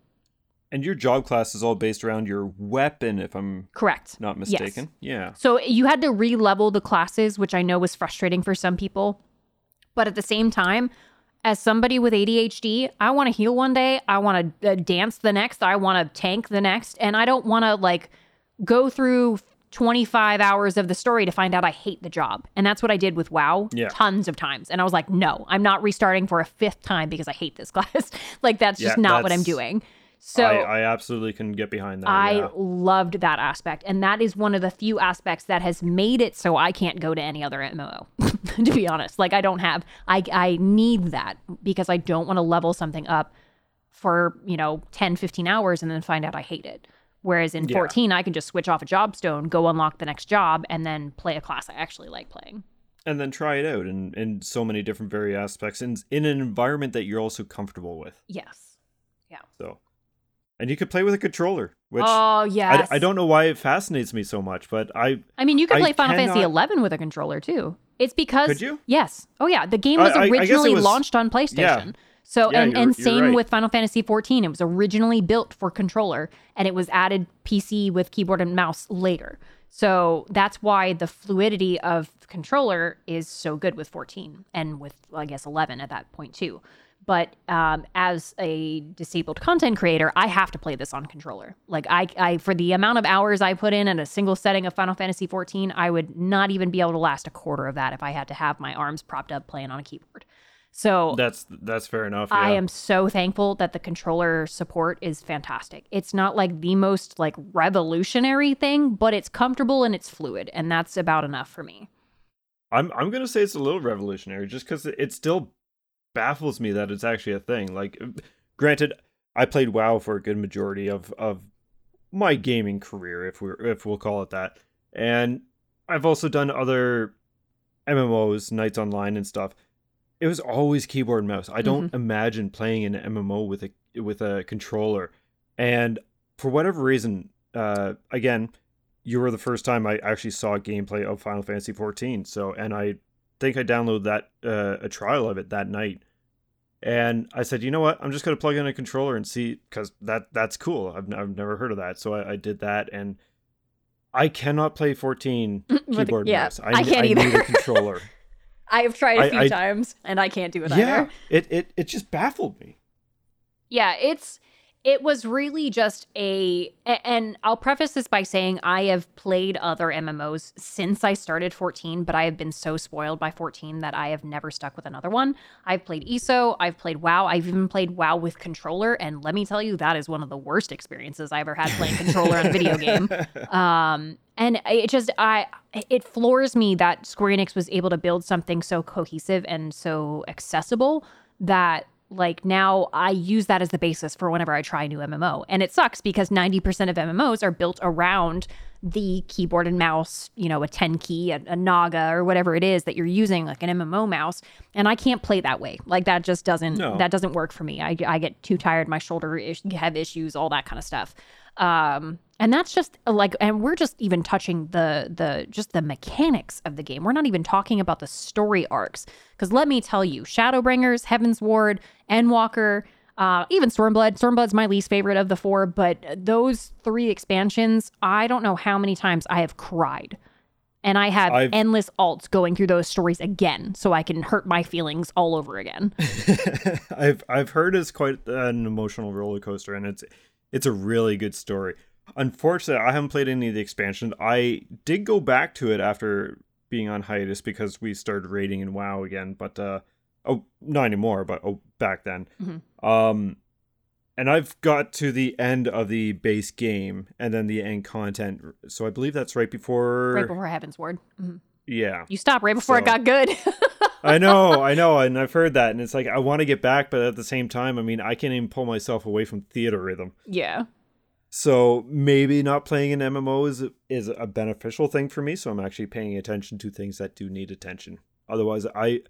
And your job class is all based around your weapon, if I'm Correct. not Yes. mistaken. Yeah. So you had to re-level the classes, which I know was frustrating for some people. But at the same time, as somebody with ADHD, I want to heal one day, I want to uh, dance the next, I want to tank the next, and I don't want to like go through 25 hours of the story to find out I hate the job. And that's what I did with WoW Yeah. tons of times. And I was like, no, I'm not restarting for a fifth time because I hate this class. like that's just Yeah, not what I'm doing. So I, I absolutely can get behind that. I yeah. loved that aspect. And that is one of the few aspects that has made it so I can't go to any other MMO, to be honest. Like, I don't have, I, I need that because I don't want to level something up for, you know, 10, 15 hours and then find out I hate it. Whereas in Yeah. 14, I can just switch off a job stone, go unlock the next job, and then play a class I actually like playing. and then try it out in, in so many different very aspects and in an environment that you're also comfortable with. Yes. Yeah. So, and you could play with a controller, which oh, yeah, I, I don't know why it fascinates me so much, but I I mean, you could I play Final Fantasy cannot- 11 with a controller too. It's because Could you? Yes. Oh yeah, the game I- was I- I originally was- launched on PlayStation. Yeah. So Yeah, and you're- and you're same right. with Final Fantasy 14. It was originally built for controller and it was added PC with keyboard and mouse later. So that's why the fluidity of the controller is so good with 14 and with I guess 11 at that point too. But um, as a disabled content creator, I have to play this on controller. Like I, I, for the amount of hours I put in at a single setting of Final Fantasy 14, I would not even be able to last a quarter of that if I had to have my arms propped up playing on a keyboard. So that's that's fair enough. Yeah. I am so thankful that the controller support is fantastic. It's not like the most like revolutionary thing, but it's comfortable and it's fluid, and that's about enough for me. I'm I'm gonna say it's a little revolutionary, just because it still baffles me that it's actually a thing. Like, granted, I played WoW for a good majority of of my gaming career, if we if we'll call it that, and I've also done other MMOs, Knights Online, and stuff it was always keyboard and mouse. I don't mm-hmm. imagine playing an MMO with a with a controller. And for whatever reason, uh, again, you were the first time I actually saw gameplay of Final Fantasy 14. So, and I think I downloaded that uh, a trial of it that night. And I said, you know what? I'm just gonna plug in a controller and see because that that's cool. I've I've never heard of that, so I, I did that, and I cannot play 14 keyboard yeah, mouse. I, I can't I either. need a controller. I have tried a few I, times and I can't do it yeah, either. it it it just baffled me. Yeah, it's it was really just a and I'll preface this by saying I have played other MMOs since I started 14, but I have been so spoiled by 14 that I have never stuck with another one. I've played ESO, I've played WoW, I've even played WoW with controller, and let me tell you, that is one of the worst experiences I ever had playing controller on a video game. Um, and it just I it floors me that Square Enix was able to build something so cohesive and so accessible that like now I use that as the basis for whenever I try a new MMO. And it sucks because 90% of MMOs are built around the keyboard and mouse, you know, a 10 key, a, a, Naga or whatever it is that you're using, like an MMO mouse. And I can't play that way. Like that just doesn't, no. that doesn't work for me. I, I get too tired, my shoulder is, have issues, all that kind of stuff. Um, and that's just like and we're just even touching the the just the mechanics of the game. We're not even talking about the story arcs. Because let me tell you shadowbringers Heavensward endwalker uh, even stormblood. Stormblood's my least favorite of the four but those three expansions i don't know how many times i have cried. And i have I've... endless alts going through those stories again so i can hurt my feelings all over again. I've i've heard it's quite an emotional roller coaster and it's it's a really good story Unfortunately, I haven't played any of the expansion. I did go back to it after being on hiatus because we started raiding in WoW again, but uh oh not anymore, but oh back then. Mm-hmm. Um and I've got to the end of the base game and then the end content. So I believe that's right before right before Heavensward. Mm-hmm. Yeah. You stop right before so, it got good. I know, I know, and I've heard that, and it's like I want to get back, but at the same time, I mean, I can't even pull myself away from Theatrhythm. Yeah. So maybe not playing an MMO is is a beneficial thing for me. So I'm actually paying attention to things that do need attention. Otherwise, I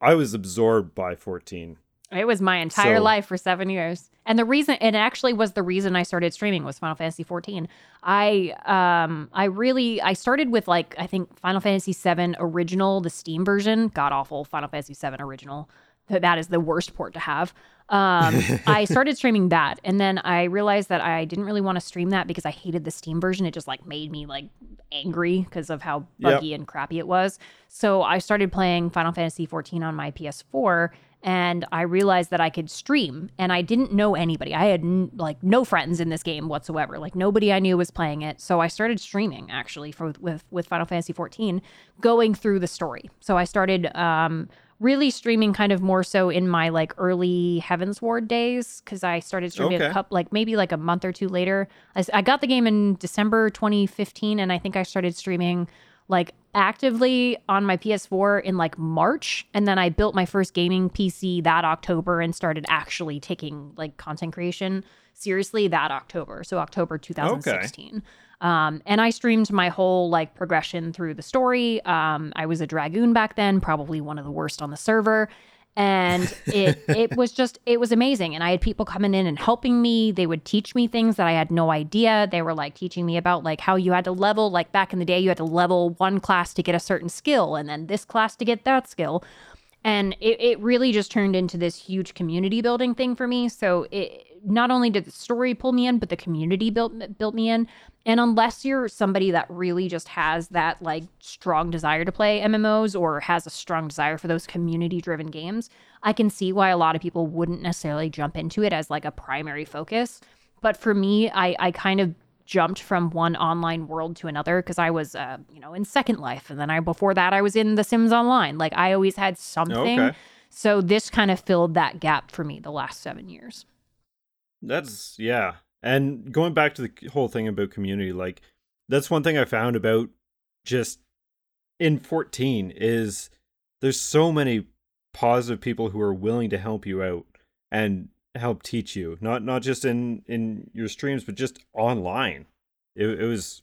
I was absorbed by 14. It was my entire so, life for seven years, and the reason it actually was the reason I started streaming was Final Fantasy 14. I um I really I started with like I think Final Fantasy 7 original, the Steam version, god awful Final Fantasy 7 original. That that is the worst port to have. Um, I started streaming that, and then I realized that I didn't really want to stream that because I hated the Steam version. It just like made me like angry because of how buggy yep. and crappy it was. So I started playing Final Fantasy 14 on my PS4, and I realized that I could stream, and I didn't know anybody. I had n- like no friends in this game whatsoever. Like nobody I knew was playing it. So I started streaming actually for with with Final Fantasy 14, going through the story. So I started. Um, really streaming kind of more so in my like early Heavensward days because I started streaming okay. a couple like maybe like a month or two later. I, I got the game in December 2015 and I think I started streaming like actively on my PS4 in like March and then I built my first gaming PC that October and started actually taking like content creation seriously that October. So October 2016. Okay. Um, and I streamed my whole like progression through the story. Um, I was a dragoon back then, probably one of the worst on the server. And it it was just it was amazing. And I had people coming in and helping me. They would teach me things that I had no idea. They were like teaching me about like how you had to level, like back in the day, you had to level one class to get a certain skill, and then this class to get that skill. And it, it really just turned into this huge community building thing for me. So it not only did the story pull me in, but the community built built me in. And unless you're somebody that really just has that like strong desire to play MMOs or has a strong desire for those community driven games, I can see why a lot of people wouldn't necessarily jump into it as like a primary focus. But for me, I, I kind of jumped from one online world to another because I was, uh, you know, in Second Life, and then I before that I was in The Sims Online. Like I always had something. Okay. So this kind of filled that gap for me the last seven years. That's yeah. And going back to the whole thing about community, like that's one thing I found about just in 14 is there's so many positive people who are willing to help you out and help teach you. Not not just in in your streams, but just online. It, it was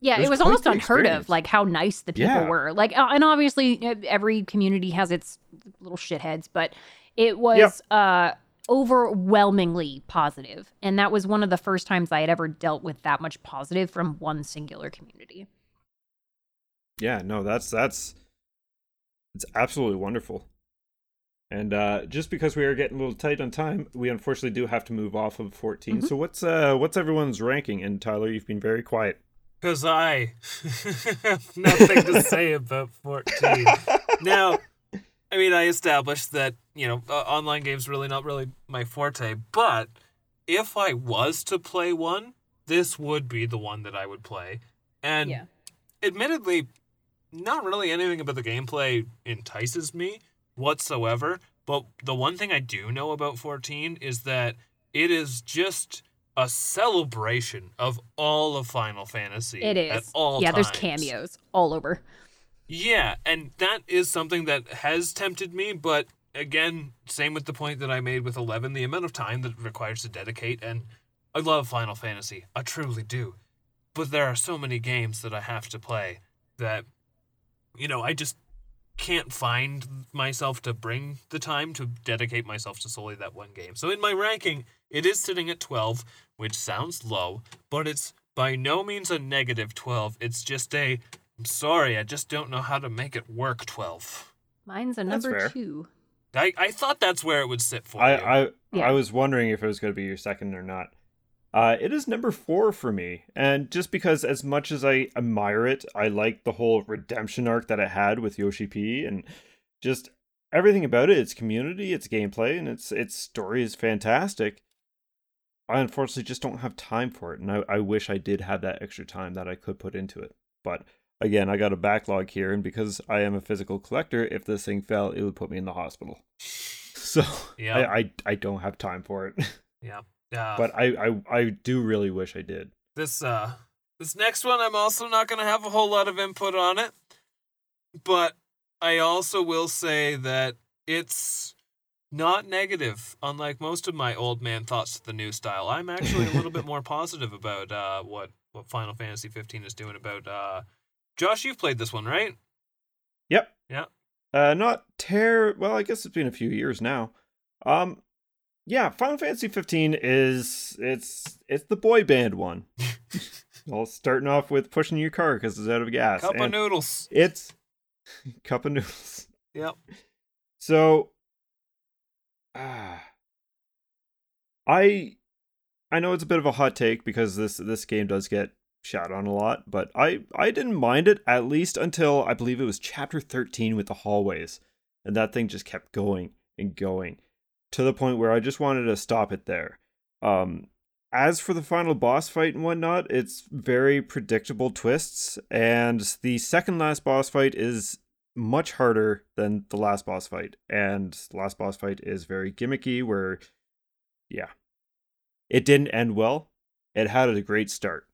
Yeah, It it was was, almost unheard experience. of, like how nice the people Yeah. were. Like, and obviously every community has its little shitheads, but it was uh, overwhelmingly positive, and that was one of the first times I had ever dealt with that much positive from one singular community. yeah, no, that's that's it's absolutely wonderful. And uh just because we are getting a little tight on time, we unfortunately do have to move off of 14. Mhm. So what's uh what's everyone's ranking? And Tyler, you've been very quiet. Because I have nothing to say about 14. now, I mean, I established that, you know, uh, online games really not really my forte, but if I was to play one, this would be the one that I would play. And yeah. admittedly, not really anything about the gameplay entices me whatsoever. But the one thing I do know about 14 is that it is just a celebration of all of Final Fantasy. It is. At all yeah, there's cameos all over. Yeah, and that is something that has tempted me, but again, same with the point that I made with 11, the amount of time that it requires to dedicate, and I love Final Fantasy. I truly do. But there are so many games that I have to play that, you know, I just can't find myself to bring the time to dedicate myself to solely that one game. So in my ranking, it is sitting at 12, which sounds low, but it's by no means a negative 12. It's just a I'm sorry, I just don't know how to make it work 12. Mine's a That's number fair. two. I, I thought that's where it would sit for I you. I Yeah. I was wondering if it was going to be your second or not. Uh, it is number four for me, and just because as much as I admire it, I like the whole redemption arc that it had with Yoshi P, and just everything about it. Its community, its gameplay, and its its story is fantastic. I unfortunately just don't have time for it, and I, I wish I did have that extra time that I could put into it. But again, I got a backlog here, and because I am a physical collector, if this thing fell, it would put me in the hospital. So Yeah. I, I I don't have time for it. yeah. Uh, but I, I I do really wish I did. this uh this next one I'm also not going to have a whole lot of input on it. But I also will say that it's not negative unlike most of my old man thoughts to the new style. I'm actually a little bit more positive about uh what what Final Fantasy 15 is doing about uh Josh, you've played this one, right? Yep. Yeah. Uh not tear well, I guess it's been a few years now. Um yeah, Final Fantasy 15 is it's it's the boy band one. All starting off with pushing your car because it's out of gas. Cup of noodles. It's cup of noodles. Yep. So, ah, I I know it's a bit of a hot take because this this game does get shot on a lot, but I I didn't mind it at least until I believe it was chapter 13 with the hallways, and that thing just kept going and going to the point where I just wanted to stop it there. Um, as for the final boss fight and whatnot, it's very predictable twists, and the second last boss fight is much harder than the last boss fight. And the last boss fight is very gimmicky, where, yeah, it didn't end well. It had a great start.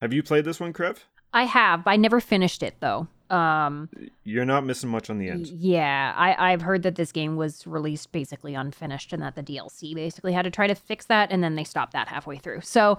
Have you played this one, Crev? I have, I never finished it though. Um, You're not missing much on the end. Yeah, I, I've heard that this game was released basically unfinished and that the DLC basically had to try to fix that and then they stopped that halfway through. So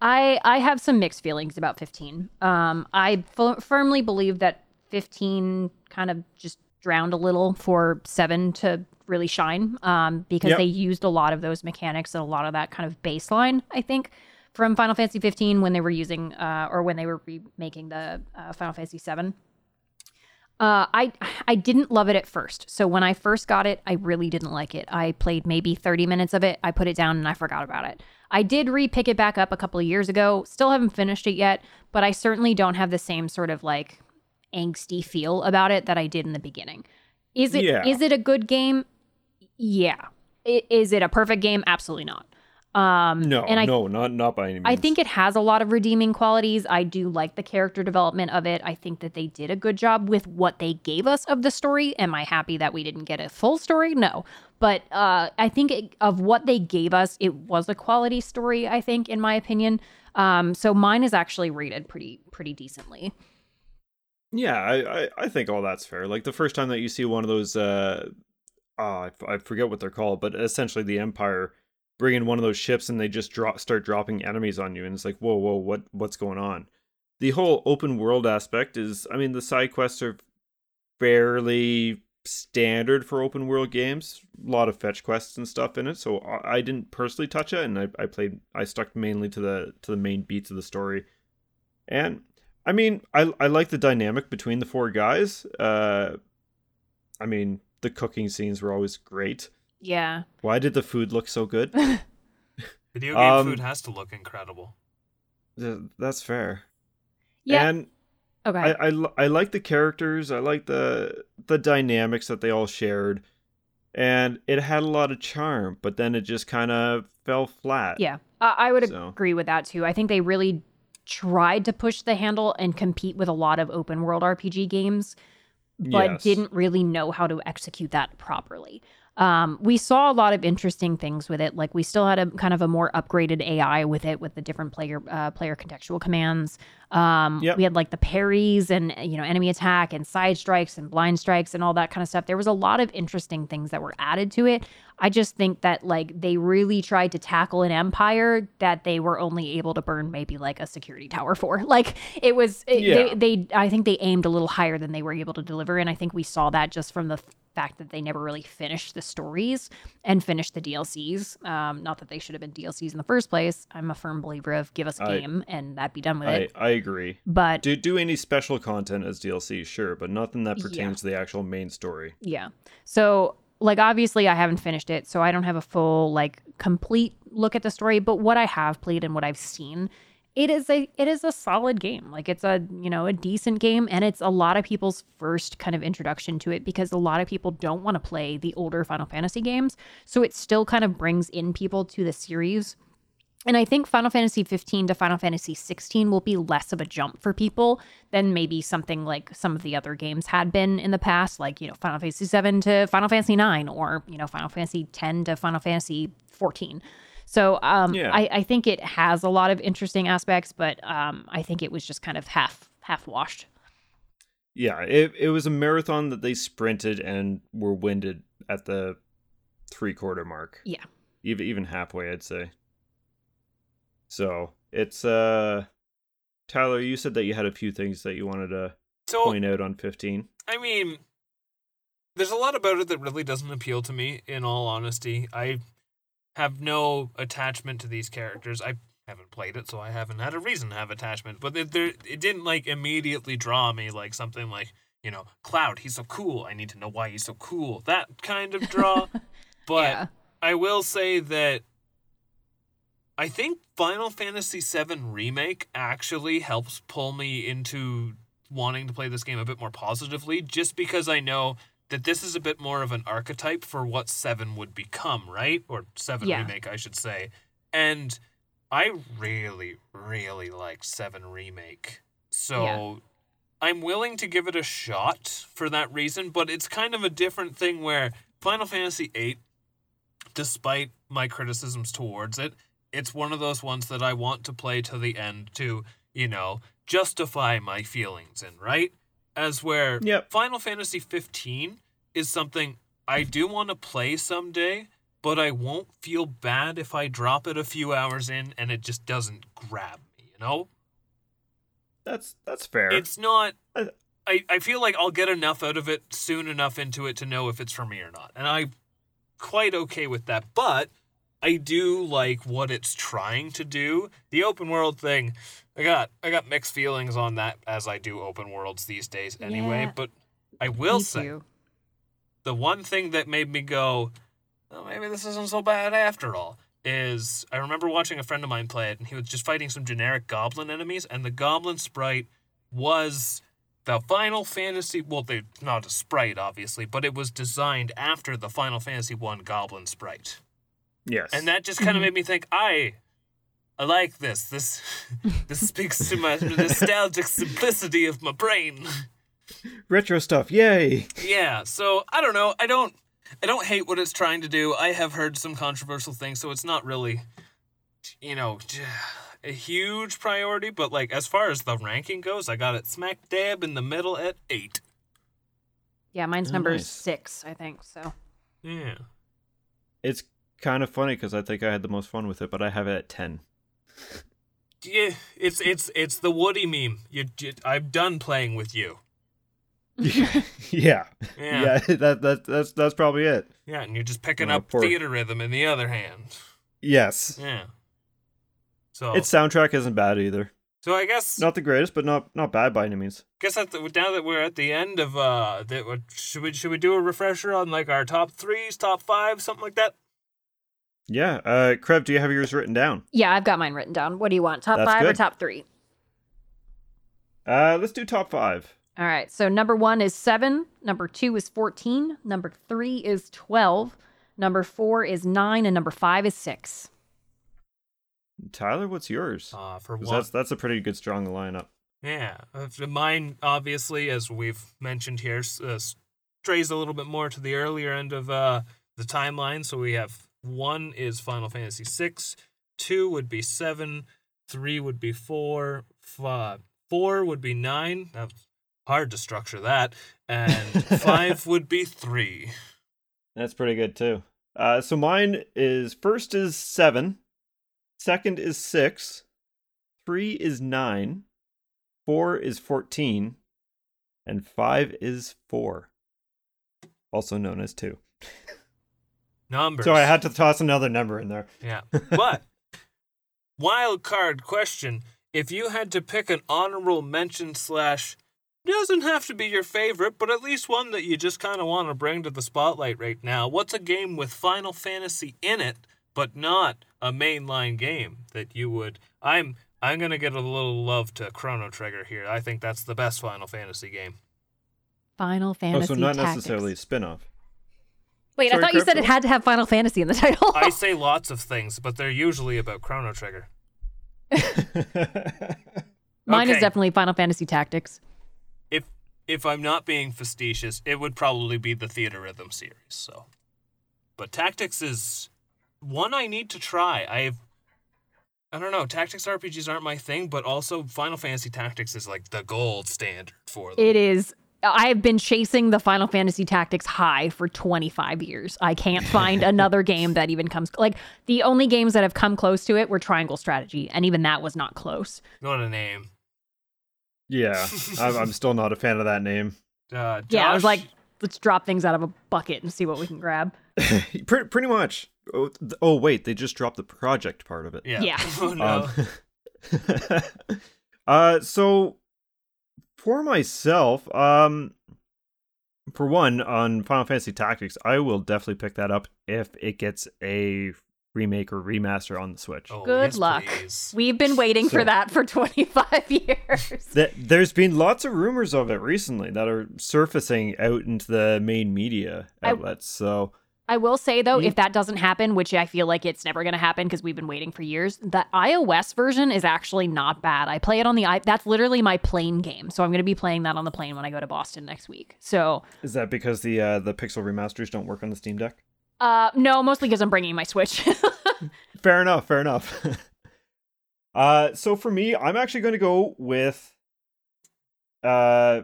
I I have some mixed feelings about 15. Um, I f- firmly believe that 15 kind of just drowned a little for 7 to really shine um, because Yep. they used a lot of those mechanics and a lot of that kind of baseline, I think, from Final Fantasy 15 when they were using uh, or when they were remaking the uh, Final Fantasy 7. Uh, I I didn't love it at first. So when I first got it, I really didn't like it. I played maybe 30 minutes of it. I put it down and I forgot about it. I did re-pick it back up a couple of years ago. Still haven't finished it yet, but I certainly don't have the same sort of like angsty feel about it that I did in the beginning. Is it is Yeah. it a good game? Yeah. Is it a perfect game? Absolutely not. Um, No, and I no, not not by any means. I think it has a lot of redeeming qualities. I do like the character development of it. I think that they did a good job with what they gave us of the story. Am I happy that we didn't get a full story? No. But uh, I think it, of what they gave us, it was a quality story, I think, in my opinion. Um, so mine is actually rated pretty pretty decently. Yeah, I, I, I think all that's fair. Like the first time that you see one of those, uh, oh, I, f- I forget what they're called, but essentially the Empire bring in one of those ships and they just drop start dropping enemies on you, and it's like, whoa, whoa, what what's going on? The whole open world aspect is, I mean, the side quests are fairly standard for open world games. A lot of fetch quests and stuff in it, so I, didn't personally touch it, and I, I played, I stuck mainly to the to the main beats of the story, and I mean, I I like the dynamic between the four guys. Uh, I mean, the cooking scenes were always great. Yeah. Why did the food look so good? Video game Um, food has to look incredible. Th- That's fair. Yeah. And okay. I, I I like the characters. I like the the dynamics that they all shared, and it had a lot of charm. But then it just kind of fell flat. Yeah, I, I would So- agree with that too. I think they really tried to push the handle and compete with a lot of open world RPG games, but Yes. didn't really know how to execute that properly. Um, we saw a lot of interesting things with it. Like we still had a kind of a more upgraded AI with it, with the different player uh, player contextual commands. Um, Yep. We had like the parries and you know enemy attack and side strikes and blind strikes and all that kind of stuff. There was a lot of interesting things that were added to it. I just think that like they really tried to tackle an empire that they were only able to burn maybe like a security tower for. Like it was it, Yeah. they, they I think they aimed a little higher than they were able to deliver and I think we saw that just from the fact that they never really finished the stories and finished the DLCs. Um not that they should have been DLCs in the first place. I'm a firm believer of give us a I- game and that be done with I it. I agree. But Do do any special content as DLC, sure, but nothing that Yeah. pertains to the actual main story. Yeah. So, like, obviously, I haven't finished it, so I don't have a full, like, complete look at the story. But what I have played and what I've seen, it is a it is a solid game. Like, it's a you know a decent game, and it's a lot of people's first kind of introduction to it because a lot of people don't want to play the older Final Fantasy games. So it still kind of brings in people to the series. And I think Final Fantasy 15 to Final Fantasy 16 will be less of a jump for people than maybe something like some of the other games had been in the past, like, you know, Final Fantasy 7 to Final Fantasy 9 or, you know, Final Fantasy 10 to Final Fantasy 14. So um, Yeah. I, I think it has a lot of interesting aspects, but um, I think it was just kind of half half washed. Yeah, it it was a marathon that they sprinted and were winded at the three quarter mark. Yeah. Even even halfway, I'd say. So it's uh Tyler, you said that you had a few things that you wanted to So point out on fifteen. I mean, there's a lot about it that really doesn't appeal to me. In all honesty, I have no attachment to these characters. I haven't played it, so I haven't had a reason to have attachment. But it, there, it didn't like immediately draw me like something like you know, Cloud. He's so cool. I need to know why he's so cool. That kind of draw. but yeah. I will say that I think Final Fantasy VII Remake actually helps pull me into wanting to play this game a bit more positively, just because I know that this is a bit more of an archetype for what 7 would become, right? Or 7 Yeah. Remake, I should say. And I really, really like 7 Remake. So. Yeah. I'm willing to give it a shot for that reason, but it's kind of a different thing where Final Fantasy VIII despite my criticisms towards it, it's one of those ones that I want to play to the end to, you know, justify my feelings in, right? As where Yep. Final Fantasy 15 is something I do want to play someday, but I won't feel bad if I drop it a few hours in and it just doesn't grab me, you know? That's that's fair. It's not. I- I, I feel like I'll get enough out of it soon enough into it to know if it's for me or not. And I'm quite okay with that. But I do like what it's trying to do. The open world thing, I got I got mixed feelings on that as I do open worlds these days anyway. Yeah. But I will Me say too. the one thing that made me go, oh, maybe this isn't so bad after all, is I remember watching a friend of mine play it, and he was just fighting some generic goblin enemies, and the goblin sprite was the Final Fantasy. Well, they not a sprite, obviously, but it was designed after the Final Fantasy One goblin sprite, Yes. and that just kind of Mhm. made me think, I. I like this. This this speaks to my nostalgic simplicity of my brain. retro stuff. Yay. Yeah, so I don't know. I don't I don't hate what it's trying to do. I have heard some controversial things, so it's not really you know a huge priority, but like as far as the ranking goes, I got it smack dab in the middle at 8. Yeah, mine's Oh, number nice. six, I think. So Yeah. It's kind of funny because I think I had the most fun with it, but I have it at 10. Yeah, it's it's it's the Woody meme. You, you I'm done playing with you. yeah. Yeah. Yeah, that, that that's that's probably it. Yeah, and you're just picking Oh, up poor- Theatrhythm in the other hand. Yes. Yeah. So Its soundtrack isn't bad either. so I guess Not the greatest, but not not bad by any means. guess that now that we're at the end of uh, that should we should we do a refresher on like our top threes, top five, something like that? Yeah. Uh Crev, do you have yours written down? yeah, I've got mine written down. What do you want? Top That's five or top three? Uh let's do top 5. All right. So number one is seven. Number two is 14. Number three is 12. Number four is nine. And number five is six. Tyler, what's yours? Uh, for 'Cause one, that's that's a pretty good strong lineup. yeah, uh, mine obviously as we've mentioned here uh, strays a little bit more to the earlier end of uh the timeline. So we have one is Final Fantasy six, two would be seven, three would be four, five, four would be nine. That's hard to structure that, and five would be three. That's pretty good too. Uh so mine is first is 7, second is 6, 3 is 9, 4 is 14, and 5 is 4. Also known as 2. Numbers. So I had to toss another number in there. Yeah. But wild card question: If you had to pick an honorable mention slash doesn't have to be your favorite, but at least one that you just kind of want to bring to the spotlight right now, what's a game with Final Fantasy in it, but not a mainline game that you would? I'm I'm gonna get a little love to Chrono Trigger here. I think that's the best Final Fantasy game. Final Fantasy. oh, so not Tactics. necessarily a spin-off. Wait, Sorry, I thought you said it had to have Final Fantasy in the title. I say lots of things, but they're usually about Chrono Trigger. Mine is definitely Final Fantasy Tactics. if if I'm not being facetious, it would probably be the Theatrhythm series. So, but Tactics is one I need to try. I've I don't know. Tactics RPGs aren't my thing, but also Final Fantasy Tactics is like the gold standard for them. It is. I have been chasing the Final Fantasy Tactics high for 25 years. I can't find another game that even comes like the only games that have come close to it were Triangle Strategy, and even that was not close. what a name. yeah, I'm, I'm still not a fan of that name. Uh, Yeah, I was like, let's drop things out of a bucket and see what we can grab. pretty, pretty much. Oh, th- oh, wait, they just dropped the project part of it. yeah. Yeah. Oh no. Um, uh, so for myself, um, for one on Final Fantasy Tactics, I will definitely pick that up if it gets a remake or remaster on the Switch. Oh, Good yes, luck. please. We've been waiting So- for that for 25 years. Th- There's been lots of rumors of it recently that are surfacing out into the main media I- outlets. So I will say though, You- if that doesn't happen, which I feel like it's never going to happen because we've been waiting for years, the iOS version is actually not bad. I play it on the i. That's literally my plane game, so I'm going to be playing that on the plane when I go to Boston next week. So, is that because the uh, the Pixel remasters don't work on the Steam Deck? uh, no, mostly because I'm bringing my Switch. fair enough fair enough uh so for me i'm actually going to go with uh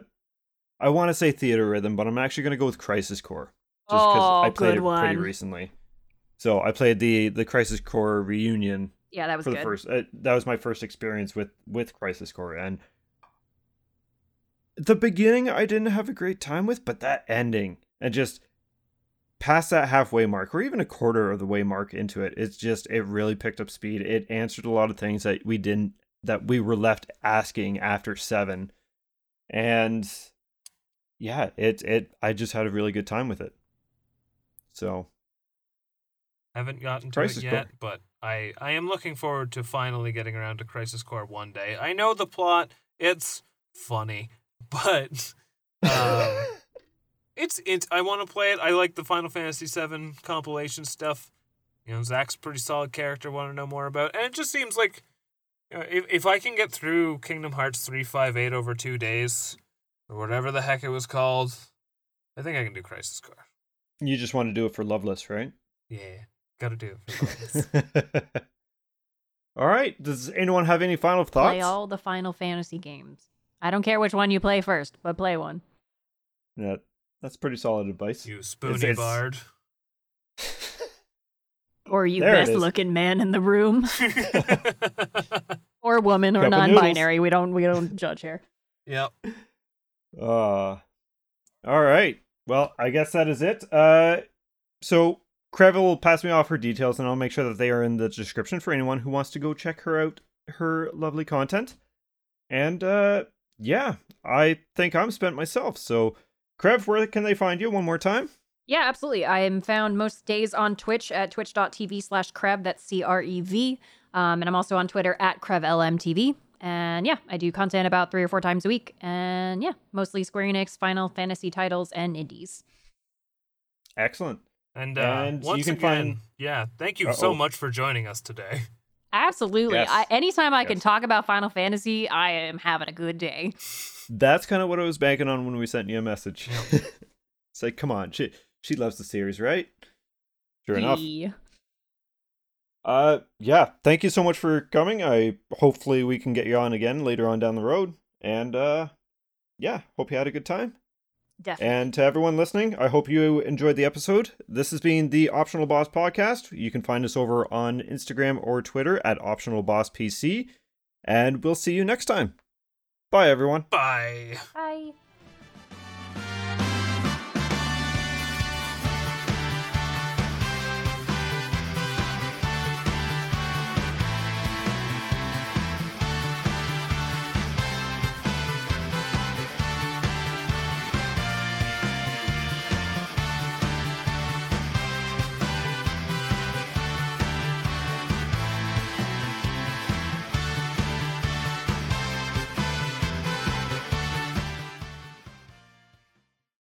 i want to say Theatrhythm but i'm actually going to go with crisis core just because Oh, i played good it pretty one. recently so i played the the crisis core reunion yeah, that was for the first uh, that was my first experience with with crisis core and the beginning i didn't have a great time with but that ending and just past that halfway mark or even a quarter of the way mark into it it's just it really picked up speed it answered a lot of things that we didn't that we were left asking after seven and yeah, it it I just had a really good time with it. So Haven't gotten to Crisis it Core. yet, but I I am looking forward to finally getting around to Crisis Core one day. I know the plot; it's funny, but um, it's it's. I want to play it. I like the Final Fantasy VII compilation stuff. You know, Zack's a pretty solid character. Want to know more about, and it just seems like you know, if if I can get through Kingdom Hearts three five eight over two days, or whatever the heck it was called, I think I can do Crisis Core. You just want to do it for Loveless, right? Yeah, gotta do it. For Loveless. all right. Does anyone have any final thoughts? Play all the Final Fantasy games. I don't care which one you play first, but play one. Yeah, that's pretty solid advice. you spoony it's- bard. Or you There best looking man in the room. or woman or Cup of non noodles. binary. We don't we don't judge here. yep. Uh, all right. Well, I guess that is it. Uh, so Crev will pass me off her details, and I'll make sure that they are in the description for anyone who wants to go check her out, her lovely content. And uh, yeah, I think I'm spent myself. So, Crev, where can they find you one more time? Yeah, absolutely. I am found most days on Twitch at twitch.tv slash Crev. That's C R E V. Um, and I'm also on Twitter at CrevLMTV. And yeah, I do content about three or four times a week. And yeah, mostly Square Enix, Final Fantasy titles, and indies. Excellent. And, uh, And you once can again, find- yeah, thank you Uh-oh. so much for joining us today. Absolutely. Yes. I, anytime I can talk about Final Fantasy, I am having a good day. That's kind of what I was banking on when we sent you a message. it's like, come on, she she loves the series, right? Sure enough. Yeah. Uh, yeah. Thank you so much for coming. I hopefully we can get you on again later on down the road. And uh, yeah, hope you had a good time. Definitely. And to everyone listening, I hope you enjoyed the episode. This has been the Optional Boss Podcast. You can find us over on Instagram or Twitter at Optional Boss PC. And we'll see you next time. Bye, everyone. Bye. Bye.